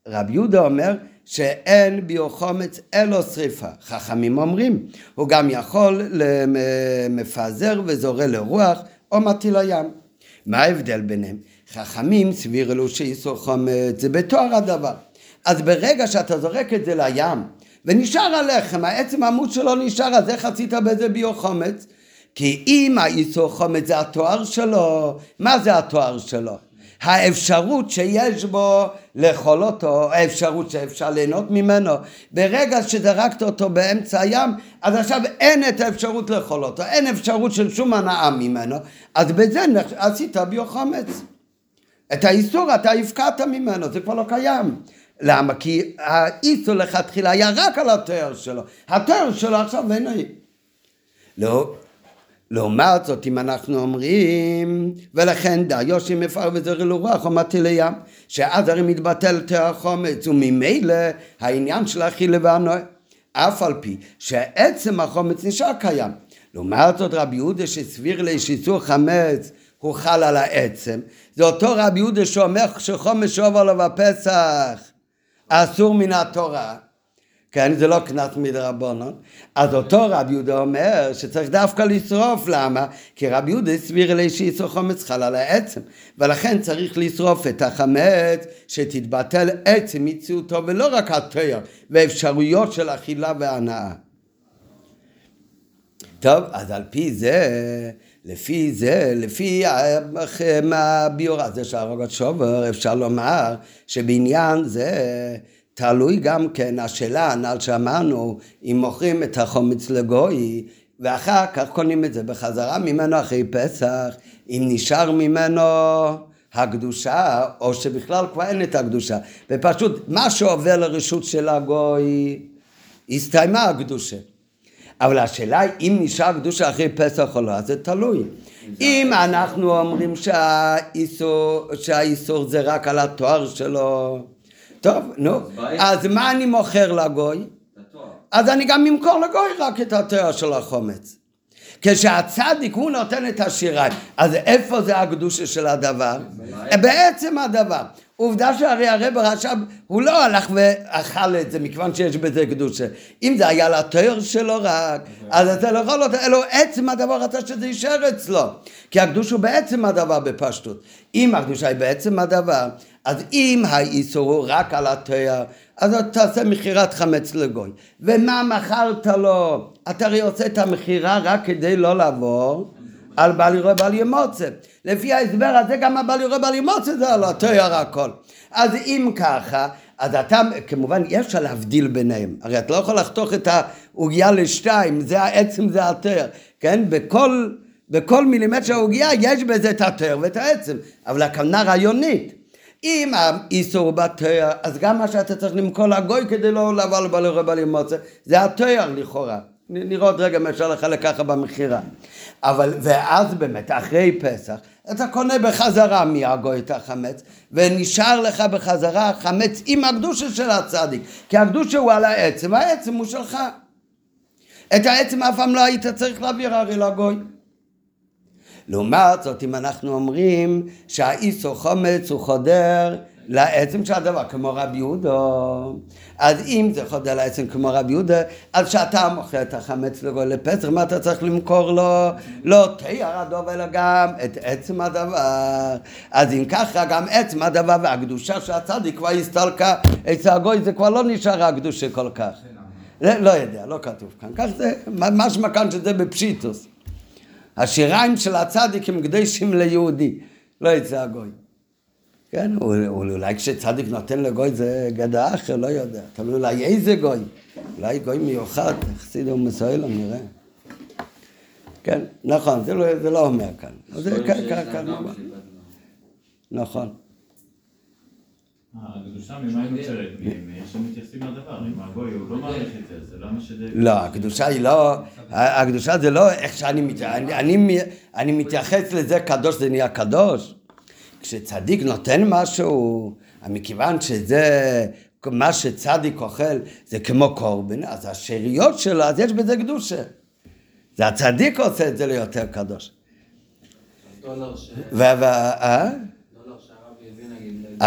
רב יהודה אומר שאין ביוחומץ אלו שריפה. חכמים אומרים, הוא גם יכול למפזר וזורה לרוח או מטיל הים. מה ההבדל ביניהם? חכמים סביר אלו שאיסור חומץ זה בתואר הדבר. אז ברגע שאתה זורק את זה לים ונשאר הלחם, העצם העמוד שלו נשאר, אז איך עשית בזה ביוחומץ? כי אם האיסור חומץ זה התואר שלו, מה זה התואר שלו? האפשרות שיש בו לאכול אותו, האפשרות שאפשר ליהנות ממנו, ברגע שזרקת אותו באמצע הים, אז עכשיו אין את האפשרות לאכול אותו, אין אפשרות של שום הנאה ממנו, אז בזה עשית ביוחמץ. את האיסור אתה הפקעת ממנו, זה כבר לא קיים. למה? כי האיסור לכתחילה היה רק על התואר שלו. התואר שלו עכשיו אין... לא, לעומת זאת אם אנחנו אומרים ולכן דיושי מפר וזרע לרוח או מטיל לים שאז הרי מתבטל תא החומץ וממילא העניין של אכילה והנועה אף על פי שעצם החומץ נשאר קיים. לעומת זאת רבי יהודה שסביר לשיסור חמץ הוא חל על העצם. זה אותו רבי יהודה שאומר שחומץ שעובר לו בפסח אסור מן התורה כן, זה לא קנס מדרבנון. אז אותו רבי יהודה אומר שצריך דווקא לשרוף, למה? כי רבי יהודה הסביר לי שאיסור חומץ חל על העצם, ולכן צריך לשרוף את החמץ שתתבטל עצם מציאותו ולא רק התואר ואפשרויות של אכילה והנאה. טוב, אז על פי זה, לפי זה, לפי הביור הזה של הרוגת שובר, אפשר לומר שבעניין זה תלוי גם כן השאלה הנ"ל שאמרנו, אם מוכרים את החומץ לגוי ואחר כך קונים את זה בחזרה ממנו אחרי פסח, אם נשאר ממנו הקדושה, או שבכלל כבר אין את הקדושה, ופשוט מה שעובר לרשות של הגוי, הסתיימה הקדושה. אבל השאלה היא אם נשאר קדושה אחרי פסח או לא, אז זה תלוי. אם אנחנו אומרים שהאיסור, שהאיסור זה רק על התואר שלו, טוב, נו, אז מה אני מוכר לגוי? אז אני גם אמכור לגוי רק את התואר של החומץ. כשהצדיק הוא נותן את השיריים, אז איפה זה הקדושה של הדבר? בעצם הדבר. עובדה שהרי הרב הרש"ב הוא לא הלך ואכל את זה מכיוון שיש בזה קדושה. אם זה היה לתואר שלו רק, אז אתה לא יכול אלא עצם הדבר רצה שזה יישאר אצלו. כי הקדוש הוא בעצם הדבר בפשטות. אם הקדושה היא בעצם הדבר, אז אם האיסור הוא רק על התואר, אז אתה תעשה מכירת חמץ לגוי. ומה מכרת לו? אתה הרי עושה את המכירה רק כדי לא לעבור על בל יראה בל ימוצא. לפי ההסבר הזה גם הבל יראה בל ימוצא זה על התואר הכל. אז אם ככה, אז אתה, כמובן, אי אפשר להבדיל ביניהם. הרי אתה לא יכול לחתוך את העוגיה לשתיים, זה העצם, זה התואר. כן? בכל, בכל מילימטר של העוגיה יש בזה את התואר ואת העצם. אבל הכוונה רעיונית. אם האיסור הוא בתואר, אז גם מה שאתה צריך למכור לגוי כדי לא לבוא לבעל רבל מוצא, זה התואר לכאורה. נראה עוד רגע אם אפשר לחלק ככה במכירה. אבל, ואז באמת, אחרי פסח, אתה קונה בחזרה מהגוי את החמץ, ונשאר לך בחזרה החמץ עם הקדושה של הצדיק, כי הקדושה הוא על העצם, העצם הוא שלך. את העצם אף פעם לא היית צריך להעביר הרי לגוי. לעומת זאת, אם אנחנו אומרים שהאיסו חומץ הוא חודר לעצם של הדבר, כמו רבי יהודה. אז אם זה חודר לעצם כמו רבי יהודה, אז כשאתה מוכר את החמץ לגוי לפסח, מה אתה צריך למכור לו? לא תייר הדוב, אלא גם את עצם הדבר. אז אם ככה, גם עצם הדבר והקדושה של הצדיק כבר הסתלקה אצל הגוי, זה כבר לא נשאר הקדושה כל כך. לא יודע, לא כתוב כאן. כך זה, משמע כאן שזה בפשיטוס. השיריים של הצדיק הם קדושים ליהודי, לא יצא הגוי. כן, אולי כשצדיק נותן לגוי זה גדע אחר, לא יודע. תלוי אולי איזה גוי. אולי גוי מיוחד, חסיד ומסוילם, נראה. כן, נכון, זה לא, זה לא אומר כאן. זה כאן, נכון. הקדושה ממה היא נוצרת? שמתייחסים לדבר, אם הגוי הוא לא מעריך את זה, זה למה שזה... לא, הקדושה היא לא, הקדושה זה לא איך שאני, אני מתייחס לזה קדוש זה נהיה קדוש. כשצדיק נותן משהו, מכיוון שזה מה שצדיק אוכל זה כמו קורבן, אז השאריות שלו, אז יש בזה קדושה. זה הצדיק עושה את זה ליותר קדוש. דולר ש... אה?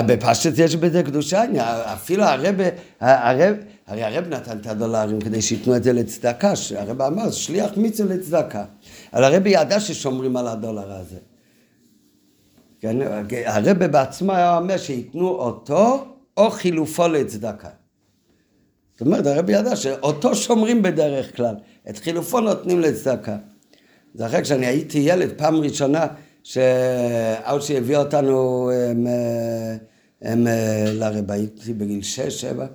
בפשט יש בזה קדושה, אפילו הרב, הרב, הרי הרב נתן את הדולרים כדי שייתנו את זה לצדקה, הרב אמר, שליח מצווה לצדקה. אבל הרב ידע ששומרים על הדולר הזה. כן, הרב בעצמו היה אומר שייתנו אותו או חילופו לצדקה. זאת אומרת, הרב ידע שאותו שומרים בדרך כלל, את חילופו נותנים לצדקה. זה אחרי כשאני הייתי ילד, פעם ראשונה שאושי הביא אותנו הם, הם, לרב, הייתי בגיל שש, שבע,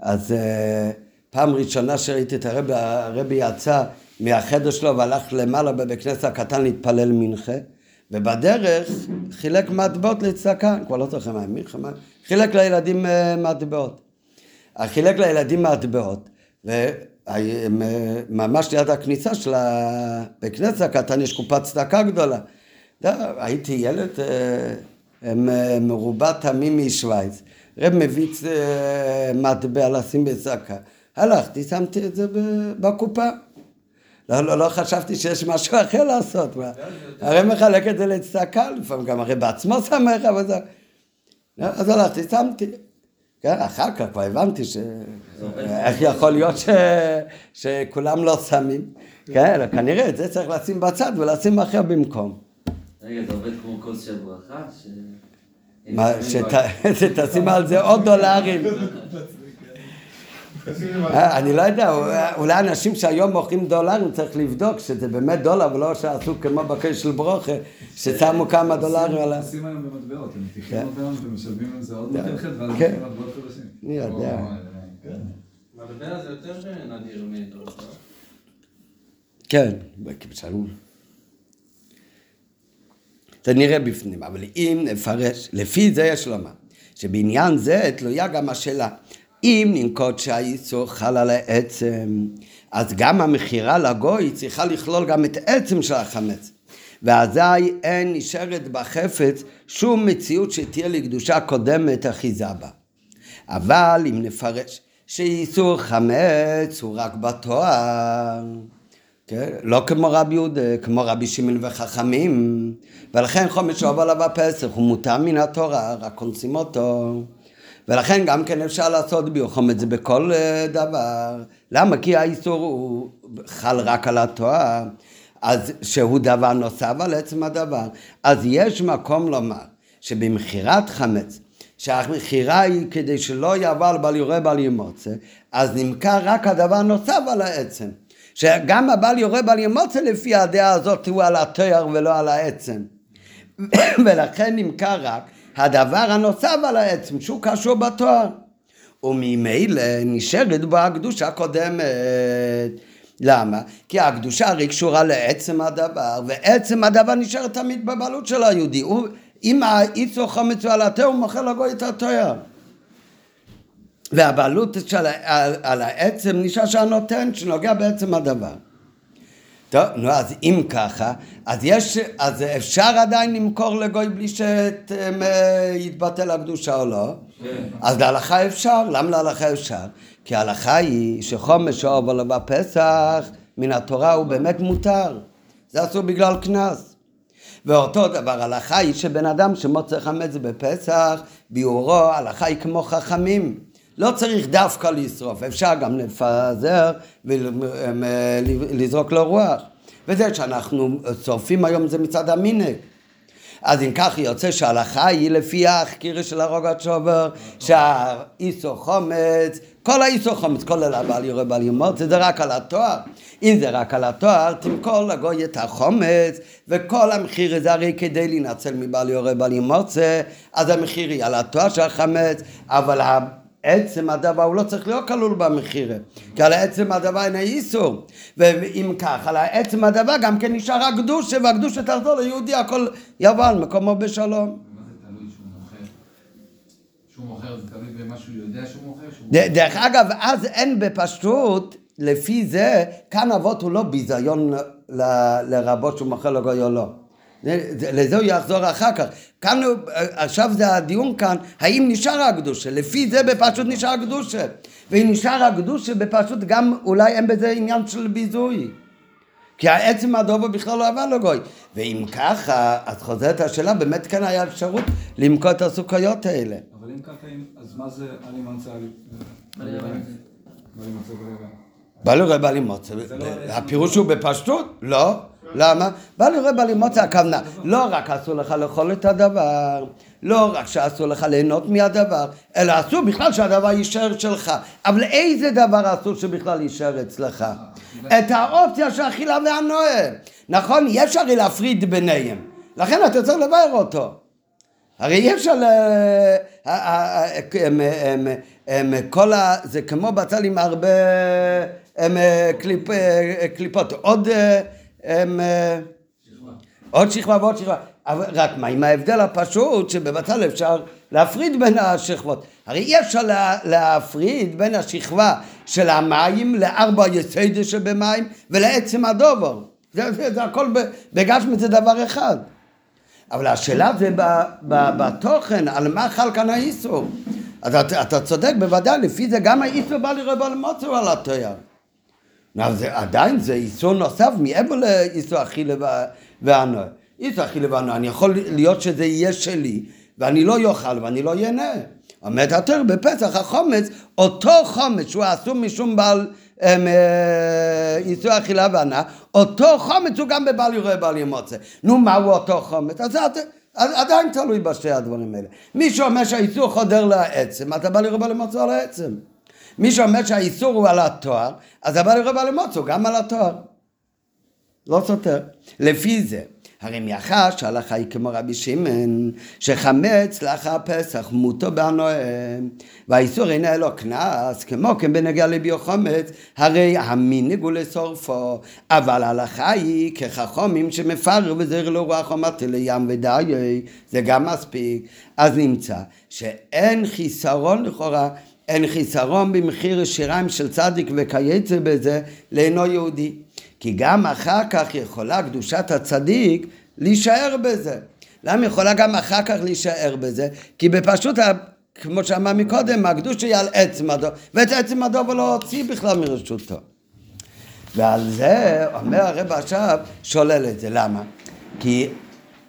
אז אה, פעם ראשונה שראיתי את הרבי, הרבי יצא מהחדר שלו והלך למעלה בבית כנסת הקטן להתפלל מנחה, ובדרך חילק מטבעות לצדקה, כבר לא זוכר מה, מלחמה, חילק לילדים אה, מטבעות. חילק לילדים מטבעות, וממש ליד הכניסה של הבית כנסת הקטן יש קופת צדקה גדולה. הייתי ילד אה, מרובע תמים משוויץ. רב מביא אה, מטבע לשים בזקה. הלכתי, שמתי את זה בקופה. לא, לא, לא חשבתי שיש משהו אחר לעשות. הרי מחלק את זה לצדקה, לפעמים גם הרי בעצמו שם לך בזה. אז הלכתי, שמתי. כן, אחר כך כבר הבנתי ש... איך יכול להיות ש... שכולם לא שמים. כן, כנראה את זה צריך לשים בצד ולשים אחר במקום. רגע, זה עובד כמו כוס של ברכה? מה, שתשים על זה עוד דולרים. אה, אני לא יודע, אולי אנשים שהיום מוכרים דולרים צריך לבדוק שזה באמת דולר ולא שעשו כמו בקש של ברוכה ששמו כמה דולרים על ה... עושים היום במטבעות, הם מתיקים כן. אותם ומשלבים על זה עוד מתכת ואז כן. מטבעות חדשים. אני יודע. מטבע זה יותר נדיר מדולר. כן, בסדר. זה נראה בפנים, אבל אם נפרש, לפי זה יש לומר, שבעניין זה תלויה גם השאלה, אם ננקוט שהאיסור חל על העצם, אז גם המכירה לגוי צריכה לכלול גם את עצם של החמץ. ואזי אין נשארת בחפץ שום מציאות שתהיה לקדושה קודמת אחיזה בה. אבל אם נפרש שאיסור חמץ הוא רק בתואר, כן? לא כמו רבי יהודה, כמו רבי שמעון וחכמים, ולכן חומש אוהב עליו הפסח הוא מותר מן התורה, רק קונסים אותו. ולכן גם כן אפשר לעשות ביוחום את זה בכל אה, דבר. למה? כי האיסור הוא חל רק על התואר, אז שהוא דבר נוסף על עצם הדבר. אז יש מקום לומר שבמכירת חמץ, שהמכירה היא כדי שלא יעבור בל יורה בל ימוצא, אז נמכר רק הדבר נוסף על העצם. שגם הבל יורה בל ימוצא לפי הדעה הזאת הוא על התואר ולא על העצם. ולכן נמכר רק הדבר הנוסף על העצם שהוא קשור בתואר. וממילא נשארת בו הקדושה הקודמת. למה? כי הקדושה הרי קשורה לעצם הדבר, ועצם הדבר נשאר תמיד בבעלות של היהודי. הוא, אם הוא על התואר, הוא מוכר לגוי את התואר. והבעלות של, על, על העצם נשאר שהנותן שנוגע בעצם הדבר. טוב, נו, אז אם ככה, אז יש, אז אפשר עדיין למכור לגוי בלי שיתבטל הקדושה או לא? כן. אז להלכה אפשר, למה להלכה אפשר? כי ההלכה היא שחומש או אבל בפסח מן התורה הוא באמת מותר. זה אסור בגלל קנס. ואותו דבר הלכה היא שבן אדם שמוצא חמץ בפסח, ביאורו, הלכה היא כמו חכמים. לא צריך דווקא לשרוף, אפשר גם לפזר ולזרוק לו רוח. וזה שאנחנו שורפים היום זה מצד המינק. אז אם כך יוצא שההלכה היא לפי החקירה של הרוגת שובר, שהאיסו חומץ, כל האיסו חומץ, כולל הבעל יורה בעל ימות, זה רק על התואר. אם זה רק על התואר, תמכור לגוי את החומץ, וכל המחיר הזה הרי כדי להינצל מבעל יורה בעל ימות, אז המחיר היא על התואר של החמץ, אבל עצם הדבר הוא לא צריך להיות כלול במחיר, כי על עצם הדבר אין איסור. ואם כך, על עצם הדבר גם כן נשאר הקדושה, והקדושה תחזור ליהודי, הכל יבוא על מקומו בשלום. מה זה תלוי שהוא מוכר? שהוא מוכר זה תלוי במה שהוא יודע שהוא מוכר? דרך אגב, אז אין בפשטות, לפי זה, כאן אבות הוא לא ביזיון לרבות שהוא מוכר לגוי או לא. לזה הוא יחזור אחר כך. כאן, עכשיו זה הדיון כאן, האם נשאר הקדושה? לפי זה בפשוט נשאר הקדושה. ואם נשאר הקדושה בפשוט גם אולי אין בזה עניין של ביזוי. כי העצם הדובר בכלל לא עבר לגוי. ואם ככה, אז חוזרת השאלה, באמת כן היה אפשרות למכור את הסוכריות האלה. אבל אם ככה, אז מה זה אני מצא? בא לראה בעלי מוצא. הפירוש הוא בפשטות? לא. למה? בא לראה בעלי מוצא הכוונה. לא רק אסור לך לאכול את הדבר, לא רק שאסור לך ליהנות מהדבר, אלא אסור בכלל שהדבר יישאר שלך. אבל איזה דבר אסור שבכלל יישאר אצלך? את האופציה של אכילה והנועה. נכון? אי אפשר להפריד ביניהם. לכן אתה צריך לבאר אותו. הרי אי אפשר ל... כל ה... זה כמו בצל עם הרבה קליפ... קליפות. עוד... עוד שכבה ועוד שכבה. רק מה, עם ההבדל הפשוט שבבצל אפשר להפריד בין השכבות. הרי אי אפשר לה, להפריד בין השכבה של המים לארבע יסיידה שבמים ולעצם הדובר. זה, זה, זה הכל בגשמי זה דבר אחד. אבל השאלה זה ב, ב, בתוכן, על מה חל כאן האיסור. אז אתה, אתה צודק בוודאי, לפי זה גם האיסור בא לראות על מוצר על התייר. זה, עדיין זה איסור נוסף מעבר לאיסור אכילה והנוע. איסור אכילה והנוע, אני יכול להיות שזה יהיה שלי, ואני לא יאכל ואני לא ייהנה. עומד יותר בפסח החומץ, אותו חומץ שהוא אסור משום בעל אמ, אה, איסור אכילה והנאה, אותו חומץ הוא גם בבל יראה בל ימוצא. נו, מהו אותו חומץ? אז עדיין תלוי בשתי הדברים האלה. מי שאומר שהאיסור חודר לעצם, אתה בא לראות בל ימוצא על העצם. מי שאומר שהאיסור הוא על התואר, אז הבא לרוב על המוצו גם על התואר. לא סותר. לפי זה, הרי מאחר שהלכה היא כמו רבי שמעון, שחמץ לאחר פסח מותו בהנואם, והאיסור אינה לו קנס, כמו כן בנגיע לביו חומץ, הרי המינג הוא לשורפו, אבל ההלכה היא כחכומים שמפר וזר לו רוח ומטה לים ודיי, זה גם מספיק. אז נמצא שאין חיסרון לכאורה אין חיסרון במחיר שיריים של צדיק וכייצא בזה לאינו יהודי. כי גם אחר כך יכולה קדושת הצדיק להישאר בזה. למה יכולה גם אחר כך להישאר בזה? כי בפשוט, כמו שאמר מקודם, הקדושה היא על עצם הדוב, ואת עצם הדוב הוא לא הוציא בכלל מרשותו. ועל זה אומר הרב עכשיו, שולל את זה. למה? כי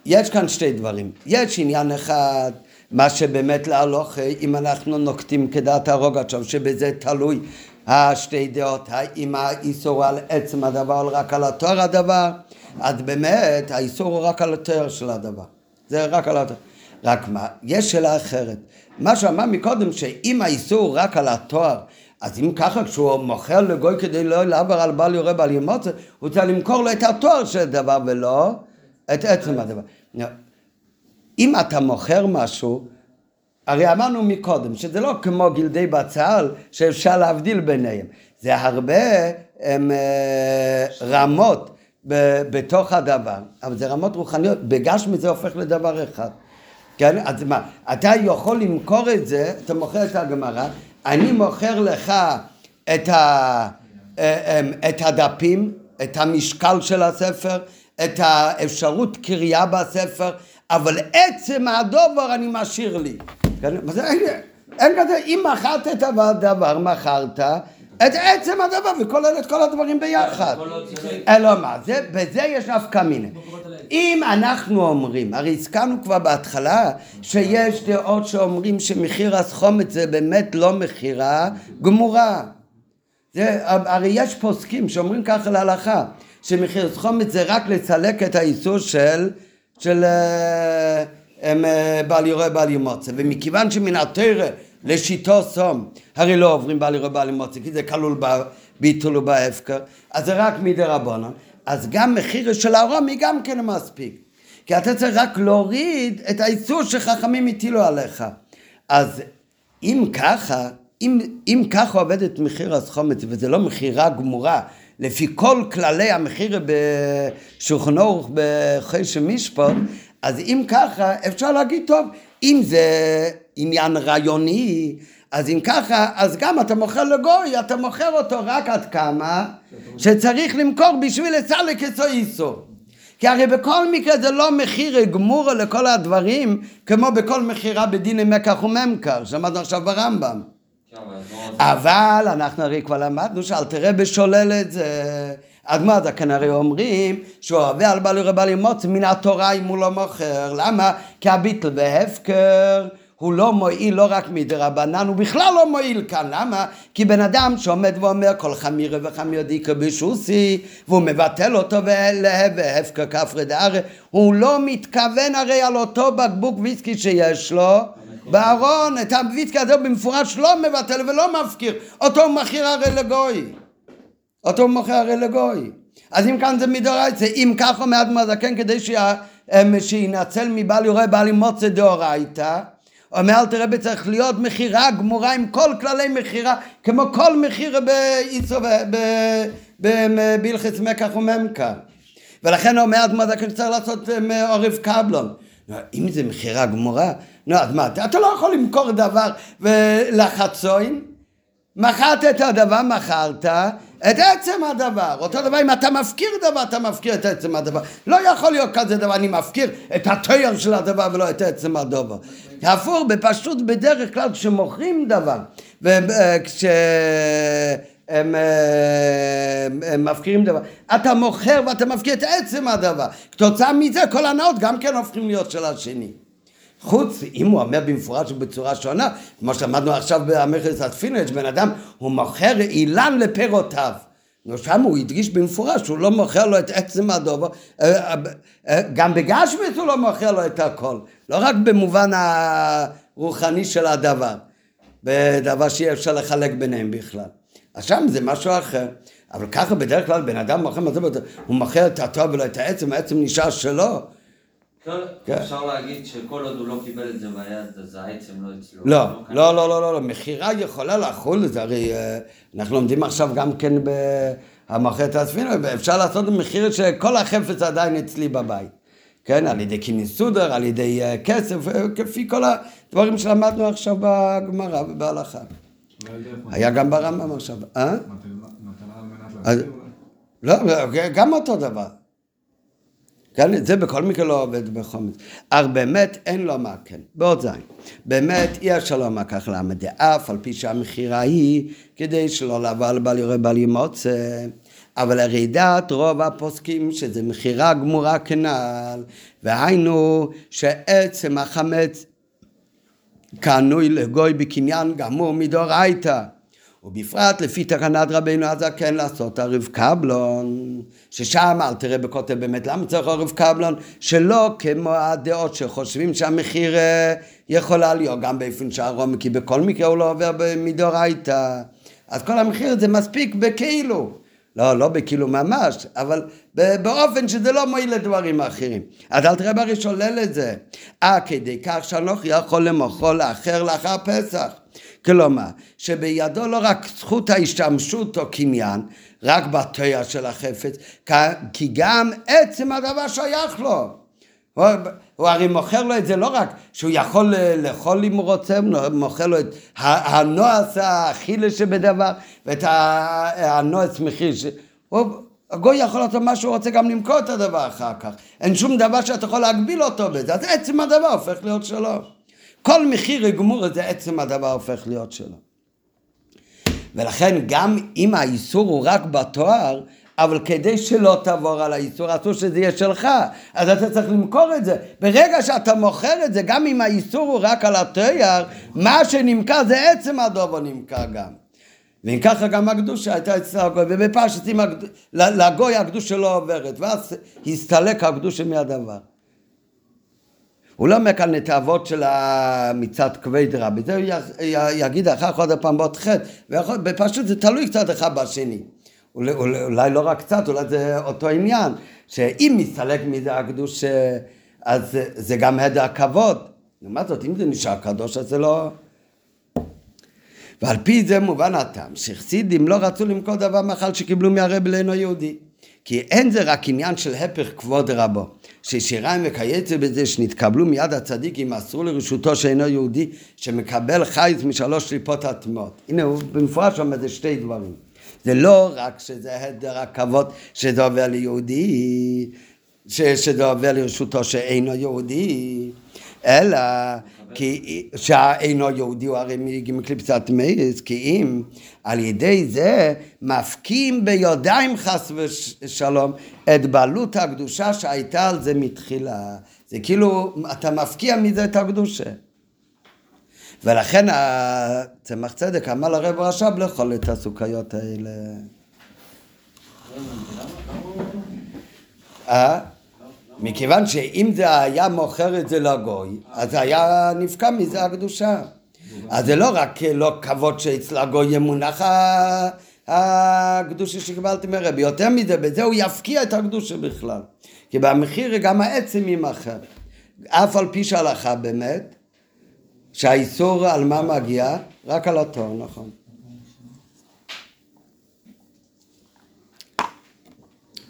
יש כאן שתי דברים. יש עניין אחד מה שבאמת להלוך, אם אנחנו נוקטים כדעת הרוג עכשיו, שבזה תלוי השתי דעות, האם האיסור על עצם הדבר או רק על התואר הדבר, אז באמת האיסור הוא רק על התואר של הדבר. זה רק על התואר. רק מה, יש שאלה אחרת. מה שאמר מקודם, שאם האיסור רק על התואר, אז אם ככה כשהוא מוכר לגוי כדי לא לעבר על בעל יורה בעל ימוצא, הוא צריך למכור לו את התואר של הדבר ולא את עצם הדבר. אם אתה מוכר משהו, הרי אמרנו מקודם שזה לא כמו גלדי בצל שאפשר להבדיל ביניהם, זה הרבה הם, אה, רמות בתוך הדבר, אבל זה רמות רוחניות, בגשמי זה הופך לדבר אחד. כן, אז מה, אתה יכול למכור את זה, אתה מוכר את הגמרא, אני מוכר לך את, ה, אה, אמ, את הדפים, את המשקל של הספר, את האפשרות קריאה בספר, אבל עצם הדובר אני משאיר לי. כן, אין, כזה, אם מכרת את הדבר, מכרת את עצם הדבר וכולל את כל הדברים ביחד. אלא מה, זה, בזה יש נפקא מינה. אם אנחנו אומרים, הרי הזכרנו כבר בהתחלה שיש דעות שאומרים שמחיר הסחומת זה באמת לא מכירה גמורה. זה, הרי יש פוסקים שאומרים ככה להלכה, שמחיר סחומת זה רק לסלק את האיסור של, של אה, אה, בעל יורה בעל ימוצא, ומכיוון שמן התרא לשיטו סום, הרי לא עוברים בעל יורה בעל ימוצא, כי זה כלול בביטול ובהפקר, אז זה רק מדי רבונן, אז גם מחיר של הרומי גם כן מספיק, כי אתה צריך רק להוריד את האיסור שחכמים הטילו עליך. אז אם ככה, אם, אם ככה עובדת מחיר הסחומת וזה לא מכירה גמורה לפי כל כללי המחיר בשולחן אורך בחשם משפט, אז אם ככה אפשר להגיד טוב, אם זה עניין רעיוני, אז אם ככה, אז גם אתה מוכר לגוי, אתה מוכר אותו רק עד כמה שצריך למכור בשביל לסלק את איסור. כי הרי בכל מקרה זה לא מחיר גמור לכל הדברים, כמו בכל מכירה בדיני מקח וממכר, שמענו עכשיו ברמב"ם. אבל אנחנו הרי כבר למדנו שאל תראה בשולל את זה. אז מה זה כנראה אומרים שהוא אוהב על בעלי רבל ימוץ מן התורה אם הוא לא מוכר. למה? כי הביטל בהפקר הוא לא מועיל לא רק מדרבנן, הוא בכלל לא מועיל כאן. למה? כי בן אדם שעומד ואומר כל חמירה וחמיר דיקה בשוסי והוא מבטל אותו והפקר כפרי דארי הוא לא מתכוון הרי על אותו בקבוק ויסקי שיש לו בארון, את הזה הוא במפורש לא מבטל ולא מפקיר, אותו הוא מכיר הרי לגוי. אותו הוא מוכר הרי לגוי. אז אם כאן זה מדאורייתא, אם כך אומר אדמו"ר הזקן כדי אמ, שינצל מבעל יורה בעל מוצא דאורייתא, אומר אל תראה צריך להיות מכירה גמורה עם כל כללי מכירה, כמו כל מכירה באיסו בהלכס מקח וממכר. ולכן אומר אדמו"ר הזקן שצריך לעשות אמ, עורף קבלון. נו, אם זה מכירה גמורה, נו אז מה, אתה לא יכול למכור דבר לחצוין? מכרת את הדבר, מכרת את עצם הדבר. אותו דבר, אם אתה מפקיר דבר, אתה מפקיר את עצם הדבר. לא יכול להיות כזה דבר, אני מפקיר את התואר של הדבר ולא את עצם הדבר. הפוך, בפשוט, בדרך כלל, כשמוכרים דבר, וכש... הם, הם, הם מפקירים דבר. אתה מוכר ואתה מפקיר את עצם הדבר. כתוצאה מזה כל הנאות גם כן הופכים להיות של השני. חוץ, אם הוא אומר במפורש ובצורה שונה, כמו שלמדנו עכשיו במכס התפילין, שבן אדם, הוא מוכר אילן לפירותיו. שם הוא הדגיש במפורש, הוא לא מוכר לו את עצם הדובר, אה, אה, גם בגשמיס הוא לא מוכר לו את הכל, לא רק במובן הרוחני של הדבר, בדבר שאי אפשר לחלק ביניהם בכלל. אז שם זה משהו אחר. אבל ככה בדרך כלל בן אדם מוכר, הוא מוכר את הטוב ולא את העצם, העצם נשאר שלו. לא, כן. אפשר להגיד שכל עוד הוא לא קיבל את זה ביד, אז העצם לא אצלו. לא, לא, לא, לא, לא, לא, מכירה יכולה לחול, זה הרי, אה, אנחנו לומדים עכשיו גם כן במוכר את הספינה, אפשר לעשות מחיר שכל החפץ עדיין אצלי בבית. כן, על ידי כינוס סודר, על ידי אה, כסף, אה, כפי כל הדברים שלמדנו עכשיו בגמרא ובהלכה. לא היה גם ברמב"ם עכשיו, אה? אולי. לא, גם אותו דבר. זה בכל מקרה לא עובד בחומץ. אך באמת אין לו מה כן. בעוד זין. באמת אי אפשר לומר כך למה דאף על פי שהמכירה היא כדי שלא לבוא על בל יורה בל ימוצא. אבל הרי דעת רוב הפוסקים שזה מכירה גמורה כנ"ל. והיינו שעצם החמץ קנוי לגוי בקניין גמור מדאורייתא. ובפרט לפי תקנת רבינו הזקן לעשות ערב קבלון, ששם אל תראה בכותב באמת למה צריך ערב קבלון, שלא כמו הדעות שחושבים שהמחיר אה, יכולה להיות גם באופן שהרום, כי בכל מקרה הוא לא עובר מדאורייתא. אז כל המחיר זה מספיק בכאילו. לא, לא בכאילו ממש, אבל באופן שזה לא מועיל לדברים אחרים. אז אל תראה ברי שולל את זה. אה, כדי כך שאנוכי יכול למוכרו לאחר לאחר פסח. כלומר, שבידו לא רק זכות ההשתמשות או קניין, רק בתויה של החפץ, כי גם עצם הדבר שייך לו. הוא, הוא הרי מוכר לו את זה לא רק שהוא יכול לאכול אם הוא רוצה, הוא מוכר לו את הנועס האכילה שבדבר ואת הנועס מחיר. ש... הוא, הגוי יכול לעשות מה שהוא רוצה גם למכור את הדבר אחר כך. אין שום דבר שאתה יכול להגביל אותו בזה, אז עצם הדבר הופך להיות שלו. כל מחיר גמור הזה עצם הדבר הופך להיות שלו. ולכן גם אם האיסור הוא רק בתואר, אבל כדי שלא תעבור על האיסור, אסור שזה יהיה שלך, אז אתה צריך למכור את זה. ברגע שאתה מוכר את זה, גם אם האיסור הוא רק על התואר, מה שנמכר זה עצם הדובר נמכר גם. ואם ככה גם הקדושה הייתה אצל הגוי, ובפשט אם הגד... לגוי הקדושה לא עוברת, ואז הסתלק הקדושה מהדבר. הוא לא אומר כאן את האבות של מצד כבד רבי, זה הוא יגיד אחר כך עוד פעם בעוד חטא, ופשוט זה תלוי קצת אחד בשני. אולי, אולי, אולי לא רק קצת, אולי זה אותו עניין, שאם מסתלק מזה הקדוש, אז זה, גם הדר הכבוד. לעומת זאת, אם זה נשאר קדוש, אז זה לא... ועל פי זה מובן הטעם, שחסידים לא רצו למכור דבר מאכל שקיבלו מהרבי לאינו יהודי. כי אין זה רק עניין של הפך כבוד רבו, ששיריים וכייצא בזה שנתקבלו מיד הצדיק ימסרו לרשותו שאינו יהודי, שמקבל חייץ משלוש שליפות הטמעות. הנה הוא במפורש אומר זה שתי דברים. זה לא רק שזה הדר הכבוד שזה עובר ליהודי, ש- שזה עובר לרשותו שאינו יהודי, אלא כי שהאינו יהודי הוא הרי מקליפסת מייס, כי אם על ידי זה מפקים בידיים חס ושלום את בעלות הקדושה שהייתה על זה מתחילה. זה כאילו, אתה מפקיע מזה את הקדושה. ולכן הצמח צדק אמר לרב רש"ב לאכול את הסוכריות האלה. אה? מכיוון שאם זה היה מוכר את זה לגוי, אז היה נפקע מזה הקדושה. אז זה לא רק לא כבוד שאצל הגוי מונח הקדושה שקיבלתי מרבי, יותר מזה, בזה הוא יפקיע את הקדושה בכלל. כי במחיר גם העצם יימכר. אף על פי שהלכה באמת, שהאיסור על מה מגיע? רק על התואר, נכון.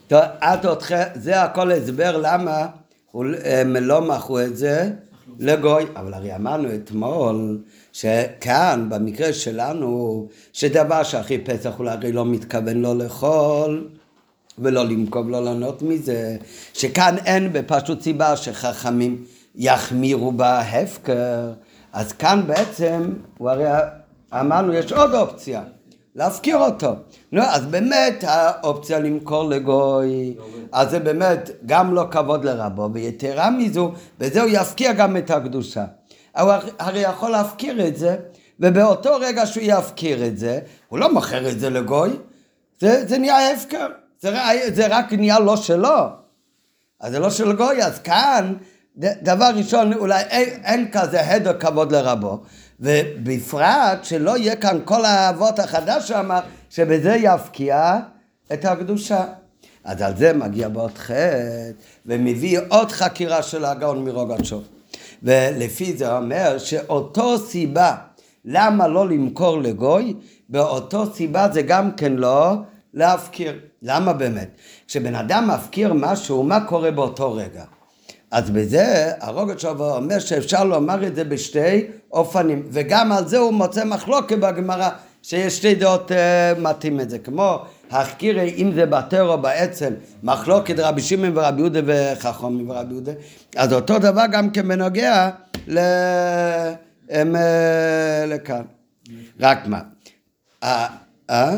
טוב, עד זה הכל הסבר למה הם לא מכרו את זה לגוי. אבל הרי אמרנו אתמול שכאן, במקרה שלנו, שדבר שאחרי פסח הוא הרי לא מתכוון לא לאכול ולא למכור ולא לענות מזה, שכאן אין בפשוט סיבה שחכמים יחמירו בהפקר, אז כאן בעצם, הוא הרי אמרנו, יש עוד אופציה. להפקיר אותו. נו, אז באמת האופציה למכור לגוי, אז זה באמת גם לא כבוד לרבו, ויתרה מזו, בזה הוא יפקיע גם את הקדושה. הוא הרי יכול להפקיר את זה, ובאותו רגע שהוא יפקיר את זה, הוא לא מוכר את זה לגוי, זה, זה נהיה הפקר, זה, זה רק נהיה לא שלו. אז זה לא של גוי, אז כאן, דבר ראשון, אולי אין, אין כזה הדר כבוד לרבו, ובפרט שלא יהיה כאן כל האבות החדש שאמר, שבזה יפקיע את הקדושה. אז על זה מגיע בעוד חטא, ומביא עוד חקירה של הגאון מרוגצ'וב. ולפי זה אומר שאותו סיבה למה לא למכור לגוי, באותו סיבה זה גם כן לא להפקיר. למה באמת? כשבן אדם מפקיר משהו, מה קורה באותו רגע? אז בזה הרוגצ'וב אומר שאפשר לומר את זה בשתי אופנים, וגם על זה הוא מוצא מחלוקת בגמרא, שיש שתי דעות uh, מתאים את זה, כמו החקירי, אם זה בתר או בעצם, מחלוקת רבי שמעון ורבי יהודה וחכמים ורבי יהודה, אז אותו דבר גם כן בנוגע ל... הם, אה, לכאן. רק מה? אה,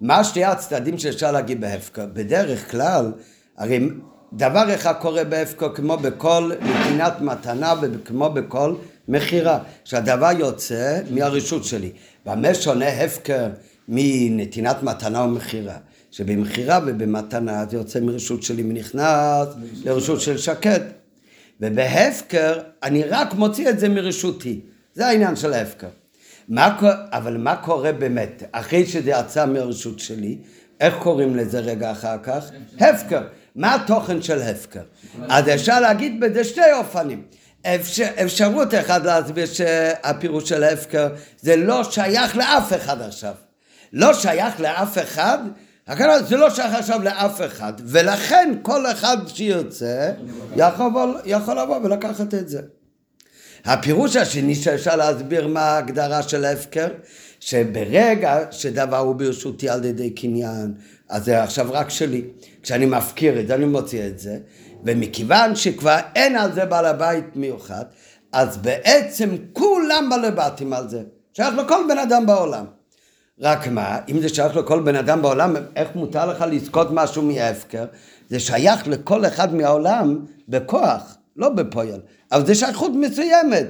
מה שתי הצדדים שאפשר להגיד בהפקר? בדרך כלל, הרי דבר אחד קורה בהפקר כמו בכל נתינת מתנה וכמו בכל מכירה, שהדבר יוצא מהרשות שלי. במה שונה הפקר מנתינת מתנה או מכירה? שבמכירה ובמתנה זה יוצא מרשות שלי ונכנס לרשות של שקד. ובהפקר אני רק מוציא את זה מרשותי. זה העניין של ההפקר. מה, אבל מה קורה באמת? אחרי שזה יצא מהרשות שלי, איך קוראים לזה רגע אחר כך? הפקר. מה התוכן של הפקר? אז אפשר להגיד בזה שתי אופנים. אפשר, אפשרות אחת להסביר שהפירוש של הפקר זה לא שייך לאף אחד עכשיו. לא שייך לאף אחד, הכוונה זה לא שייך עכשיו לאף אחד, ולכן כל אחד שירצה יכול, יכול לבוא ולקחת את זה. הפירוש השני שאפשר להסביר מה ההגדרה של ההפקר, שברגע שדבר הוא ברשותי על ידי קניין, אז זה עכשיו רק שלי. כשאני מפקיר את זה, אני מוציא את זה, ומכיוון שכבר אין על זה בעל הבית מיוחד, אז בעצם כולם בעלי בתים על זה. שייך לכל בן אדם בעולם. רק מה, אם זה שייך לכל בן אדם בעולם, איך מותר לך לזכות משהו מההפקר? זה שייך לכל אחד מהעולם בכוח, לא בפועל. אבל זה שייכות מסוימת.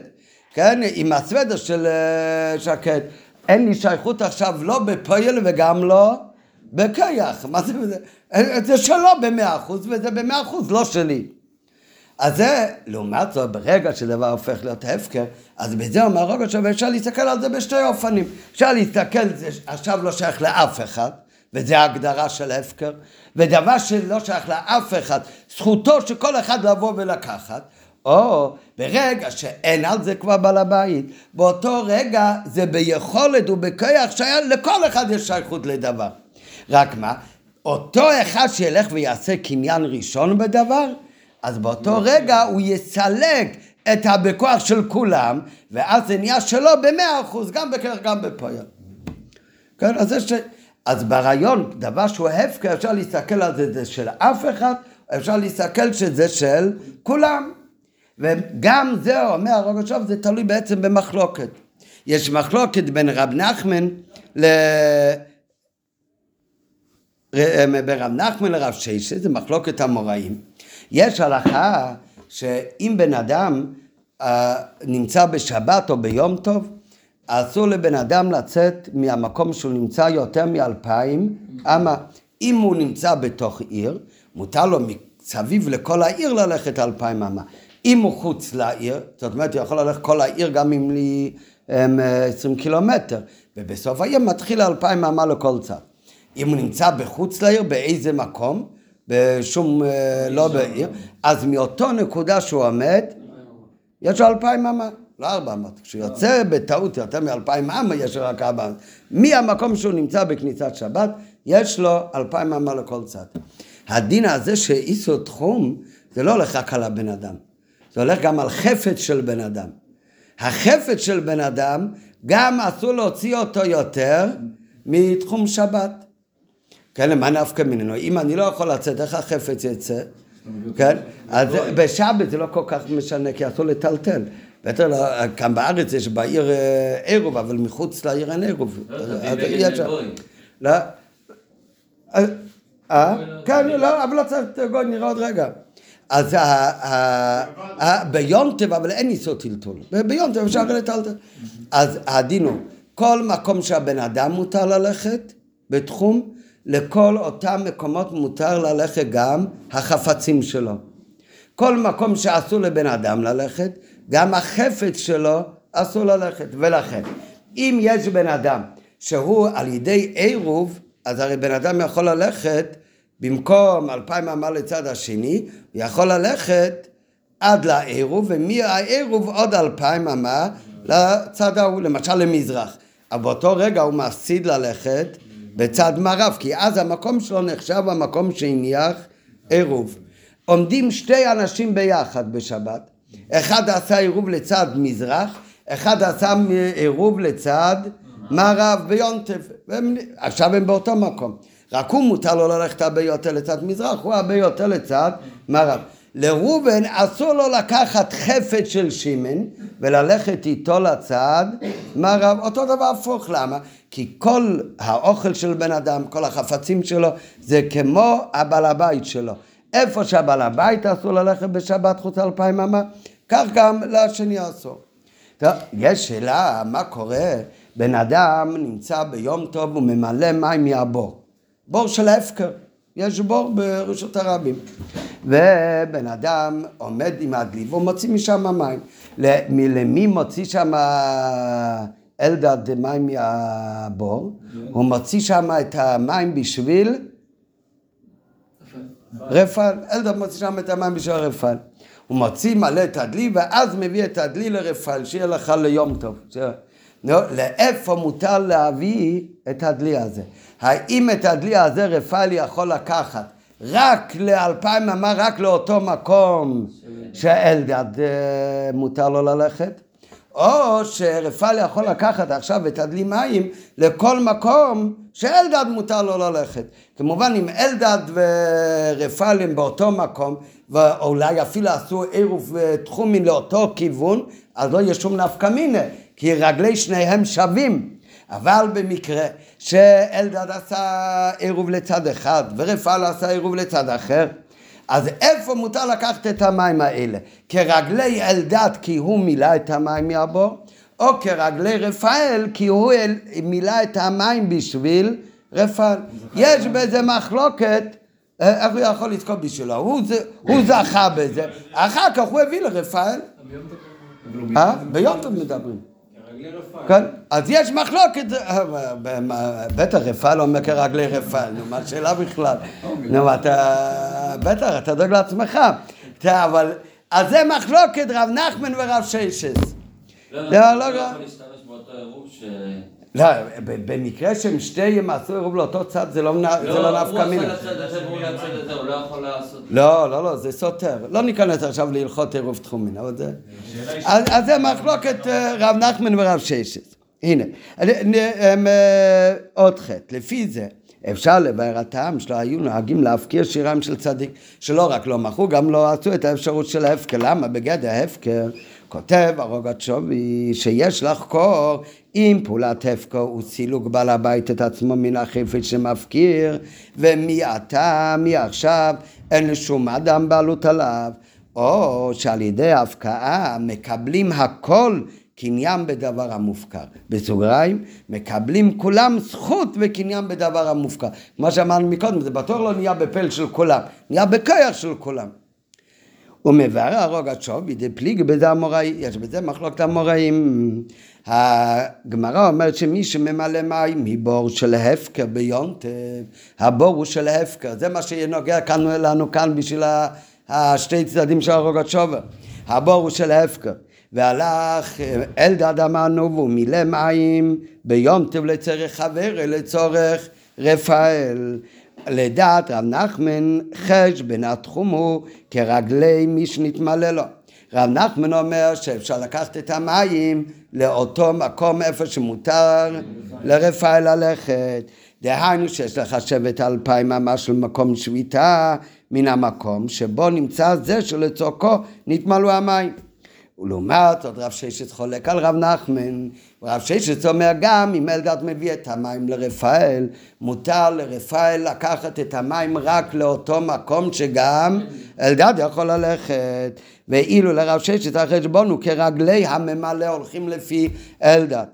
כן, עם הסוודר של אה, שקד. אין לי שייכות עכשיו לא בפועל וגם לא בכיח. מה זה? זה- זה שלו במאה אחוז וזה במאה אחוז לא שלי. אז זה, לעומת זאת, ברגע שדבר הופך להיות הפקר, אז בזה אומר רגע שווה, אפשר להסתכל על זה בשתי אופנים. אפשר להסתכל, זה עכשיו לא שייך לאף אחד, וזה ההגדרה של הפקר, ודבר שלא שייך לאף אחד, זכותו של אחד לבוא ולקחת, או ברגע שאין על זה כבר בעל הבית, באותו רגע זה ביכולת ובכוח שהיה, לכל אחד יש שייכות לדבר. רק מה, אותו אחד שילך ויעשה קניין ראשון בדבר, אז באותו רגע הוא יסלק את הבכוח של כולם, ואז זה נהיה שלו במאה אחוז, גם בכרך גם בפועל. כן, אז ש... אז ברעיון, דבר שהוא הפקר, אפשר להסתכל על זה, זה של אף אחד, אפשר להסתכל שזה של כולם. וגם זה, אומר הרב עכשיו, זה תלוי בעצם במחלוקת. יש מחלוקת בין רב נחמן ל... ברב נחמן לרב שיישה, זה מחלוקת המוראים. יש הלכה שאם בן אדם אה, נמצא בשבת או ביום טוב, אסור לבן אדם לצאת מהמקום שהוא נמצא יותר מאלפיים אמה. אם הוא נמצא בתוך עיר, מותר לו מסביב לכל העיר ללכת אלפיים אמה. אם הוא חוץ לעיר, זאת אומרת, הוא יכול ללכת כל העיר גם אם לי הם, אה, 20 קילומטר, ובסוף העיר מתחיל אלפיים אמה לכל צד. אם הוא נמצא בחוץ לעיר, באיזה מקום, בשום, אה, לא בעיר, אז מאותו נקודה שהוא עומד, יש לו אלפיים אמה, לא ארבע מאות. כשהוא יוצא בטעות יותר מאלפיים אמה, יש לו רק ארבע מאות. מהמקום שהוא נמצא בכניסת שבת, יש לו אלפיים אמה לכל צד. הדין הזה שאיסו תחום, זה לא הולך רק על הבן אדם, זה הולך גם על חפץ של בן אדם. החפץ של בן אדם, גם אסור להוציא אותו יותר מתחום שבת. כן, למה נפקא ממנו? אם אני לא יכול לצאת, איך החפץ יצא? כן? אז בשבת זה לא כל כך משנה, כי אסור לטלטל. בטח לא, כאן בארץ יש בעיר אה, עירוב, אבל מחוץ לעיר אין עירוב. לא, אז- אי אפשר. לא. אה, אה? כן, לא, אבל לא צריך את הגוי, נראה עוד רגע. אז ביום טבע, אבל אין איסור טלטול. ביום טבע אפשר לטלטל. אז הדין הוא, כל מקום שהבן אדם מותר ללכת בתחום, לכל אותם מקומות מותר ללכת גם החפצים שלו. כל מקום שאסור לבן אדם ללכת, גם החפץ שלו אסור ללכת. ולכן, אם יש בן אדם שהוא על ידי עירוב, אז הרי בן אדם יכול ללכת במקום אלפיים אמה לצד השני, הוא יכול ללכת עד לעירוב, ומהעירוב עוד אלפיים אמה לצד ההוא, למשל למזרח. אבל באותו רגע הוא מפסיד ללכת בצד מערב, כי אז המקום שלו נחשב המקום שהניח עירוב. עומדים שתי אנשים ביחד בשבת, אחד עשה עירוב לצד מזרח, אחד עשה עירוב לצד מערב ביונטף, והם- עכשיו הם באותו מקום. רק הוא מותר לו ללכת הרבה יותר לצד מזרח, הוא הרבה יותר לצד מערב. לראובן אסור לו לקחת חפץ של שמן וללכת איתו לצד מערב, אותו דבר הפוך, למה? כי כל האוכל של בן אדם, כל החפצים שלו, זה כמו הבעל הבית שלו. איפה שהבעל הבית אסור ללכת בשבת חוץ אלפיים אמה, כך גם לשני אסור. טוב, יש שאלה, מה קורה? בן אדם נמצא ביום טוב וממלא מים מהבור. בור של ההפקר. יש בור ברשות הרבים. ובן אדם עומד עם הדלי והוא מוציא משם מים. למי מוציא שם אלדד מים מהבור, הוא מוציא שם את המים בשביל רפאל, אלדד מוציא שם את המים בשביל רפאל. הוא מוציא מלא את הדלי ואז מביא את הדלי לרפאל, שיהיה לך ליום טוב. נו, לאיפה מותר להביא את הדלי הזה? האם את הדלי הזה רפאל יכול לקחת רק לאלפיים אמה, רק לאותו מקום שאלדד אה, מותר לו ללכת? או שרפאל יכול לקחת עכשיו את הדלי מים לכל מקום שאלדד מותר לו ללכת. כמובן אם אלדד ורפאל הם באותו מקום ואולי אפילו עשו עירוב תחומין לאותו כיוון אז לא יהיה שום נפקא מינה כי רגלי שניהם שווים אבל במקרה שאלדד עשה עירוב לצד אחד ורפאל עשה עירוב לצד אחר אז איפה מותר לקחת את המים האלה? כרגלי אלדד כי הוא מילא את המים מהבור, או כרגלי רפאל כי הוא אל- מילא את המים בשביל רפאל. יש בזה מחלוקת, אה, איך הוא יכול לזכות בשבילו? הוא, זה- הוא זכה בזה, אחר כך הוא הביא לרפאל. אה? ביום טוב מדברים. כן, אז יש מחלוקת, בטח רפאל אומר כרגלי רפאל, נו מה השאלה בכלל? נו אתה, בטח, אתה דואג לעצמך, אבל, אז זה מחלוקת רב נחמן ורב שיישס. לא, לא, לא, לא, לא לא. יכול להשתמש באותו עירוב ש... לא, במקרה שהם שתיהם עשו עירוב לאותו צד, זה לא לא נפקא הוא מינה. עשה לצד הזה והוא לצד הזה, הוא לא יכול לעשות... לא, לא, לא, זה סותר. לא ניכנס עכשיו להלכות עירוב תחומין, אבל זה... אז, זה מחלוקת אה, רב נחמן ורב ששת. הנה, אה, עוד חטא. לפי זה, אפשר לבאר הטעם שלא היו נוהגים להפקיר שירם של צדיק, שלא רק לא מכרו, גם לא עשו את האפשרות של ההפקר. למה? בגדר ההפקר כותב הרוגת שווי שיש לחקור אם פעולת הפקר הוא סילוק בעל הבית את עצמו מן החפץ שמפקיר ומעתה, מעכשיו, אין לשום אדם בעלות עליו או שעל ידי ההפקעה מקבלים הכל קניין בדבר המופקר. בסוגריים, מקבלים כולם זכות וקניין בדבר המופקר. כמו שאמרנו מקודם, זה בטוח לא נהיה בפל של כולם, נהיה בכוח של כולם. ומבאר הרוג השווי דפליג בזה המוראים, יש בזה מחלוקת המוראים. הגמרא אומרת שמי שממלא מים מבור של הפקר ביונטב, הבור הוא של הפקר, זה מה שנוגע כאן לנו כאן בשביל השתי צדדים של הרוג השווי. הבור הוא של הפקר. והלך אלדד אמרנו והוא מילא מים ביום טוב לצורך חבר'ה לצורך רפאל. לדעת רב נחמן חש בין התחום הוא כרגלי מי שנתמלא לו. רב נחמן אומר שאפשר לקחת את המים לאותו מקום איפה שמותר לרפאל ללכת. דהיינו שיש לך שבט אלפיים ממש למקום שביתה מן המקום שבו נמצא זה שלצורכו נתמלאו המים. ולעומת זאת רב ששת חולק על רב נחמן, רב ששת אומר גם אם אלדד מביא את המים לרפאל, מותר לרפאל לקחת את המים רק לאותו מקום שגם אלדד יכול ללכת, ואילו לרב ששת החשבון הוא כרגלי הממלא הולכים לפי אלדד.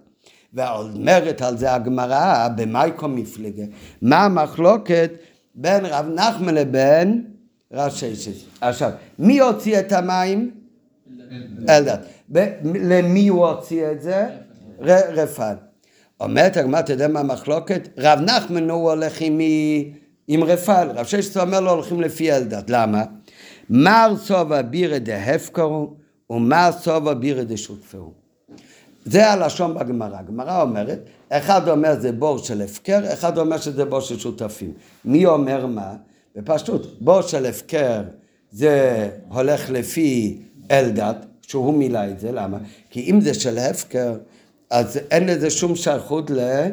ואומרת על זה הגמרא במייקו מפלגה, מה המחלוקת בין רב נחמן לבין רב ששת. עכשיו, מי הוציא את המים? אלדד. למי הוא הוציא את זה? רפאל. אומרת הגמרא, אתה יודע מה המחלוקת? רב נחמן הוא הולך עם, עם רפאל, רב ששת אומר לו הולכים לפי אלדד. למה? מר סובה בירא דהפקרו ומר סובה בירא דשותפהו. זה הלשון בגמרא. הגמרא אומרת, אחד אומר זה בור של הפקר, אחד אומר שזה בור של שותפים. מי אומר מה? בפשטות, בור של הפקר זה הולך לפי אלדד, שהוא מילא את זה, למה? כי אם זה של הפקר, אז אין לזה שום שייכות ל-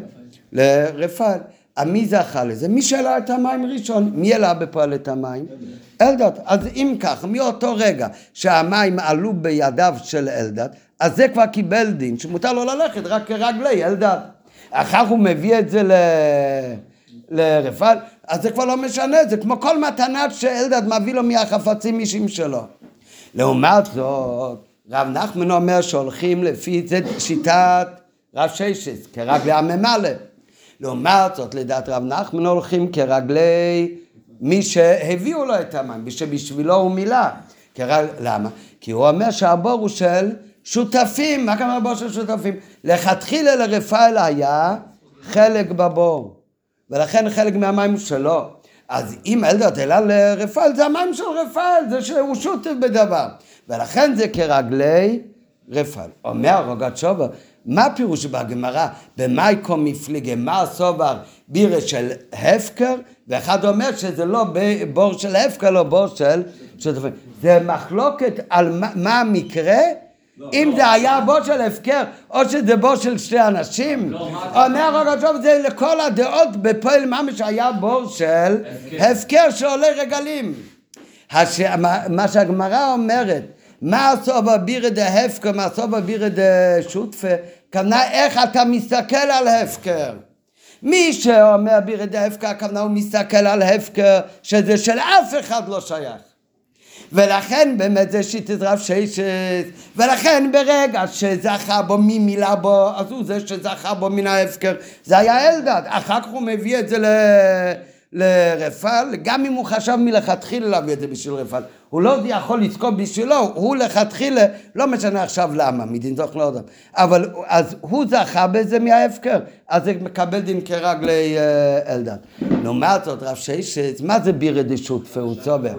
לרפאל. מי זכה לזה? מי שהעלה את המים ראשון. מי העלה בפועל את המים? אלדד. אז אם כך, מאותו רגע שהמים עלו בידיו של אלדד, אז זה כבר קיבל דין, שמותר לו ללכת רק כרגלי אלדד. אחר הוא מביא את זה ל... לרפאל, אז זה כבר לא משנה, זה כמו כל מתנה שאלדד מביא לו מהחפצים אישיים שלו. לעומת זאת, רב נחמן אומר שהולכים לפי זה שיטת רב ששת, כרגלי הממלא. לעומת זאת, לדעת רב נחמן הולכים כרגלי מי שהביאו לו את המים, מי שבשבילו הוא מילא. כרג... למה? כי הוא אומר שהבור הוא של שותפים, מה כמה בור של שותפים? לכתחילה לרפאל היה חלק בבור, ולכן חלק מהמים הוא שלו. אז אם אלדד העלה לרפאל, זה המים של רפאל, זה שהוא שותף בדבר. ולכן זה כרגלי רפאל. אומר רוגת שובר, מה פירוש בגמרא, במייקו מפליגה, מה הסובר בירה של הפקר, ואחד אומר שזה לא בור של הפקר, לא בור של שותפים. זה מחלוקת על מה המקרה, אם זה היה בור של הפקר, או שזה בור של שתי אנשים. לא, אומר רוגת שובר, זה לכל הדעות בפועל ממש היה בור של הפקר שעולה רגלים. מה, מה שהגמרא אומרת, מה הסובה בירא דהפקר, מה הסובה בירא דשותפה, כוונה איך אתה מסתכל על הפקר. מי שאומר בירא דהפקר, הכוונה הוא מסתכל על הפקר שזה של אף אחד לא שייך. ולכן באמת זה שיטת רב ששת, ולכן ברגע שזכה בו מי מילא בו, אז הוא זה שזכה בו מן ההפקר, זה היה אלדד, אחר כך הוא מביא את זה ל... לרפאל, גם אם הוא חשב מלכתחילה להביא את זה בשביל רפאל, הוא לא יכול לזכות בשבילו, הוא לכתחילה, לא משנה עכשיו למה, מדין זוך לא יודע, אבל אז הוא זכה בזה מההפקר, אז זה מקבל דין כרגלי אלדד. לעומת זאת רב ששת, מה זה בירא דשותפה הוא צובר?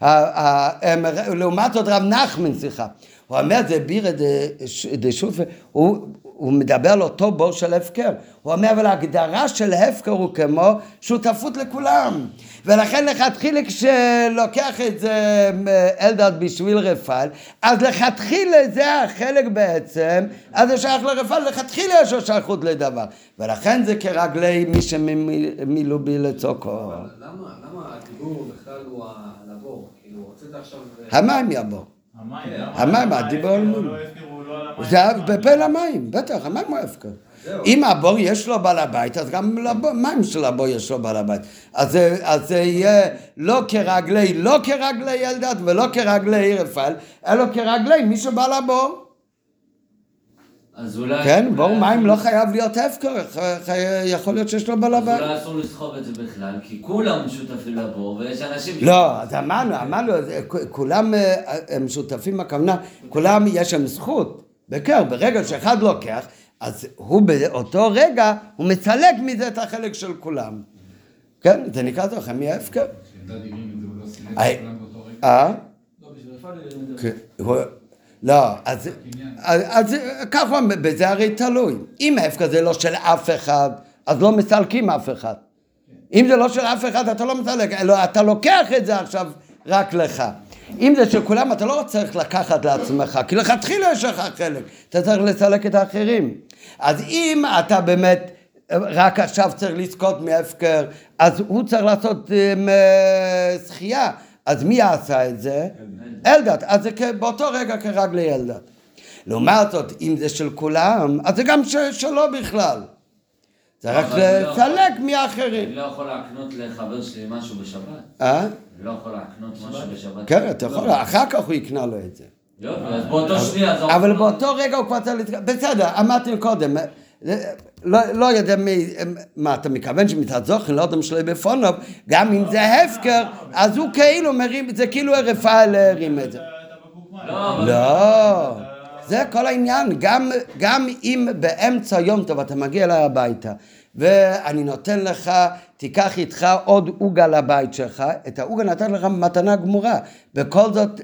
ה- ה- הם- לעומת זאת רב נחמן, סליחה, הוא אומר זה בירא דש- דשותפה, הוא הוא מדבר על אותו בור של הפקר. הוא אומר, אבל ההגדרה של הפקר הוא כמו שותפות לכולם. ולכן לכתחילה כשלוקח את זה אה, אלדד בשביל רפאל, אז לכתחילה זה החלק בעצם, אז זה שייך לרפאל, לכתחילה יש לו שייכות לדבר. ולכן זה כרגלי מי שמילאו בי לצוקו. למה, למה הדיבור בכלל הוא על הבור? כאילו, הוצאת עכשיו... אה, המים יבוא. המים, הדיבור ההפקר על מים. לא לא. זה בפה למים, בטח, המים הוא הפקר. אם הבור יש לו בעל הבית, אז גם למים של הבור יש לו בעל הבית. אז זה, אז זה יהיה לא כרגלי, לא כרגלי אלדד ולא כרגלי רפאל, אלא כרגלי מי שבא לבור. אז אולי... כן, בור מים לא חייב להיות הפקר, יכול להיות שיש לו בעל אז. אולי אסור לסחוב את זה בכלל, כי כולם שותפים לבור, ויש אנשים... לא, אז אמרנו, אמרנו, כ- כולם אה, הם שותפים הכוונה, כולם יש להם זכות. בכר, ברגע שאחד לוקח, אז הוא באותו רגע, הוא מצלק מזה את החלק של כולם. כן, זה נקרא זוכר מההפקר. שאלדד הרים את זה, הוא לא סילק היי. את כולם באותו רגע. אה? לא. כן, אז, אז, אז ככה, בזה הרי תלוי. אם ההפקר זה לא של אף אחד, אז לא מסלקים אף אחד. אם זה לא של אף אחד, אתה לא מסלק, אלא אתה לוקח את זה עכשיו רק לך. אם זה של כולם, אתה לא צריך לקחת לעצמך, כי לכתחילה יש לך חלק, אתה צריך לסלק את האחרים. אז אם אתה באמת רק עכשיו צריך לזכות מהפקר, אז הוא צריך לעשות זכייה. אז מי עשה את זה? אלדד. אז זה באותו רגע כרגלי אלדד. לעומת זאת, אם זה של כולם, אז זה גם ש- שלו בכלל. זה רק לא לסלק מהאחרים. אני לא יכול להקנות לחבר שלי משהו בשבת. אה? אני לא יכול להקנות משהו בשבת. כן, אתה יכול, אחר כך הוא יקנה לו את זה. יופי, אז באותו שנייה... אבל באותו רגע הוא כבר צריך בסדר, אמרתי קודם, לא, לא יודע מי, מה אתה מכוון שמצד זוכן, לא יודע שלא יהיה בפונוב, גם אם זה הפקר, אז הוא כאילו מרים, זה כאילו רפאל הרים את זה. לא. לא, זה כל העניין, גם, גם אם באמצע יום טוב אתה מגיע אליי הביתה ואני נותן לך, תיקח איתך עוד עוגה לבית שלך, את העוגה נתן לך מתנה גמורה, בכל זאת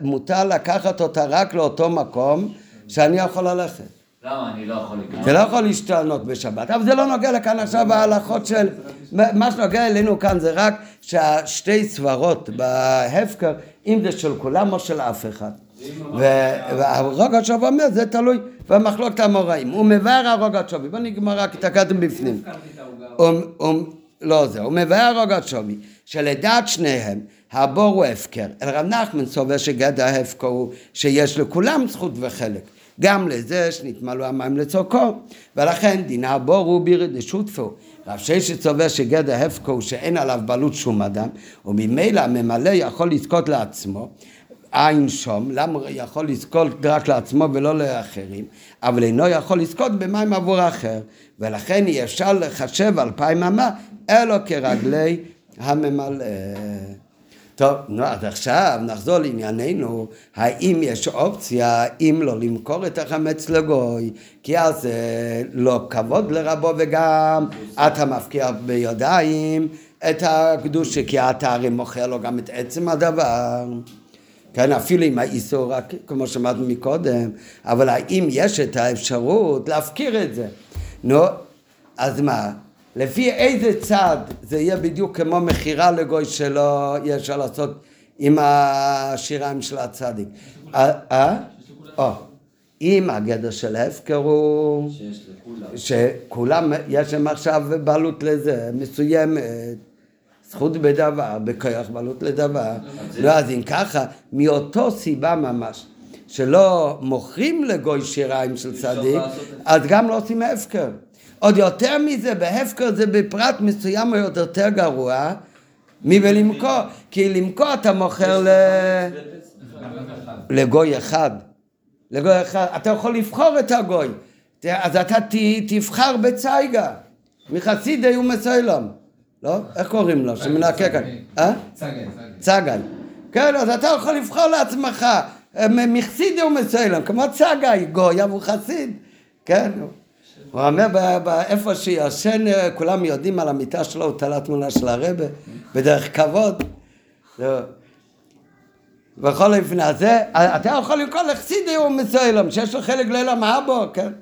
מותר לקחת אותה רק לאותו מקום שאני יכול ללכת. למה לא יכול? זה לא יכול להשתנות בשבת, אבל זה לא נוגע לכאן עכשיו ההלכות של... מה שנוגע אלינו כאן זה רק שהשתי סברות בהפקר, אם זה של כולם או של אף אחד. והרוג התשובה אומר, זה תלוי במחלוקת המוראים. הוא מבאר הרוג התשובה, בוא נגמר רק את הקדם בפנים. לא זה, הוא מבאר הרוג התשובה, שלדעת שניהם הבור הוא הפקר. אלא רב נחמן סובר שגדר ההפקר הוא שיש לכולם זכות וחלק. גם לזה שנתמלאו המים לצורכו, ולכן דין הבור הוא בירא דשותפו. רב ששת סובר שגדר הפקר הוא שאין עליו בעלות שום אדם, וממילא הממלא יכול לזכות לעצמו. עין שום, למה יכול לזכות רק לעצמו ולא לאחרים, אבל אינו יכול לזכות במים עבור אחר, ולכן אי אפשר לחשב אלפיים אמה, אלא כרגלי הממלא. טוב, נו, אז עכשיו נחזור לענייננו, האם יש אופציה אם לא למכור את החמץ לגוי, כי אז זה לא כבוד לרבו וגם אתה מפקיע בידיים את הקדושה, כי אתה הרי מוכר לו גם את עצם הדבר. כן, אפילו עם האיסור, כמו שאמרנו מקודם, אבל האם יש את האפשרות להפקיר את זה? נו, אז מה? לפי איזה צד זה יהיה בדיוק כמו מכירה לגוי שלא יהיה אפשר לעשות עם השיריים של הצדיק. אה? אם הגדר של ההפקר הוא שיש לכולם. שכולם, יש להם עכשיו בעלות לזה, מסוימת, זכות בדבר, בכוח בעלות לדבר. לא, אז אם ככה, מאותו סיבה ממש, שלא מוכרים לגוי שיריים של צדיק. אז גם לא עושים הפקר. עוד יותר מזה, בהפקר זה בפרט מסוים עוד יותר גרוע מבלמכור, כי למכור אתה מוכר ל... לגוי אחד. לגוי אחד. אתה יכול לבחור את הגוי. אז אתה ת, תבחר בצייגה. מחסידי ומסוילום. לא? איך קוראים לו? שמנקה כאן. אה? צגי. צגאי. כן, אז אתה יכול לבחור לעצמך אה, מחסידי ומסוילום, כמו צגאי, גוי, אבל חסיד. כן. הוא אומר, איפה שישן, אה, כולם יודעים על המיטה שלו, הוא תלה תמונה של הרבה, בדרך כבוד. לא. בכל אופן, אז זה, אתה יכול לקרוא לחסידי ומסוילום, שיש לו חלק לעולם אבו, כן?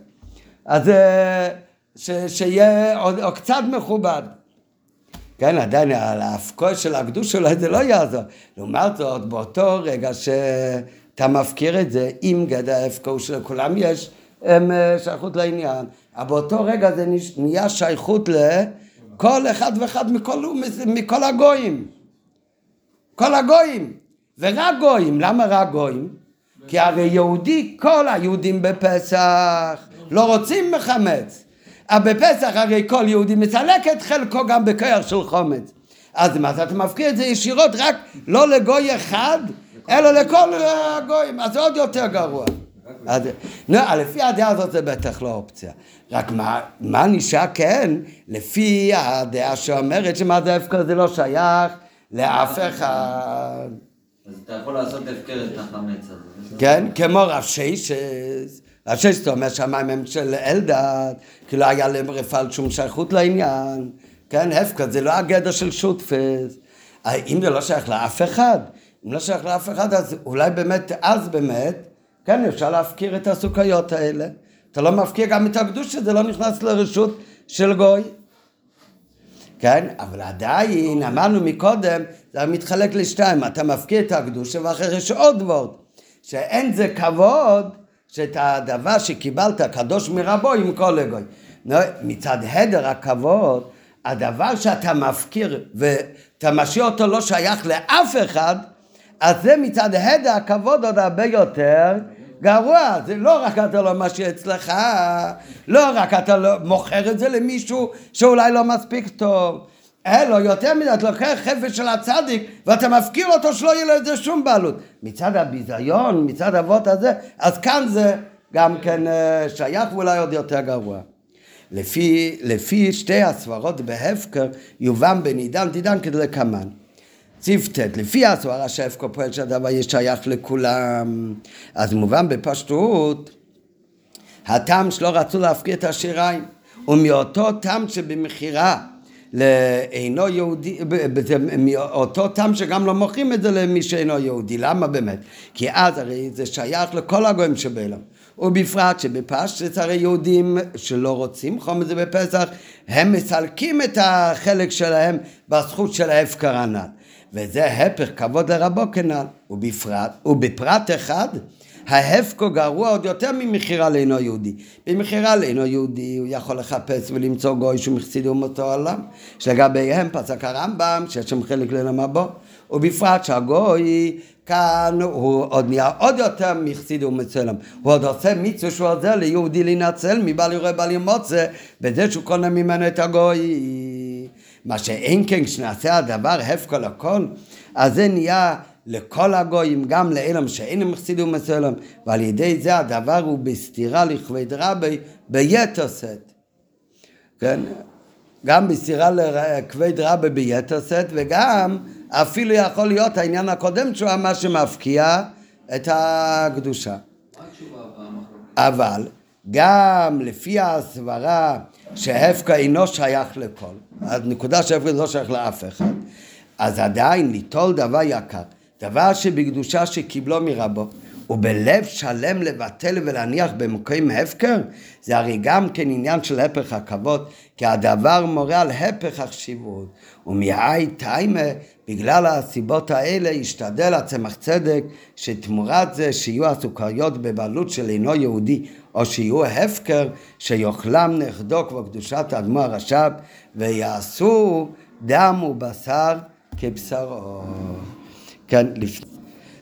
אז אה, ש, שיהיה עוד, עוד קצת מכובד. כן, עדיין על ההפקוי של הקדוש שלו זה לא יעזור. לעומת זאת, באותו רגע שאתה מפקיר את זה, עם גדר ההפקוי שלכולם יש הם, אה, שייכות לעניין, אבל באותו רגע זה נהיה שייכות לכל אחד ואחד מכל, מכל הגויים. כל הגויים, ורק גויים, למה רק גויים? כי הרי יהודי, כל היהודים בפסח לא רוצים מחמץ. אבל בפסח הרי כל יהודי מסלק את חלקו גם בכוח של חומץ. אז מה, אז אתה מפקיע את זה ישירות רק לא לגוי אחד, אלא לכל הגויים, אז זה עוד יותר גרוע. אז, נו, לפי הדעה הזאת זה בטח לא אופציה. רק מה, מה נשאר כן? לפי הדעה שאומרת שמה זה הפקר זה לא שייך לאף אחד. אז אתה יכול לעשות הפקר את החמץ הזה. כן, כמו רב שיישס, רב שיישס אומר שהמים הם של אלדד, כי לא היה להם רפאל שום שייכות לעניין, כן, הפקר זה לא הגדר של שותפס, אם זה לא שייך לאף אחד, אם לא שייך לאף אחד, אז אולי באמת, אז באמת, כן, אפשר להפקיר את הסוכריות האלה, אתה לא מפקיר גם את הקדוש, זה לא נכנס לרשות של גוי. כן? אבל עדיין, אמרנו מקודם, זה מתחלק לשתיים, אתה מפקיע את הקדושה ואחרי יש עוד וורד, שאין זה כבוד שאת הדבר שקיבלת קדוש מרבו עם כל הגוי. מצד הדר הכבוד, הדבר שאתה מפקיר ואתה משאיר אותו לא שייך לאף אחד, אז זה מצד הדר הכבוד עוד הרבה יותר גרוע, זה לא רק אתה לא משאיר אצלך, לא רק אתה לא מוכר את זה למישהו שאולי לא מספיק טוב, אלא יותר מזה, אתה לוקח חפש של הצדיק ואתה מפקיר אותו שלא יהיה לו את זה שום בעלות. מצד הביזיון, מצד אבות הזה, אז כאן זה גם כן אה, שייך ואולי עוד יותר גרוע. לפי, לפי שתי הסברות בהפקר יובן בנידן דידן כדלקמן. סעיף ט', לפי הסברה שההפקר פועל שהדבר יהיה שייך לכולם, אז מובן בפשטות הטעם שלא רצו להפקיר את השיריים, ומאותו טעם שבמכירה לאינו יהודי, מאותו טעם שגם לא מוכרים את זה למי שאינו יהודי, למה באמת? כי אז הרי זה שייך לכל הגויים שבעולם, ובפרט שבפשטס הרי יהודים שלא רוצים זה בפסח, הם מסלקים את החלק שלהם בזכות של ההפקר הנ"ל. וזה הפך כבוד לרבו כנ"ל, ובפרט, ובפרט אחד, ההפקו גרוע עוד יותר ממכירה לאינו יהודי. במכירה לאינו יהודי הוא יכול לחפש ולמצוא גוי שהוא מחסיד אומתו עולם, שלגביהם פסק הרמב"ם שיש שם חלק לעולם הבא, ובפרט שהגוי כאן הוא עוד נהיה עוד יותר מחסיד עולם. הוא עוד עושה מצווה שהוא עוזר ליהודי להינצל מבעל יורה בעל ימוצא, בזה שהוא קונה ממנו את הגוי. מה שאין כן כשנעשה הדבר הפקו לכל, אז זה נהיה לכל הגויים, גם לאלם שאינם חסידים מסוים, ועל ידי זה הדבר הוא בסתירה לכבד רבי ביתר שאת. כן? גם בסתירה לכבד רבי ביתר שאת, וגם אפילו יכול להיות העניין הקודם שהוא מה שמפקיע את הקדושה. אבל גם לפי הסברה שהפקע אינו שייך לכל, הנקודה שהפקע לא שייך לאף אחד, אז עדיין ליטול דבר יקר, דבר שבקדושה שקיבלו מרבו, ובלב שלם לבטל ולהניח במקום הפקר, זה הרי גם כן עניין של הפך הכבוד, כי הדבר מורה על הפך החשיבות, ומהי טיימה, בגלל הסיבות האלה, השתדל הצמח צדק, שתמורת זה שיהיו הסוכריות בבעלות של אינו יהודי, או שיהיו הפקר, שיאכלם נכדו כמו קדושת האדמו"ר הרש"ב, ויעשו דם ובשר כבשרו. כן, לפני.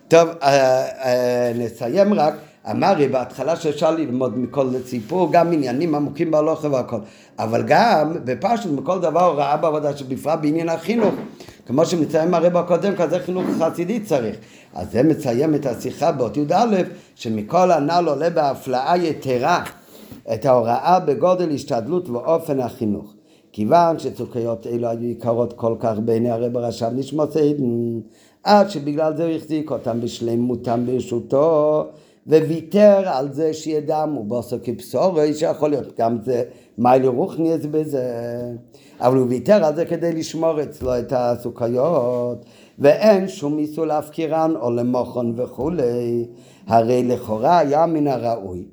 טוב, אה, אה, נסיים רק. אמר לי בהתחלה שאפשר ללמוד מכל סיפור גם עניינים עמוקים בהלוכה והכל, אבל גם בפשטות מכל דבר הוראה בעבודה שבפרט בעניין החינוך, כמו שמציין הרב הקודם, כזה חינוך חסידי צריך. אז זה מסיים את השיחה באות י"א, שמכל הנ"ל עולה בהפלאה יתרה את ההוראה בגודל השתדלות ואופן החינוך. כיוון שצוקיות אלו היו יקרות כל כך בעיני הרב הרש"ב נשמות עדן, עד שבגלל זה הוא החזיק אותם בשלמותם ברשותו, וויתר על זה שידמו בוסו כבשורי, שיכול להיות גם זה מיילי רוחניאס בזה, אבל הוא ויתר על זה כדי לשמור אצלו את הסוכריות, ואין שום איסור להפקירן או למוכן וכולי, הרי לכאורה היה מן הראוי.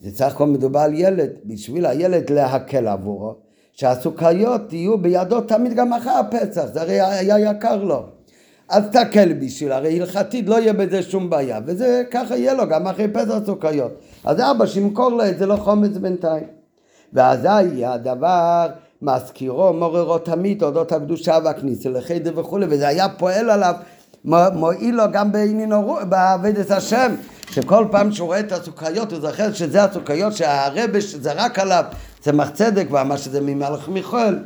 זה סך הכל מדובר על ילד, בשביל הילד להקל עבורו, שהסוכריות יהיו בידו תמיד גם אחרי הפסח, זה הרי היה יקר לו. אז תקל בשביל, הרי הלכתית לא יהיה בזה שום בעיה, וזה ככה יהיה לו גם אחרי פסח סוכריות. אז אבא שימכור לו את זה לא חומץ בינתיים. ואזי הדבר מזכירו, מוררו תמיד אודות הקדושה והכניסה לחדר וכולי, וזה היה פועל עליו, מועיל לו גם בעבודת השם, שכל פעם שהוא רואה את הסוכריות הוא זוכר שזה הסוכריות שהרבה שזרק עליו צמח צדק ואמר שזה ממלך מיכאל,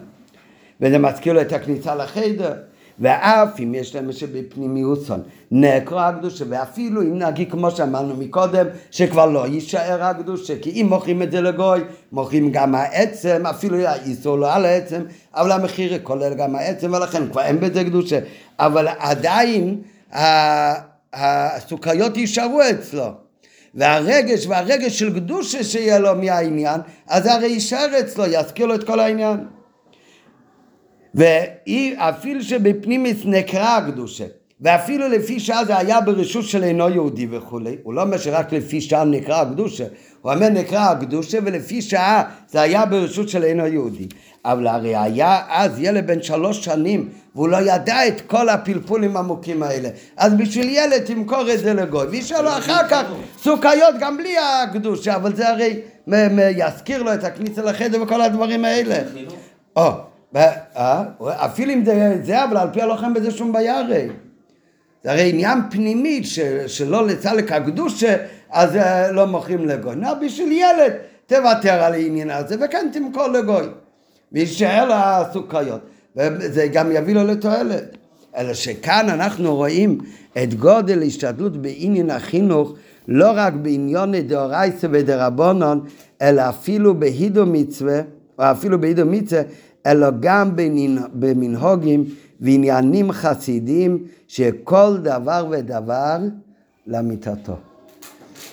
וזה מזכיר לו את הכניסה לחדר. ואף אם יש להם שבפנימיוסון נקרא הקדושה, ואפילו אם נגיד כמו שאמרנו מקודם, שכבר לא יישאר הקדושה, כי אם מוכרים את זה לגוי, מוכרים גם העצם, אפילו האיסור לא על העצם, אבל המחיר כולל גם העצם, ולכן כבר אין בזה קדושה. אבל עדיין הסוכריות יישארו אצלו. והרגש והרגש של קדושה שיהיה לו מהעניין, אז הרי יישאר אצלו, יזכיר לו את כל העניין. ואפילו שבפנימיס נקרא הקדושה, ואפילו לפי שעה זה היה ברשות של אינו יהודי וכולי, הוא לא אומר שרק לפי שעה נקרא הקדושה, הוא אומר נקרא הקדושה ולפי שעה זה היה ברשות של אינו יהודי. אבל הרי היה אז ילד בן שלוש שנים והוא לא ידע את כל הפלפולים העמוקים האלה. אז בשביל ילד תמכור את זה לגוי, וישאל לו אחר כך סוכריות גם בלי הקדושה, אבל זה הרי יזכיר לו את הכניסה לחדר וכל הדברים האלה. או? אפילו אם זה זה, אבל על פי הלוחם בזה שום בעיה הרי. זה הרי עניין פנימי שלא לצלק הקדושה, אז אה, לא מוכרים לגוי. נו, בשביל ילד תוותר על העניין הזה, וכן תמכור לגוי. ויישאר לה סוכריות. וזה גם יביא לו לתועלת. אלא שכאן אנחנו רואים את גודל ההשתדלות בעניין החינוך, לא רק בעניון דאורייסא ודרבנון, אלא אפילו בהידו מצווה, או אפילו בהידו מצווה, אלא גם במנהוגים ועניינים חסידיים שכל דבר ודבר למיטתו.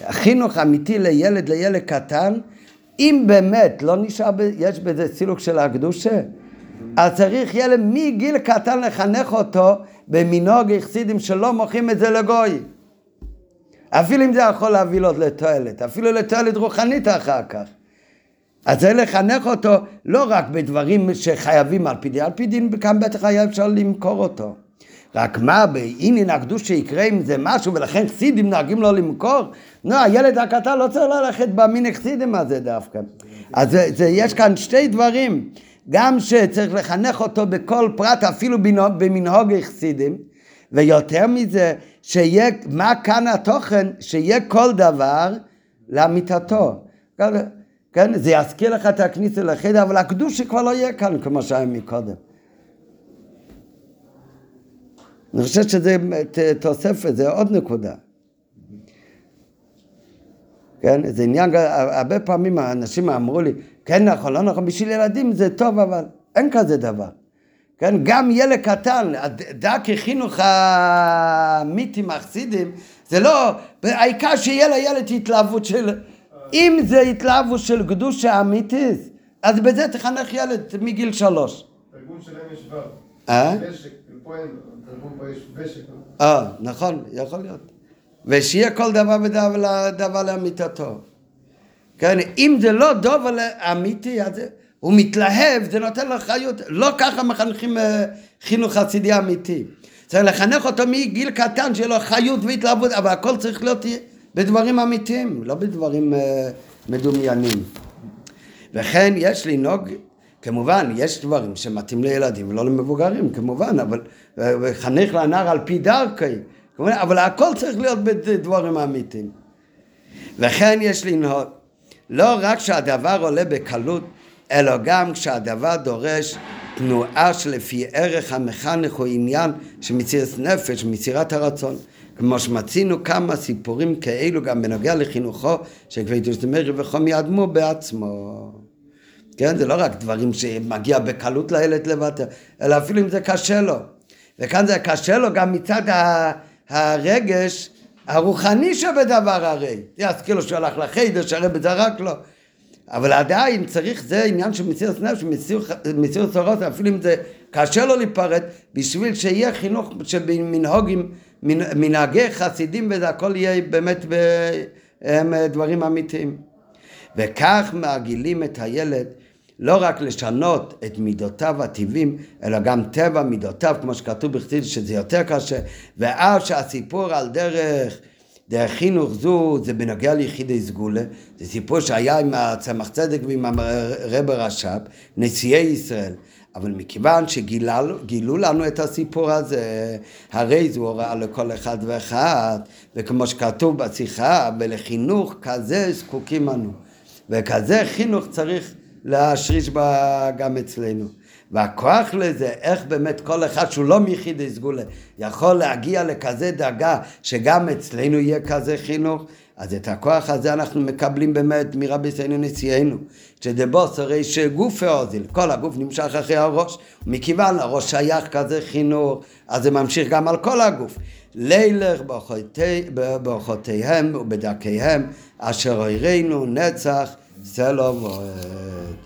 החינוך אמיתי לילד, לילד קטן, אם באמת לא נשאר, יש בזה סילוק של הקדושה, אז צריך ילד מגיל קטן לחנך אותו במנהוג יחסידים שלא מוכרים את זה לגוי. אפילו אם זה יכול להביא לו לתועלת, אפילו לתועלת רוחנית אחר כך. אז זה לחנך אותו לא רק בדברים שחייבים על פי דין, על פי דין כאן בטח היה אפשר למכור אותו. רק מה, בעניין הקדוש שיקרה עם זה משהו ולכן חסידים נוהגים לו למכור? לא, הילד הקטן לא צריך ללכת במין חסידים הזה דווקא. אז זה, זה, יש כאן שתי דברים, גם שצריך לחנך אותו בכל פרט, אפילו במנהוג חסידים, ויותר מזה, שיהיה, מה כאן התוכן? שיהיה כל דבר לאמיתתו. כן? זה יזכיר לך את הכניסה לחדר, אבל הקדוש כבר לא יהיה כאן כמו שהיה מקודם. אני חושב שזה תוספת, זה עוד נקודה. כן, זה עניין, הרבה פעמים האנשים אמרו לי, כן נכון, לא נכון, בשביל ילדים זה טוב, אבל אין כזה דבר. כן, גם ילד קטן, דקי חינוך המיתים החסידים, זה לא, העיקר שיהיה לילד התלהבות של, אם זה התלהבות של קדושה אמיתית, אז בזה תחנך ילד מגיל שלוש. תרגום שלהם יש ו'. אה? ושק, פה אין, תרגום פה יש ושק. אה, נכון, יכול להיות. ושיהיה כל דבר ודבר דבר לאמיתתו. כן, אם זה לא דובר אמיתי, אז הוא מתלהב, זה נותן לו חיות, לא ככה מחנכים אה, חינוך חסידי אמיתי. צריך לחנך אותו מגיל קטן, שיהיה לו חיות והתלהבות, אבל הכל צריך להיות בדברים אמיתיים, לא בדברים אה, מדומיינים. וכן יש לנהוג, כמובן, יש דברים שמתאים לילדים ולא למבוגרים, כמובן, אבל חנך לנער על פי דרכי, כמובן, אבל הכל צריך להיות בדברים אמיתיים. וכן יש לנהוג, לא רק שהדבר עולה בקלות, אלא גם כשהדבר דורש תנועה שלפי ערך המחנך או עניין של מצירת נפש, מצירת הרצון. כמו שמצינו כמה סיפורים כאלו גם בנוגע לחינוכו של כבדוש דמרי וחומי אדמו בעצמו. כן, זה לא רק דברים שמגיע בקלות לילד לוותר, אלא אפילו אם זה קשה לו. וכאן זה קשה לו גם מצד הרגש הרוחני שבדבר הרי. יזכיר לו שהוא הלך לחיידר, שהרבי זרק לו. אבל עדיין צריך, זה עניין של מסירת נפש, מסירת צורות, אפילו אם זה קשה לו להיפרד, בשביל שיהיה חינוך שבמנהוגים, מנהגי חסידים וזה הכל יהיה באמת בדברים אמיתיים. וכך מרגילים את הילד לא רק לשנות את מידותיו הטבעים, אלא גם טבע מידותיו, כמו שכתוב בכתיב שזה יותר קשה, ואף שהסיפור על דרך דרך חינוך זו זה בנוגע ליחידי סגולה, זה סיפור שהיה עם הצמח צדק ועם הרב רש"ב, נשיאי ישראל. אבל מכיוון שגילו לנו את הסיפור הזה, הרי זו הוראה לכל אחד ואחד, וכמו שכתוב בשיחה, ולחינוך כזה זקוקים אנו. וכזה חינוך צריך להשריש בה גם אצלנו. והכוח לזה, איך באמת כל אחד שהוא לא מיחידי סגולה יכול להגיע לכזה דרגה שגם אצלנו יהיה כזה חינוך, אז את הכוח הזה אנחנו מקבלים באמת מרבי סיינו נשיאנו, שדבוס הרי שגוף האוזיל, כל הגוף נמשך אחרי הראש, ומכיוון הראש שייך כזה חינוך, אז זה ממשיך גם על כל הגוף. לילך באורחותיהם ובדרכיהם, אשר אוירנו נצח, סלו ואוהד.